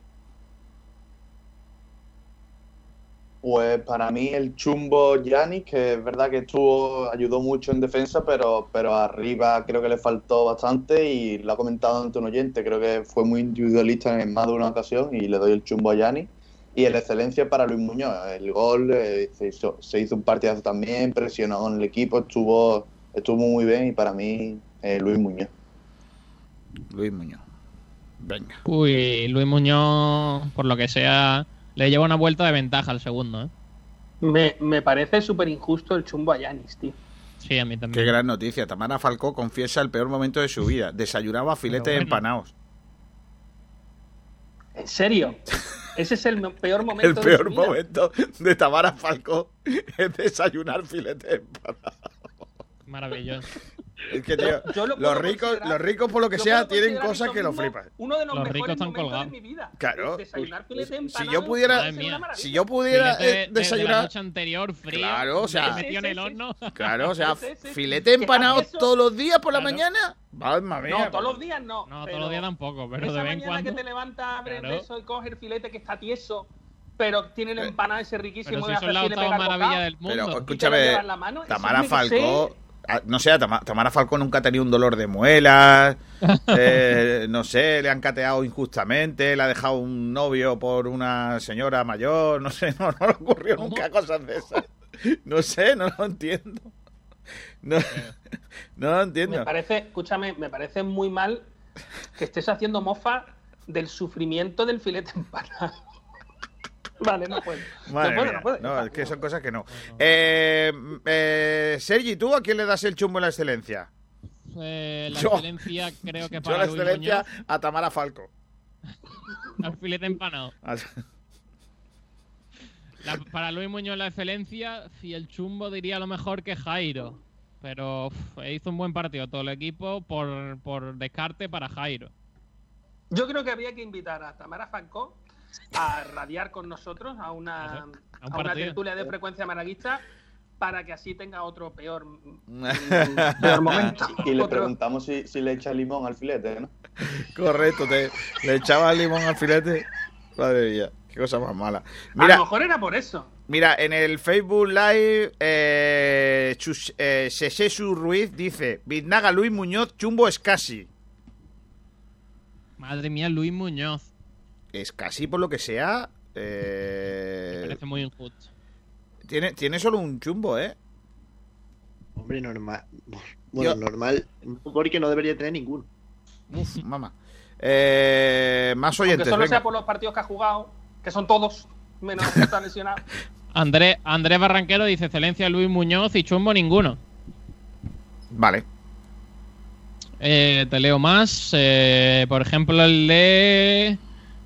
Pues para mí el chumbo Yanis, que es verdad que estuvo, ayudó mucho en defensa, pero, pero arriba creo que le faltó bastante y lo ha comentado ante un oyente, creo que fue muy individualista en más de una ocasión y le doy el chumbo a Yanis. Y el excelencia para Luis Muñoz, el gol eh, se, hizo, se hizo un partidazo también, presionó en el equipo, estuvo, estuvo muy bien y para mí eh, Luis Muñoz. Luis Muñoz. Venga. Uy, Luis Muñoz, por lo que sea, le lleva una vuelta de ventaja al segundo, ¿eh? Me, me parece súper injusto el chumbo a Yanis, tío. Sí, a mí Qué también. gran noticia. Tamara Falcó confiesa el peor momento de su vida. Desayunaba filetes bueno. empanados. ¿En serio? Ese es el peor momento El de peor vida. momento de Tamara Falcó es desayunar filetes empanados. Maravilloso. Es que, tío, yo lo puedo los ricos, los ricos por lo que yo sea tienen cosas que lo flipan. Uno de los, Los mejores ricos están momentos colgados. de mi vida. Claro. Desayunar filete Si empanado yo pudiera, Madre si yo pudiera Filete eh, de- de la desayunar, noche anterior, frío. Claro, o sea- metido en el horno. claro, o sea, Sí, sí, sí. filete empanado todos los días por la Claro. mañana. Mamma mía. No, todos los días no. No, todos los días tampoco, pero esa de vez en mañana cuando. que te levantas, abres Claro. eso y coges el filete que está tieso, pero tiene el empanado ese riquísimo. Pero si pegas el maravilla del mundo. Pero lo escúchame, la mano, Tamara Falcó, no sé, Tama- Tamara Falcó nunca ha tenido un dolor de muelas, eh, no sé, le han cateado injustamente, le ha dejado un novio por una señora mayor, no sé, no, no le ocurrió nunca cosas de esas. No sé, no lo entiendo. No, no lo entiendo. Me parece, escúchame, me parece muy mal que estés haciendo mofa del sufrimiento del filete empanado. Vale, no puedo. Madre no puedo, mía. no puedo. No, es que son cosas que no. Eh, eh, Sergi, ¿tú a quién le das el chumbo en la excelencia? Eh, la Yo- excelencia creo que Yo para la Luis excelencia Muñoz, a Tamara Falco. al filete empanado. A- La- para Luis Muñoz la excelencia, y el chumbo diría a lo mejor que Jairo. Pero uf, hizo un buen partido todo el equipo por, por descarte para Jairo. Yo creo que habría que invitar a Tamara Falcó a radiar con nosotros a una, a un a una tertulia de frecuencia maraguista para que así tenga otro peor, peor momento. Y le Otro- preguntamos si, si le echa limón al filete, ¿no? Correcto, te, le echaba limón al filete. Madre mía, qué cosa más mala. A lo mejor era por eso. mira en el Facebook Live, eh, Chus- eh, Sesesu Ruiz dice: Biznaga Luis Muñoz, chumbo es casi. Madre mía, Luis Muñoz. Es casi por lo que sea. eh, Parece muy injusto. tiene, tiene solo un chumbo, ¿eh? Hombre, normal. Bueno, Yo- normal, porque no debería tener ninguno. Uf, mamá. Eh, más Aunque oyentes, solo sea venga. por los partidos que ha jugado, que son todos, menos que está lesionado. Andrés, Andrés Barranquero dice excelencia Luis Muñoz y chumbo ninguno. Vale. Eh, te leo más. eh, por ejemplo, el de.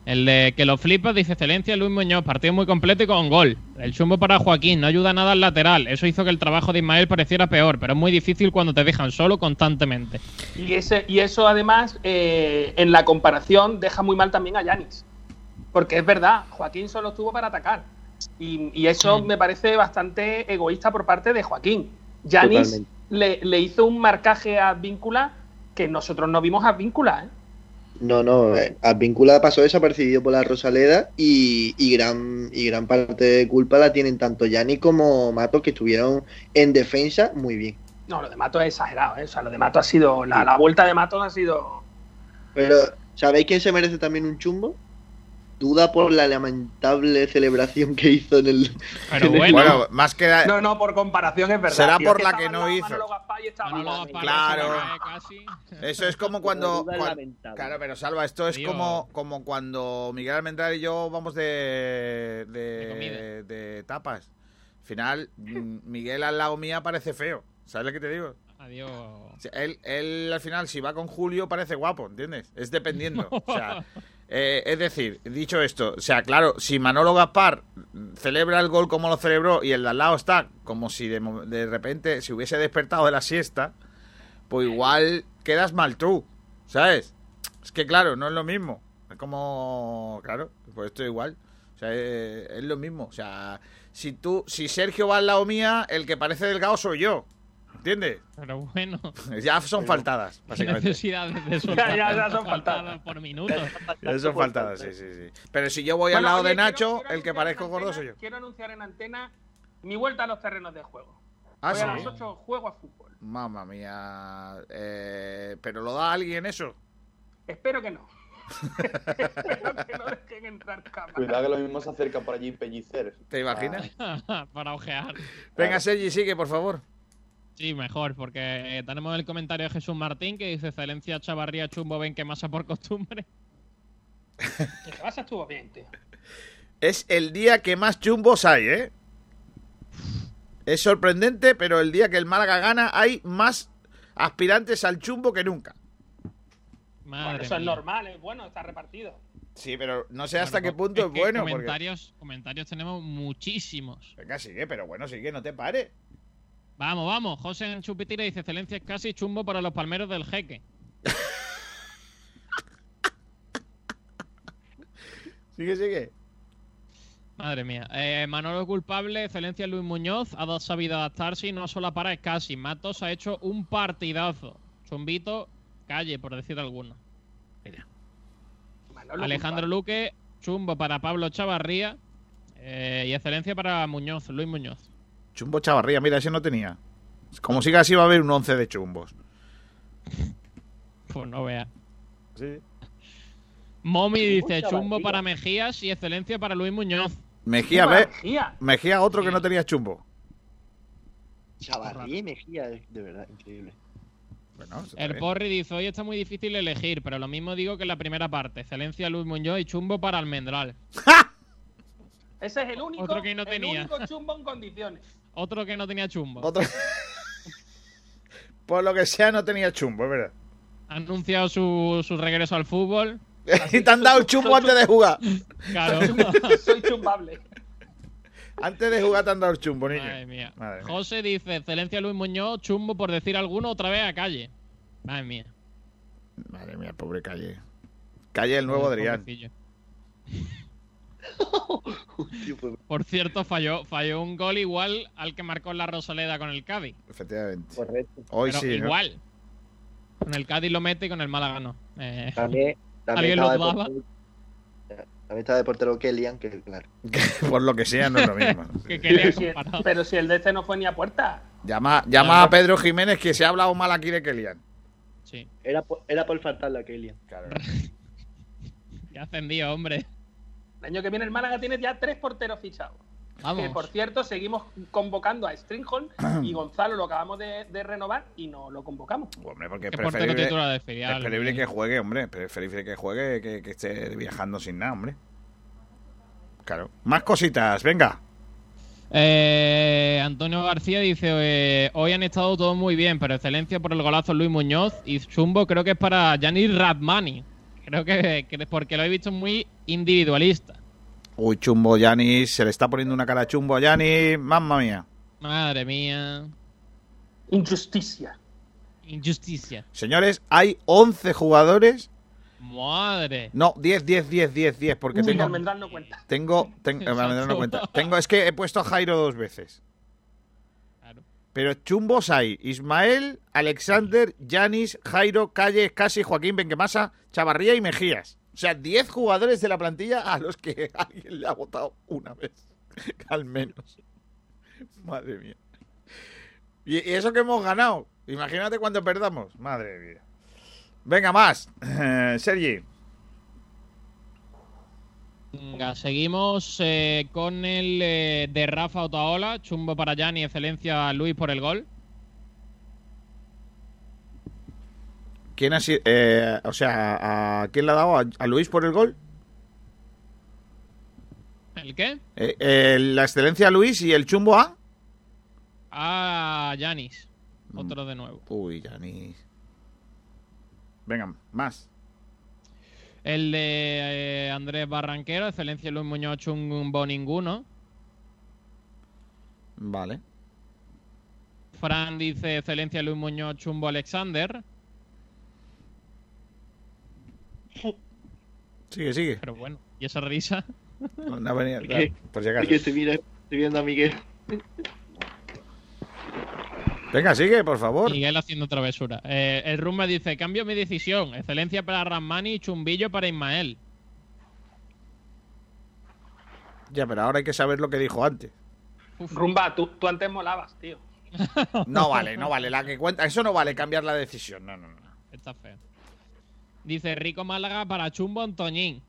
El de que lo flipas dice excelencia Luis Muñoz, partido muy completo y con gol. El chumbo para Joaquín, no ayuda nada al lateral. Eso hizo que el trabajo de Ismael pareciera peor, pero es muy difícil cuando te dejan solo constantemente. Y, ese, y eso además, eh, en la comparación, deja muy mal también a Yanis. Porque es verdad, Joaquín solo estuvo para atacar. Y, y eso Mm. me parece bastante egoísta por parte de Joaquín. Yanis le, le hizo un marcaje a Víncula que nosotros no vimos a Víncula. ¿eh? No, no, eh, Advíncula pasó desapercibido por la Rosaleda y, y gran y gran parte de culpa la tienen tanto Yanni como Matos que estuvieron en defensa muy bien. No, lo de Mato es exagerado. ¿eh? O sea, lo de Mato ha sido. La, la vuelta de Matos ha sido. Pero, ¿sabéis quién se merece también un chumbo? Duda por la lamentable celebración que hizo en el. Pero en el- bueno. Bueno, más que. No, no, por comparación es verdad. Será tío. por la que no hizo. Manolo Claro. Eso es como cuando. Claro, pero Salva, esto es Tío. como, como cuando Miguel Almendral y yo vamos de, De de, tapas. Al final, mm, Miguel al lado mía parece feo. ¿Sabes lo que te digo? Adiós. Él, él al final, si va con Julio, parece guapo, ¿entiendes? Es dependiendo. O sea, eh, es decir, dicho esto, o sea, claro, si Manolo Gaspar celebra el gol como lo celebró y el de al lado está como si de, de repente se hubiese despertado de la siesta, pues igual quedas mal tú, ¿sabes? Es que claro, no es lo mismo. Es como, claro, pues esto igual. O sea, es lo mismo. O sea, si tú, si Sergio va al lado mía, el que parece delgado soy yo. ¿Entiendes? Pero bueno. Ya son faltadas, ¿Qué básicamente. necesidad de Ya, soltar ya, son faltadas. por minuto. Ya son faltadas, sí, sí, sí. Pero si yo voy al lado oye, de Nacho, quiero el que parezco gordo soy yo. Quiero anunciar en antena mi vuelta a los terrenos de juego. Ah, Hoy a las 8 juego a fútbol. Mamma mía. Eh, ¿Pero lo da alguien eso? Espero que no. Espero que no dejen entrar cámaras. Cuidado que lo mismo se acerca por allí Pellicer. ¿Te imaginas? Para ojear. Venga, Sergi, sigue, por favor. Sí, mejor, porque eh, tenemos el comentario de Jesús Martín que dice: Excelencia Chavarría Chumbo ven que masa por costumbre. Que vas estuvo bien, tío. Es el día que más chumbos hay, ¿eh? Es sorprendente, pero el día que el Málaga gana hay más aspirantes al chumbo que nunca. Madre Bueno, eso es normal, es bueno, está repartido. Sí, pero no sé hasta qué punto es, que bueno. porque- Comentarios, comentarios tenemos muchísimos. Venga, sigue, pero bueno, sigue, no te pares. Vamos, vamos. José en Chupitira dice: Excelencia es casi chumbo para los palmeros del jeque. Sigue, sigue. Madre mía. Eh, Manolo culpable, excelencia Luis Muñoz, ha sabido adaptarse y no solo para es casi. Matos ha hecho un partidazo. Chumbito, calle, por decir alguno. Manolo Alejandro Luque, chumbo para Pablo Chavarría. eh, y excelencia para Muñoz, Luis Muñoz. Chumbo Chavarría, mira, ese no tenía. Como siga así va a haber un 11 de chumbos. Pues no vea. Sí. Momi dice Chavarría. chumbo para Mejías y excelencia para Luis Muñoz. Mejía, ve. Mejía. Mejía, otro que no tenía chumbo. Chavarría y Mejía, de verdad, increíble. Bueno, El. Porri dice, hoy está muy difícil elegir, pero lo mismo digo que en la primera parte. Excelencia Luis Muñoz y chumbo para Almendral. Ese es el único, Otro que no el tenía. único chumbo en condiciones. Otro que no tenía chumbo. Otro- Por lo que sea, no tenía chumbo, es verdad. Ha anunciado su, su regreso al fútbol. y te han dado el chumbo antes de jugar. Claro. Soy chumbable. Antes de jugar te han dado el chumbo, niño. Madre mía. Madre mía. José dice, excelencia Luis Muñoz, chumbo por decir alguno, otra vez a calle. Madre mía. Madre mía, pobre Calle. Calle el nuevo Adrián. Pues, Por cierto, falló, falló un gol igual al que marcó en la Rosaleda con el Cádiz. Efectivamente. correcto. Hoy Pero sí. ¿no? igual. Con el Cádiz lo mete y con el Málaga no. Eh, También, ¿Alguien también estaba, lo dudaba? portero, también estaba de portero Kellyan, que claro. Por lo que sea, no es lo mismo. que Pero si, comparado. pero si el de este no fue ni a puerta. Llama, llama a Pedro Jiménez que se ha hablado mal aquí de Kelian. Sí. Era por, era por faltarle a Kellyan. Claro. Ya ascendido, hombre. El año que viene el Málaga tiene ya tres porteros fichados. Vamos. Que por cierto, seguimos convocando a Stringholm y Gonzalo lo acabamos de, de renovar y no lo convocamos. Hombre, porque es portero preferible, es preferible que juegue, hombre. Preferible que juegue que, que esté viajando sin nada, hombre. Claro. Más cositas, venga. Eh, Antonio García dice: eh, Hoy han estado todos muy bien, pero excelencia por el golazo Luis Muñoz. Y chumbo creo que es para Yanis Radmani. Creo que, que porque lo he visto muy individualista. Uy, chumbo Yanis. Se le está poniendo una cara chumbo a Yanis. Mamma mía. Madre mía. Injusticia. Injusticia. Señores, hay 11 jugadores. Madre. No, 10, 10, 10, 10, 10. Porque Uy, tengo. No cuenta. Tengo. ten- dado cuenta. Tengo, es que he puesto a Jairo dos veces. Claro. Pero chumbos hay Ismael, Alexander, Yanis, Jairo, Calle, Casi, Joaquín Benquemasa, Chavarría y Mejías. O sea, 10 jugadores de la plantilla a los que alguien le ha votado una vez. Al menos. Madre mía. Y y eso que hemos ganado. Imagínate cuando perdamos. Madre mía. Venga, más. Sergi. Venga, seguimos eh, con el eh, de Rafa Otaola. Chumbo para Yanni, excelencia Luis por el gol. ¿Quién ha sido? eh, o sea, ¿a quién le ha dado? ¿A, a Luis por el gol? ¿El qué? Eh, eh, la excelencia a Luis y el chumbo a. A Yanis. Otro de nuevo. Uy, Yanis. Venga, más. El de eh, Andrés Barranquero, excelencia Luis Muñoz, chumbo ninguno. Vale. Fran dice excelencia Luis Muñoz, chumbo Alexander. Sigue, sigue. Pero bueno, ¿y esa risa? No, no venía, por si acaso. Estoy, mira- estoy viendo a Miguel. Venga, sigue, por favor. Miguel haciendo travesura. Eh, el Rumba dice, cambio mi decisión. Excelencia para Ramani y Chumbillo para Ismael. Ya, pero ahora hay que saber lo que dijo antes. Rumba, tú, tú antes molabas, tío. No vale, no vale. La que cuenta, eso no vale cambiar la decisión. No, no, no. Está feo. Dice Rico Málaga para Chumbo Antoñín.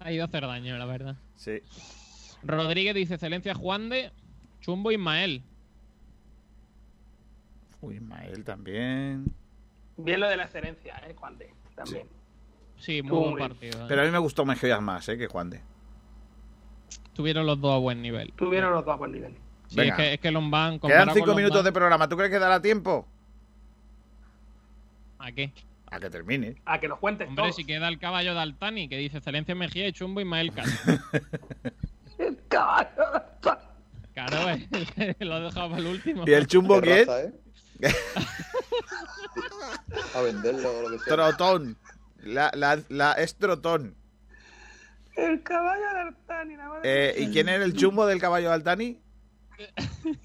ha ido a hacer daño, la verdad. Sí. Rodríguez dice excelencia Juan de Chumbo Ismael. Uy, Ismael también. Bien lo de la excelencia, ¿eh, Juan de? También. Sí, muy buen partido. ¿eh? Pero a mí me gustó Mejías más, ¿eh? Que Juan de. Tuvieron los dos a buen nivel. Tuvieron los dos a buen nivel. Sí, Venga. es que, es que Lombán... Quedan cinco minutos de programa. ¿Tú crees que dará tiempo? ¿A qué? A que termine. A que nos cuentes Hombre, todo. si queda el caballo de Altani, que dice excelencia Mejía y Chumbo Ismael Castro. Claro, eh, lo he dejado para el último. ¿Y el chumbo Qué ¿eh? A venderlo o lo que sea. Trotón. La, la, la es Trotón. El caballo de Artani, la madre Eh, ¿Y quién era el chumbo del caballo de Altani?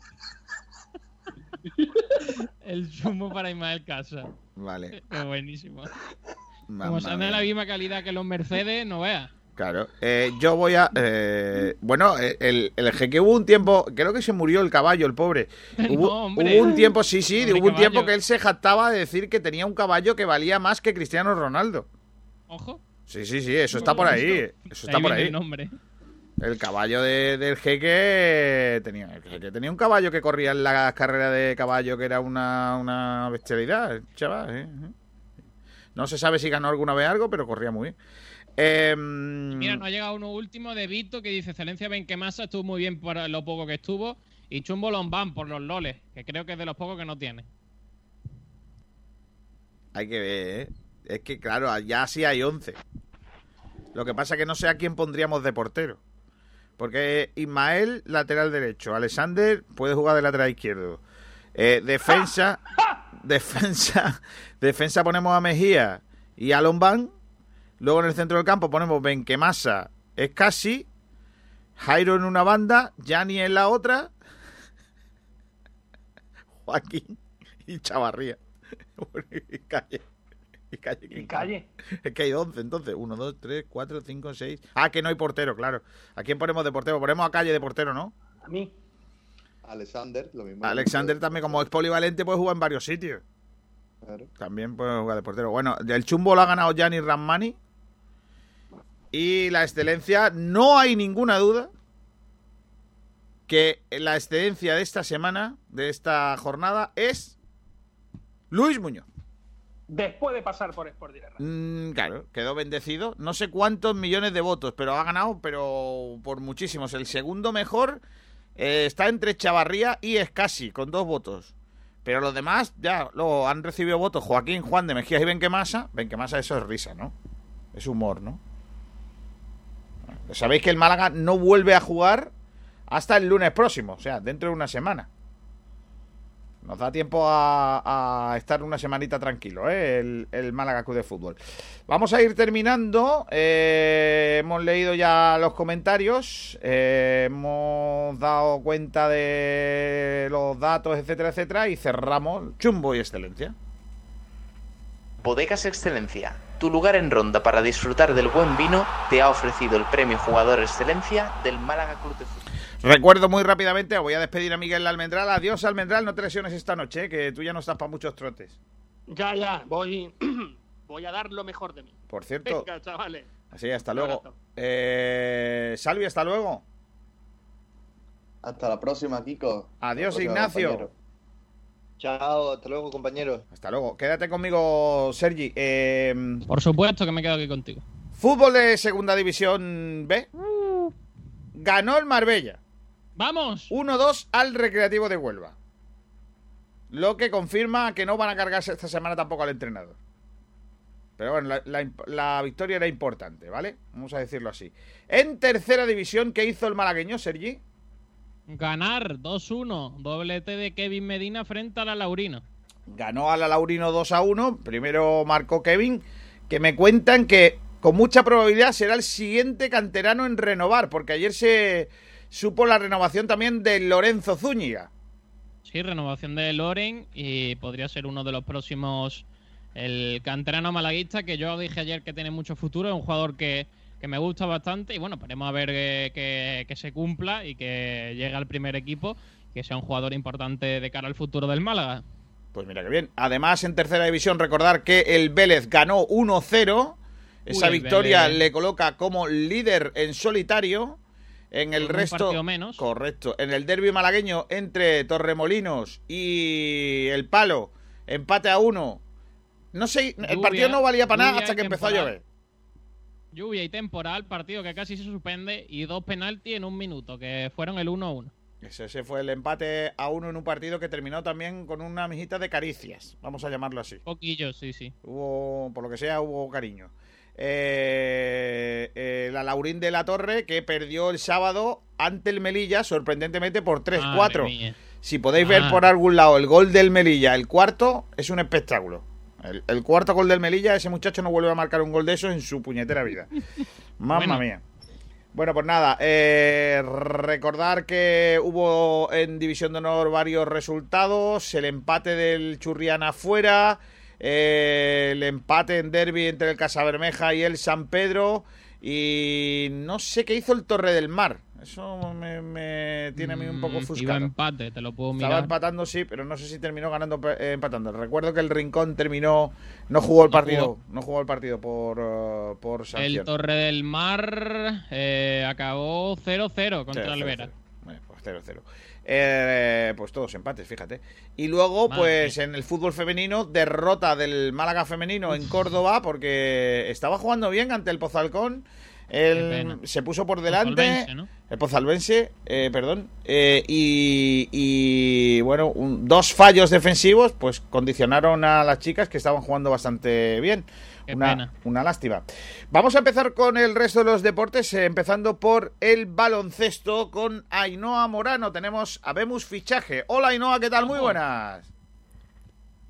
El chumbo para Ismael Casa. Vale. Qué buenísimo. Mamma Como sean de la misma calidad que los Mercedes, no veas. Claro. Eh, yo voy a. eh, bueno, eh, el, el jeque hubo un tiempo. Creo que se murió el caballo, el pobre. Hubo, No, hombre. hubo un tiempo, sí, sí, Pobre hubo un tiempo que él se jactaba de decir que tenía un caballo que valía más que Cristiano Ronaldo. Ojo. Sí, sí, sí, eso está por ahí. Eso está Ahí por ahí. el nombre. El caballo de- del jeque tenía, el jeque tenía un caballo que corría en las carreras de caballo que era una, una bestialidad, chaval. ¿eh? No se sabe si ganó alguna vez algo, pero corría muy bien. Em, Mira, nos ha llegado uno último de Vito que dice Excelencia Benquemasa estuvo muy bien por lo poco que estuvo. Y Chumbo Lombán por los loles, que creo que es de los pocos que no tiene. Hay que ver, ¿eh? Es que, claro, ya sí hay 11. Lo que pasa es que no sé a quién pondríamos de portero. Porque Ismael, lateral derecho. Alexander puede jugar de lateral izquierdo. Eh, defensa. defensa. Defensa ponemos a Mejía y a Lombán. Luego en el centro del campo ponemos Benquemasa, Escasi, Jairo en una banda, Yanni en la otra, Joaquín y Chavarría. calle. Y calle. Y calle. Es que hay 11, entonces. 1, 2, 3, 4, 5, 6. Ah, que no hay portero, claro. ¿A quién ponemos de portero? Ponemos a calle de portero, ¿no? A mí. Alexander, lo mismo. Alexander también, como es polivalente, puede jugar en varios sitios. Claro. También puede jugar de portero. Bueno, el chumbo lo ha ganado Gianni Ramani. Y la excelencia, no hay ninguna duda que la excelencia de esta semana, de esta jornada, es Luis Muñoz. Después de pasar por Sport Direct. Mm, claro, quedó bendecido. No sé cuántos millones de votos, pero ha ganado, pero por muchísimos. El segundo mejor eh, está entre Chavarría y Escasi, con dos votos. Pero los demás ya luego han recibido votos Joaquín, Juan de Mejías y Benquemasa. Benquemasa, eso es risa, ¿no? Es humor, ¿no? Sabéis que el Málaga no vuelve a jugar hasta el lunes próximo, o sea, dentro de una semana. Nos da tiempo a, estar una semanita tranquilo, ¿eh? el, el Málaga Club de Fútbol. Vamos a ir terminando. eh, hemos leído ya los comentarios. eh, hemos dado cuenta de los datos, etcétera, etcétera. Y cerramos chumbo y excelencia. Bodegas Excelencia, tu lugar en Ronda para disfrutar del buen vino, te ha ofrecido el premio Jugador Excelencia del Málaga Club de Fútbol. Recuerdo muy rápidamente, voy a despedir a Miguel Almendral. Adiós, Almendral, no te lesiones esta noche, ¿eh? que tú ya no estás para muchos trotes. Ya, ya, voy, voy a dar lo mejor de mí. Por cierto, Venga, chavales. así, hasta luego. Eh, Salvi, hasta luego. Hasta la próxima, Kiko. Adiós, próxima, Ignacio. compañero. Chao, hasta luego, compañeros. Hasta luego. Quédate conmigo, Sergi. Eh, Por supuesto que me quedo aquí contigo. fútbol de Segunda División B. Ganó el Marbella. ¡Vamos! 1-2 al Recreativo de Huelva. Lo que confirma que no van a cargarse esta semana tampoco al entrenador. Pero bueno, la, la imp- la victoria era importante, ¿vale? Vamos a decirlo así. En tercera división, ¿qué hizo el malagueño, Sergi? Ganar 2-1. Doblete de Kevin Medina frente a la Laurina. Ganó a la Laurino 2 a 1. Primero marcó Kevin, que me cuentan que con mucha probabilidad será el siguiente canterano en renovar, porque ayer se supo la renovación también de Lorenzo Zúñiga. Sí, renovación de Loren y podría ser uno de los próximos. El canterano malaguista, que yo dije ayer que tiene mucho futuro, es un jugador que, que me gusta bastante y bueno, esperemos a ver que, que, que se cumpla y que llegue al primer equipo, que sea un jugador importante de cara al futuro del Málaga. Pues mira que bien. Además, en tercera división, recordar que el Vélez ganó 1-0. Esa Uy, victoria Vélez. le coloca como líder en solitario. En el resto. menos. Correcto. En el derby malagueño entre Torremolinos y el Palo, empate a uno. No sé, el partido no valía para nada hasta que empezó a llover. Lluvia y temporal, partido que casi se suspende y dos penaltis en un minuto, que fueron el 1-1. Ese, ese fue el empate a uno en un partido que terminó también con una mijita de caricias. Vamos a llamarlo así. Poquillo, sí, sí. Hubo, por lo que sea, hubo cariño. Eh, eh, la Laurín de la Torre que perdió el sábado ante el Melilla, sorprendentemente por 3-4. Madre mía. Si podéis ver Ah. por algún lado el gol del Melilla, el cuarto, es un espectáculo. El, el cuarto gol del Melilla, ese muchacho no vuelve a marcar un gol de eso en su puñetera vida. Mamma Bueno. mía. Bueno, pues nada, eh, recordar que hubo en División de Honor varios resultados, el empate del Churriana fuera, eh, el empate en derby entre el Casabermeja y el San Pedro, y no sé qué hizo el Torre del Mar, eso me, me tiene a mí un poco Mm, Iba ofuscado. empate, te lo puedo Estaba mirar. empatando, sí, pero no sé si terminó ganando eh, empatando. Recuerdo que el Rincón terminó, no jugó el No partido, jugó. no jugó el partido por, eh, por sanción. El Torre del Mar eh, acabó 0-0 contra el Vera. cero. Bueno, pues 0-0. Eh, pues todos empates, fíjate. Y luego, Madre pues en el fútbol femenino, derrota del Málaga femenino en Córdoba porque estaba jugando bien ante el Pozalcón. El, se puso por delante. Pozalbense, ¿no? El Pozalbense, eh, perdón. eh, y, y, bueno, un- dos fallos defensivos, pues condicionaron a las chicas que estaban jugando bastante bien. Una, una lástima. Vamos a empezar con el resto de los deportes, eh, empezando por el baloncesto con Ainhoa Morano. Tenemos a Bemus Fichaje. Hola Ainhoa, ¿qué tal? Muy buenas.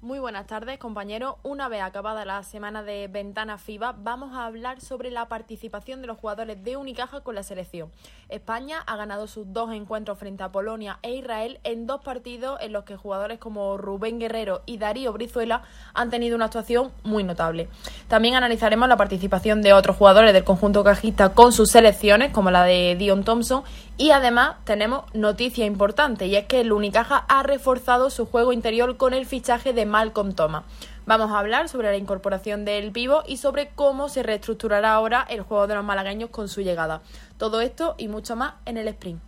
Muy buenas tardes, compañeros. Una vez acabada la semana de ventana FIBA, vamos a hablar sobre la participación de los jugadores de Unicaja con la selección. España ha ganado sus dos encuentros frente a Polonia e Israel en dos partidos en los que jugadores como Rubén Guerrero y Darío Brizuela han tenido una actuación muy notable. También analizaremos la participación de otros jugadores del conjunto cajista con sus selecciones, como la de Dion Thompson, y además tenemos noticia importante y es que el Unicaja ha reforzado su juego interior con el fichaje de Malcolm Thomas. Vamos a hablar sobre la incorporación del pivo y sobre cómo se reestructurará ahora el juego de los malagueños con su llegada. Todo esto y mucho más en el sprint.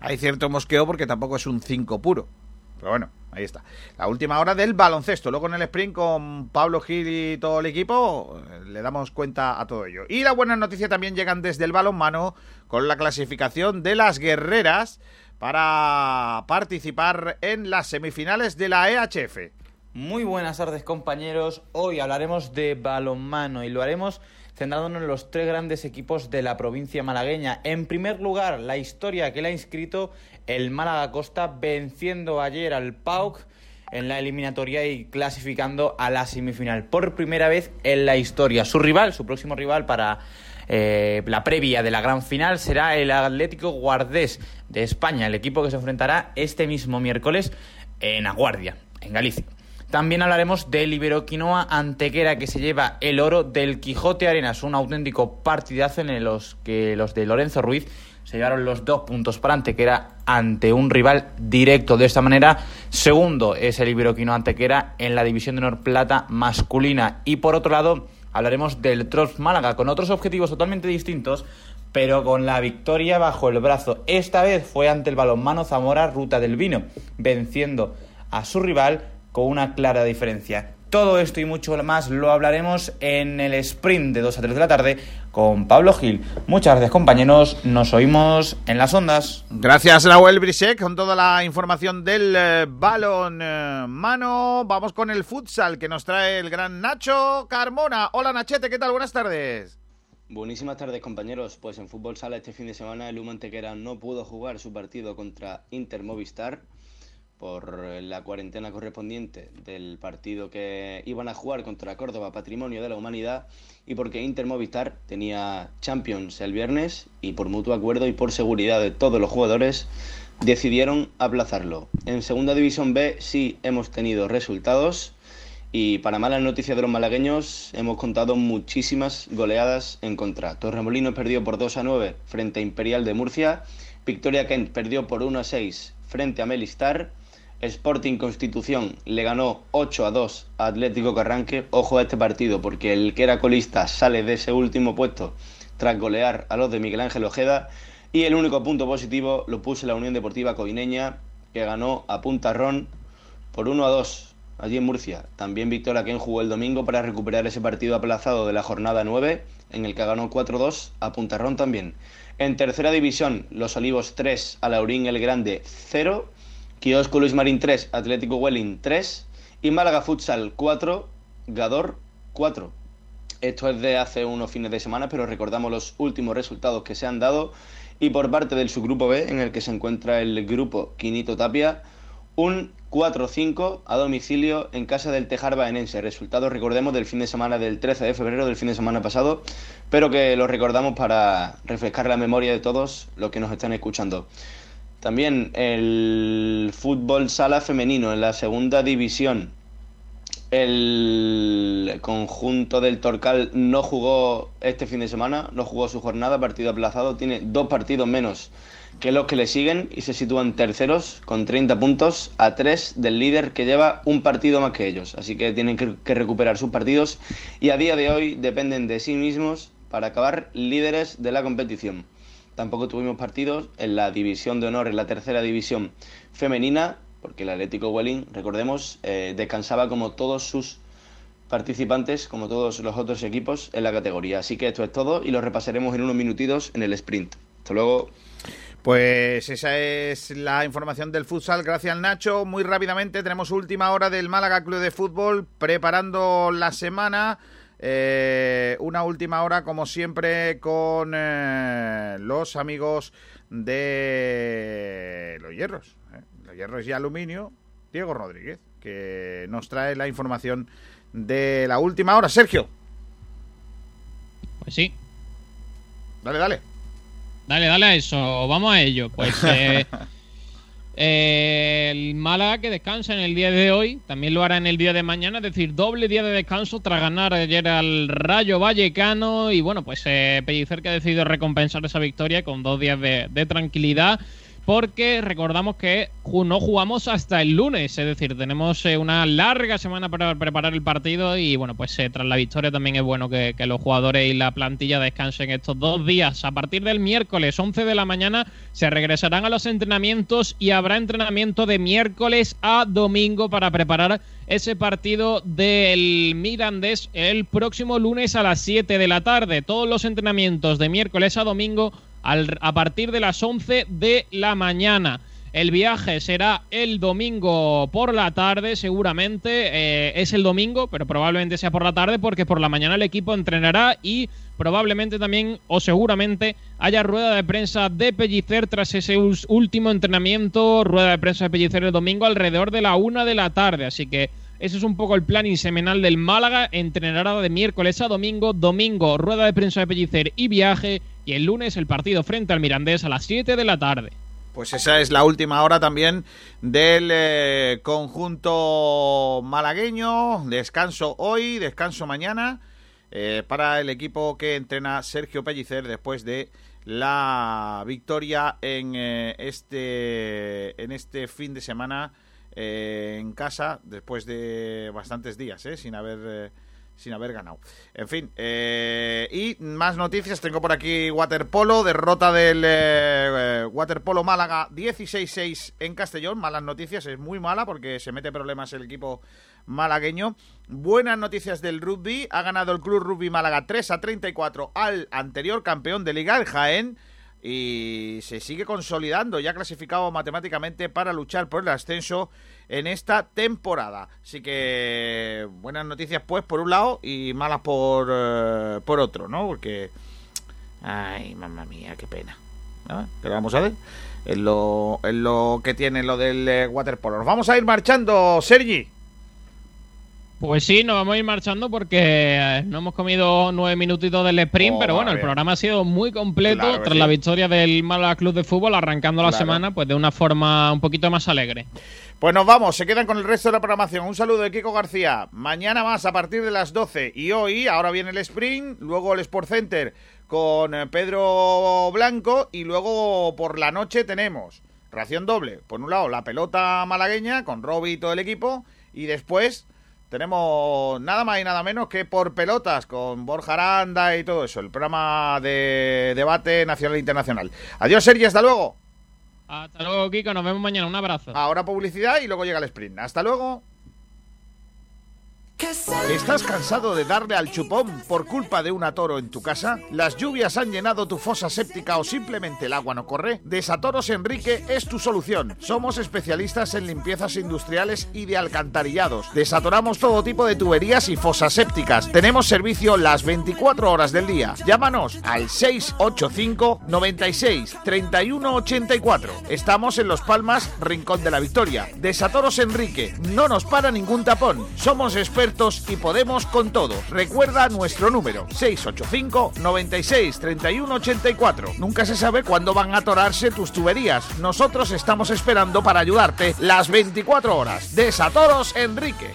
Hay cierto mosqueo porque tampoco es un 5 puro. Pero bueno, ahí está. La última hora del baloncesto. Luego en el sprint con Pablo Gil y todo el equipo eh, le damos cuenta a todo ello. Y la buena noticia también llegan desde el balonmano con la clasificación de las guerreras para participar en las semifinales de la EHF. Muy buenas tardes compañeros, hoy hablaremos de balonmano y lo haremos centrándonos en los tres grandes equipos de la provincia malagueña. En primer lugar, la historia que le ha inscrito el Málaga Costa venciendo ayer al PAOK en la eliminatoria y clasificando a la semifinal por primera vez en la historia. Su rival, su próximo rival para eh, la previa de la gran final será el Atlético Guardés de España, el equipo que se enfrentará este mismo miércoles en Aguardia, en Galicia. También hablaremos del Iberoquinoa Antequera que se lleva el oro del Quijote Arenas, un auténtico partidazo en los que los de Lorenzo Ruiz se llevaron los dos puntos para Antequera ante un rival directo. De esta manera, segundo es el Iberoquinoa Antequera en la división de honor plata masculina. Y por otro lado, hablaremos del Trops Málaga con otros objetivos totalmente distintos, pero con la victoria bajo el brazo. Esta vez fue ante el balonmano Zamora Ruta del Vino, venciendo a su rival con una clara diferencia. Todo esto y mucho más lo hablaremos en el sprint de 2 a 3 de la tarde con Pablo Gil. Muchas gracias compañeros, nos oímos en las ondas. Gracias Nahuel Brisek con toda la información del eh, balón eh, mano. Vamos con el futsal que nos trae el gran Nacho Carmona. Hola Nachete, ¿qué tal? Buenas tardes. Buenísimas tardes compañeros, pues en fútbol sala este fin de semana el Humo Antequera no pudo jugar su partido contra Inter Movistar por la cuarentena correspondiente del partido que iban a jugar contra Córdoba Patrimonio de la Humanidad y porque Inter Movistar tenía Champions el viernes y por mutuo acuerdo y por seguridad de todos los jugadores decidieron aplazarlo. En Segunda División B sí hemos tenido resultados y para malas noticias de los malagueños hemos contado muchísimas goleadas en contra. Torremolinos perdió por 2 a 9 frente a Imperial de Murcia, Victoria Kent perdió por 1 a 6 frente a Melistar, Sporting Constitución le ganó 8 a 2 a Atlético Carranque. Ojo a este partido porque el que era colista sale de ese último puesto tras golear a los de Miguel Ángel Ojeda. Y el único punto positivo lo puso la Unión Deportiva Coineña, que ganó a Punta Ron por 1 a 2 allí en Murcia. También Victoria Ken jugó el domingo para recuperar ese partido aplazado de la jornada 9, en el que ganó 4-2 a Punta Ron también. En tercera división, Los Olivos 3, a Laurín el Grande 0, Kiosco Luis Marín 3, Atlético Welling 3 y Málaga Futsal 4, Gador 4. Esto es de hace unos fines de semana, pero recordamos los últimos resultados que se han dado. Y por parte del subgrupo B, en el que se encuentra el grupo Quinito Tapia, un 4-5 a domicilio en casa del Tejar Baenense. Resultado, recordemos, del fin de semana del 13 de febrero, del fin de semana pasado, pero que lo recordamos para refrescar la memoria de todos los que nos están escuchando. También el fútbol sala femenino en la segunda división. El conjunto del Torcal no jugó este fin de semana, no jugó su jornada, partido aplazado, tiene dos partidos menos que los que le siguen y se sitúan terceros con 30 puntos a 3 del líder que lleva un partido más que ellos. Así que tienen que, que recuperar sus partidos y a día de hoy dependen de sí mismos para acabar líderes de la competición. Tampoco tuvimos partidos en la división de honor, en la tercera división femenina, porque el Atlético Welling, recordemos, eh, descansaba como todos sus participantes, como todos los otros equipos en la categoría. Así que esto es todo y lo repasaremos en unos minutitos en el sprint. Hasta luego. Pues esa es la información del futsal. Gracias, Nacho. Muy rápidamente tenemos última hora del Málaga Club de Fútbol preparando la semana. Eh, una última hora, como siempre, con eh, los amigos de los hierros. eh, Los hierros y aluminio, Diego Rodríguez, que nos trae la información de la última hora. Sergio. Pues sí. Dale, dale. Dale, dale a eso. Vamos a ello. Pues el Málaga que descansa en el día de hoy, también lo hará en el día de mañana, es decir, doble día de descanso tras ganar ayer al Rayo Vallecano y bueno, pues eh, Pellicer que ha decidido recompensar esa victoria con dos días de tranquilidad. Porque recordamos que no jugamos hasta el lunes, es decir, tenemos eh, una larga semana para preparar el partido y bueno, pues eh, tras la victoria también es bueno que los jugadores y la plantilla descansen estos dos días. A partir del miércoles 11 de la mañana se regresarán a los entrenamientos y habrá entrenamiento de miércoles a domingo para preparar ese partido del Mirandés el próximo lunes a las 7 de la tarde. Todos los entrenamientos de miércoles a domingo al- a partir de las 11 de la mañana. El viaje será el domingo por la tarde, seguramente. eh, es el domingo, pero probablemente sea por la tarde porque por la mañana el equipo entrenará y probablemente también o seguramente haya rueda de prensa de Pellicer tras ese último entrenamiento. Rueda de prensa de Pellicer el domingo alrededor de la una de la tarde. Así que ese es un poco el plan semanal del Málaga. Entrenará de miércoles a domingo. Domingo, rueda de prensa de Pellicer y viaje. Y el lunes el partido frente al Mirandés a las 7 de la tarde. Pues esa es la última hora también del eh, conjunto malagueño. Descanso hoy, descanso mañana eh, para el equipo que entrena Sergio Pellicer después de la victoria en eh, este en este fin de semana en casa después de bastantes días sin haber sin haber ganado. En fin, eh, y más noticias. Tengo por aquí waterpolo, derrota del eh, eh, waterpolo Málaga 16-6 en Castellón. Malas noticias, es muy mala porque se mete problemas el equipo malagueño. Buenas noticias del rugby. Ha ganado el Club Rugby Málaga 3 a 34 al anterior campeón de Liga, el Jaén. Y se sigue consolidando, ya clasificado matemáticamente para luchar por el ascenso en esta temporada. Así que buenas noticias pues por un lado y malas por, eh, por otro, ¿no? Porque... Ay, mamá mía, qué pena. ¿no? ¿Qué vamos a ver? Es lo, es lo que tiene lo del eh, waterpolo. Nos vamos a ir marchando, Sergi. Pues sí, nos vamos a ir marchando porque eh, no hemos comido nueve minutitos del sprint, Oh, pero bueno, el programa ha sido muy completo Claro tras sí. la victoria del Málaga Club de Fútbol, arrancando la Claro. semana pues de una forma un poquito más alegre. Pues nos vamos, se quedan con el resto de la programación. Un saludo de Kiko García. Mañana más a partir de las 12. Y hoy, ahora viene el Sprint, luego el Sport Center con eh, Pedro Blanco y luego por la noche tenemos ración doble. Por un lado, la pelota malagueña con Robbie y todo el equipo. Y después tenemos nada más y nada menos que por pelotas con Borja Aranda y todo eso. El programa de debate nacional e internacional. Adiós, Sergi, hasta luego. Hasta luego, Kiko, nos vemos mañana. Un abrazo. Ahora publicidad y luego llega el sprint. Hasta luego. ¿Estás cansado de darle al chupón por culpa de un atoro en tu casa? ¿Las lluvias han llenado tu fosa séptica o simplemente el agua no corre? Desatoros Enrique es tu solución. Somos especialistas en limpiezas industriales y de alcantarillados. Desatoramos todo tipo de tuberías y fosas sépticas. Tenemos servicio las 24 horas del día. Llámanos al 685 96 31 84. Estamos en Los Palmas, Rincón de la Victoria. Desatoros Enrique. No nos para ningún tapón. Somos expertos y podemos con todo. Recuerda nuestro número 685 96 31 84. Nunca se sabe cuándo van a atorarse tus tuberías. Nosotros estamos esperando para ayudarte las 24 horas. Desatoros Enrique.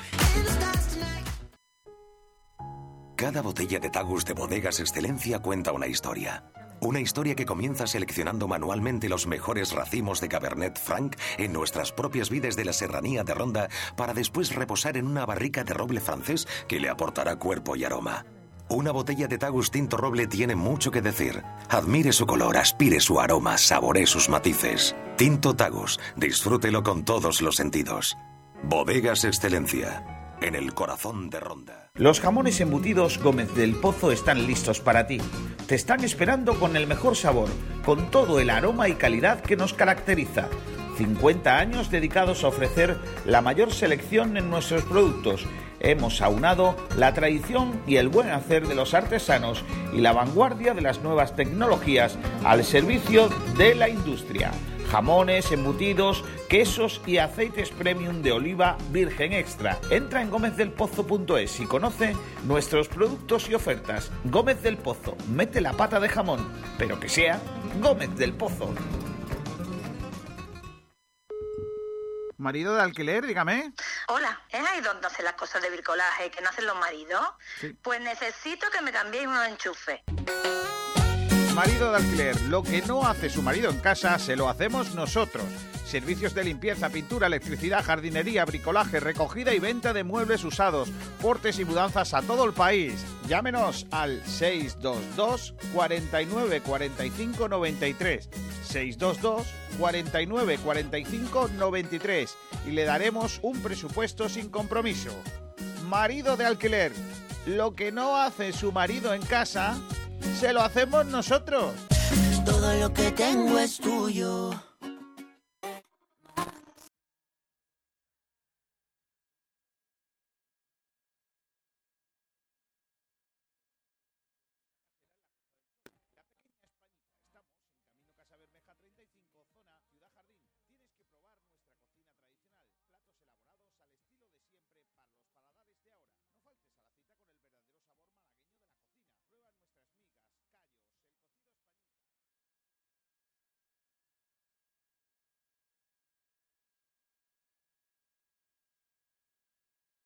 Cada botella de Tagus de Bodegas Excelencia cuenta una historia. Una historia que comienza seleccionando manualmente los mejores racimos de Cabernet Franc en nuestras propias vides de la serranía de Ronda para después reposar en una barrica de roble francés que le aportará cuerpo y aroma. Una botella de Tagus Tinto Roble tiene mucho que decir. Admire su color, aspire su aroma, saboree sus matices. Tinto Tagus, disfrútelo con todos los sentidos. Bodegas Excelencia, en el corazón de Ronda. Los jamones embutidos Gómez del Pozo están listos para ti. Te están esperando con el mejor sabor, con todo el aroma y calidad que nos caracteriza. 50 años dedicados a ofrecer la mayor selección en nuestros productos. Hemos aunado la tradición y el buen hacer de los artesanos y la vanguardia de las nuevas tecnologías al servicio de la industria jamones, embutidos, quesos y aceites premium de oliva virgen extra. Entra en gómezdelpozo.es y conoce nuestros productos y ofertas. Gómez del Pozo, mete la pata de jamón, pero que sea Gómez del Pozo. Marido de alquiler, dígame. Hola, ¿es ahí donde hacen las cosas de bricolaje que no hacen los maridos? Sí. Pues necesito que me cambiéis unos enchufes. Marido de alquiler, lo que no hace su marido en casa, se lo hacemos nosotros. Servicios de limpieza, pintura, electricidad, jardinería, bricolaje, recogida y venta de muebles usados, portes y mudanzas a todo el país. Llámenos al 622 49 45 93. 622 49 45 93 y le daremos un presupuesto sin compromiso. Marido de alquiler, lo que no hace su marido en casa, se lo hacemos nosotros. Todo lo que tengo es tuyo.